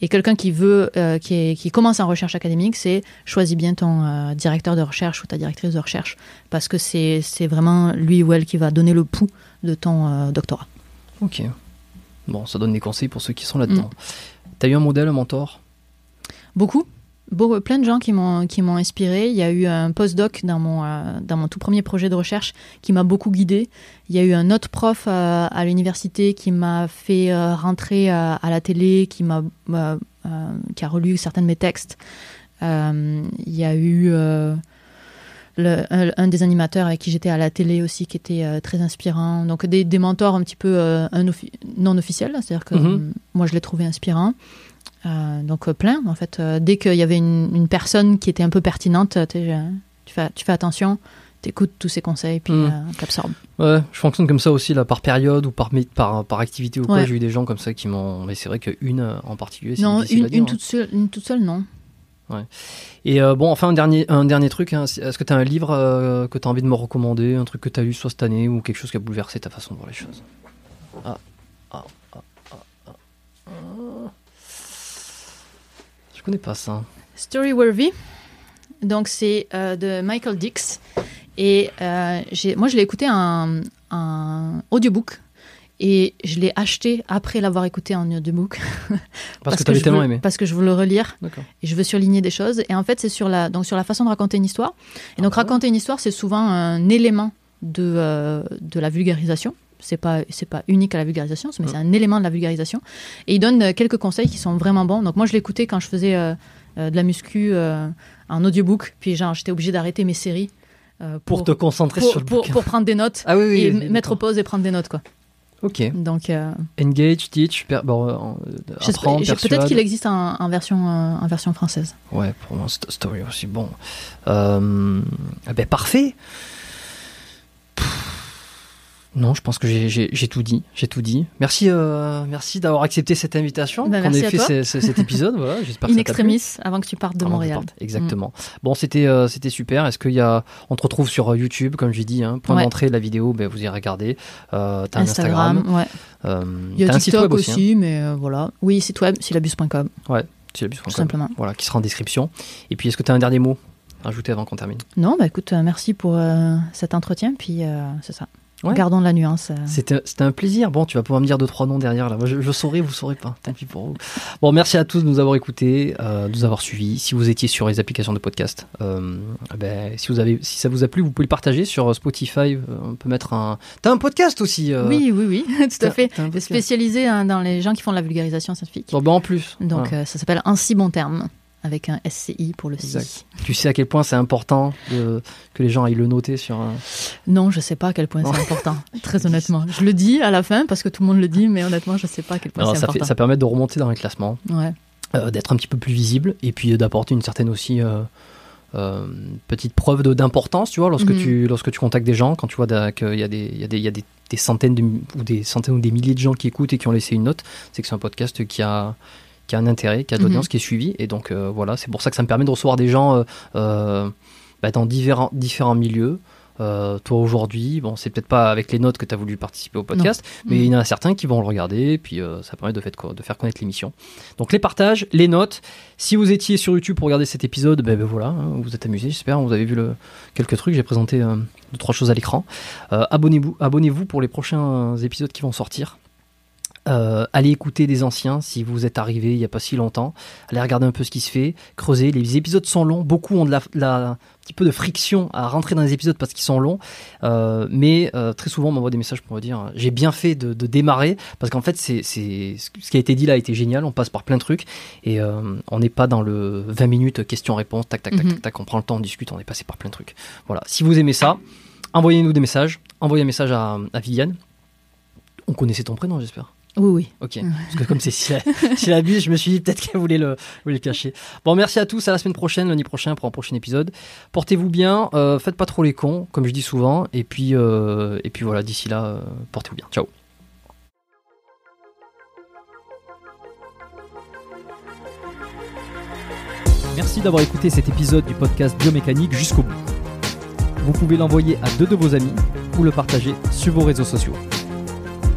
Et quelqu'un qui veut, euh, qui, est- qui commence en recherche académique, c'est choisis bien ton euh, directeur de recherche ou ta directrice de recherche parce que c'est c'est vraiment lui ou elle qui va donner le pouls de ton doctorat. ok bon ça donne des conseils pour ceux qui sont là-dedans t'as eu un modèle un mentor? Beaucoup. Beaucoup, plein de gens qui m'ont qui m'ont inspiré. Il y a eu un postdoc dans mon euh, dans mon tout premier projet de recherche qui m'a beaucoup guidé. Il y a eu un autre prof euh, à l'université qui m'a fait euh, rentrer à, la télé, qui m'a euh, euh, qui a relu certains de mes textes. Euh, il y a eu euh, le- un, un des animateurs avec qui j'étais à la télé aussi qui était euh, très inspirant. Donc des, des mentors un petit peu euh, non officiels, c'est-à-dire que Mhm. euh, moi je l'ai trouvé inspirant. Euh, donc euh, plein en fait. Euh, dès qu'il y avait une, une personne qui était un peu pertinente, tu, fais, tu fais attention, t'écoutes tous ces conseils puis euh, t'absorbes. Ouais, je fonctionne comme ça aussi, là, par période ou par, par, par activité ou quoi. Ouais. J'ai eu des gens comme ça qui m'ont. Mais c'est vrai qu'une en particulier, c'est Non, difficile une, à dire, une hein. toute seule, une toute seule, non. Et euh, bon, enfin, un dernier, un dernier truc. hein, Est-ce que tu as un livre euh, que tu as envie de me recommander Un truc que tu as lu soit cette année ou quelque chose qui a bouleversé ta façon de voir les choses? Ah, ah, ah, ah, ah. Je connais pas ça. Storyworthy. Donc c'est euh, de Michael Dix. Et euh, moi je l'ai écouté en, en audiobook. Et je l'ai acheté après l'avoir écouté en audiobook. Parce, que tu avais tellement veux, aimé. Parce que je veux le relire. Et je veux surligner des choses. Et en fait, c'est sur la, donc sur la façon de raconter une histoire. Et donc, Ah raconter une histoire, c'est souvent un élément de, euh, de la vulgarisation. C'est pas, c'est pas unique à la vulgarisation, mais c'est un élément de la vulgarisation. Et il donne euh, quelques conseils qui sont vraiment bons. Donc, moi, je l'écoutais quand je faisais euh, euh, de la muscu euh, en audiobook. Puis, genre, j'étais obligée d'arrêter mes séries. euh, Pour, te concentrer pour, sur le pour- bouquin. pour prendre des notes Ah oui, oui. et oui, mettre pause et prendre des notes, quoi. Ok. Donc, Engage, teach, per... bon, apprends, peut-être qu'il existe en, en version, en version française. Ouais, pour moi, st- story aussi. Bon. Ah ben, parfait. Non, je pense que j'ai- tout dit. J'ai tout dit. Merci, euh, merci d'avoir accepté cette invitation. Ben, qu'on ait fait toi. ce- ce- cet épisode. Voilà, j'espère que In ça t'a plu. extremis, avant que tu partes de Avant que Montréal. parte, Exactement. Bon, c'était euh, c'était super. Est-ce qu'il y a On te retrouve sur euh, YouTube, comme j'ai dit. Hein, point Ouais. d'entrée de la vidéo, ben, vous y regardez. Euh, t'as Instagram, Instagram. ouais. Euh, Il y a t'as un site TikTok web aussi, aussi. hein. mais voilà. Oui, site web, syllabus.com, Syllabus.com. tout simplement. Voilà, qui sera en description. Et puis, est-ce que tu as un dernier mot à ajouter avant qu'on termine? Non, bah écoute, merci pour cet entretien, puis c'est ça. Ouais. Gardons la nuance. euh. C'était un plaisir. Bon, tu vas pouvoir me dire deux, trois noms derrière. Là. Je, je saurai, vous saurez pas. Tant pis pour vous. Bon, merci à tous de nous avoir écoutés, euh, de nous avoir suivis. Si vous étiez sur les applications de podcast, euh, ben, si, vous avez, si ça vous a plu, vous pouvez le partager sur Spotify. On peut mettre un. T'as un podcast aussi euh, Oui, oui, oui, tout à fait. Spécialisé hein, dans les gens qui font de la vulgarisation scientifique. Bon, ben, en plus. Donc Voilà. ça s'appelle Un si bon terme, avec un SCI pour le Exact. si. Tu sais à quel point c'est important de, que les gens aillent le noter sur un. Non, je sais pas à quel point c'est important, très honnêtement. Je le dis à la fin parce que tout le monde le dit, mais honnêtement, je sais pas à quel point c'est fait, important. ça permet de remonter dans les classements. Ouais. euh, d'être un petit peu plus visible et puis d'apporter une certaine aussi euh, euh, petite preuve d'importance, tu vois, lorsque, Mhm. tu, lorsque tu contactes des gens, quand tu vois qu'il y a, des, y a, des, y a des, des centaines de, ou des centaines ou des milliers de gens qui écoutent et qui ont laissé une note, c'est que c'est un podcast qui a, qui a un intérêt, qui a de l'audience, Mhm. qui est suivi. Et donc euh, voilà, c'est pour ça que ça me permet de recevoir des gens euh, euh, bah, dans différents, différents milieux. Euh, toi aujourd'hui, bon, c'est peut-être pas avec les notes que tu as voulu participer au podcast, mais Mhm. il y en a certains qui vont le regarder, puis euh, ça permet de, fait- de faire connaître l'émission. Donc les partages, les notes. Si vous étiez sur YouTube pour regarder cet épisode, ben, ben voilà, hein, vous vous êtes amusé, j'espère. Vous avez vu le, quelques trucs. J'ai présenté euh, deux trois choses à l'écran. Abonnez-vous, abonnez-vous pour les prochains épisodes qui vont sortir. Euh, allez écouter des anciens si vous êtes arrivé il n'y a pas si longtemps. Allez regarder un peu ce qui se fait, creuser. Les épisodes sont longs. Beaucoup ont de la, la- un petit peu de friction à rentrer dans les épisodes parce qu'ils sont longs. Euh, mais euh, très souvent, on m'envoie des messages pour me dire j'ai bien fait de, de démarrer parce qu'en fait, c'est, c'est, ce qui a été dit là a été génial. On passe par plein de trucs et euh, on n'est pas dans le 20 minutes question-réponse, tac, tac, tac, Mhm. tac, tac. On prend le temps, on discute, on est passé par plein de trucs. Voilà. Si vous aimez ça, envoyez-nous des messages. Envoyez un message à, à Viviane. On connaissait ton prénom, j'espère. Oui, oui. Ok. Parce que comme c'est si la buse, je me suis dit peut-être qu'elle voulait le, voulait le cacher. Bon, merci à tous. À la semaine prochaine, lundi prochain, pour un prochain épisode. Portez-vous bien. euh, faites pas trop les cons, comme je dis souvent. Et puis, euh, et puis voilà, d'ici là, euh, portez-vous bien. Ciao. Merci d'avoir écouté cet épisode du podcast Biomécanique jusqu'au bout. Vous pouvez l'envoyer à deux de vos amis ou le partager sur vos réseaux sociaux.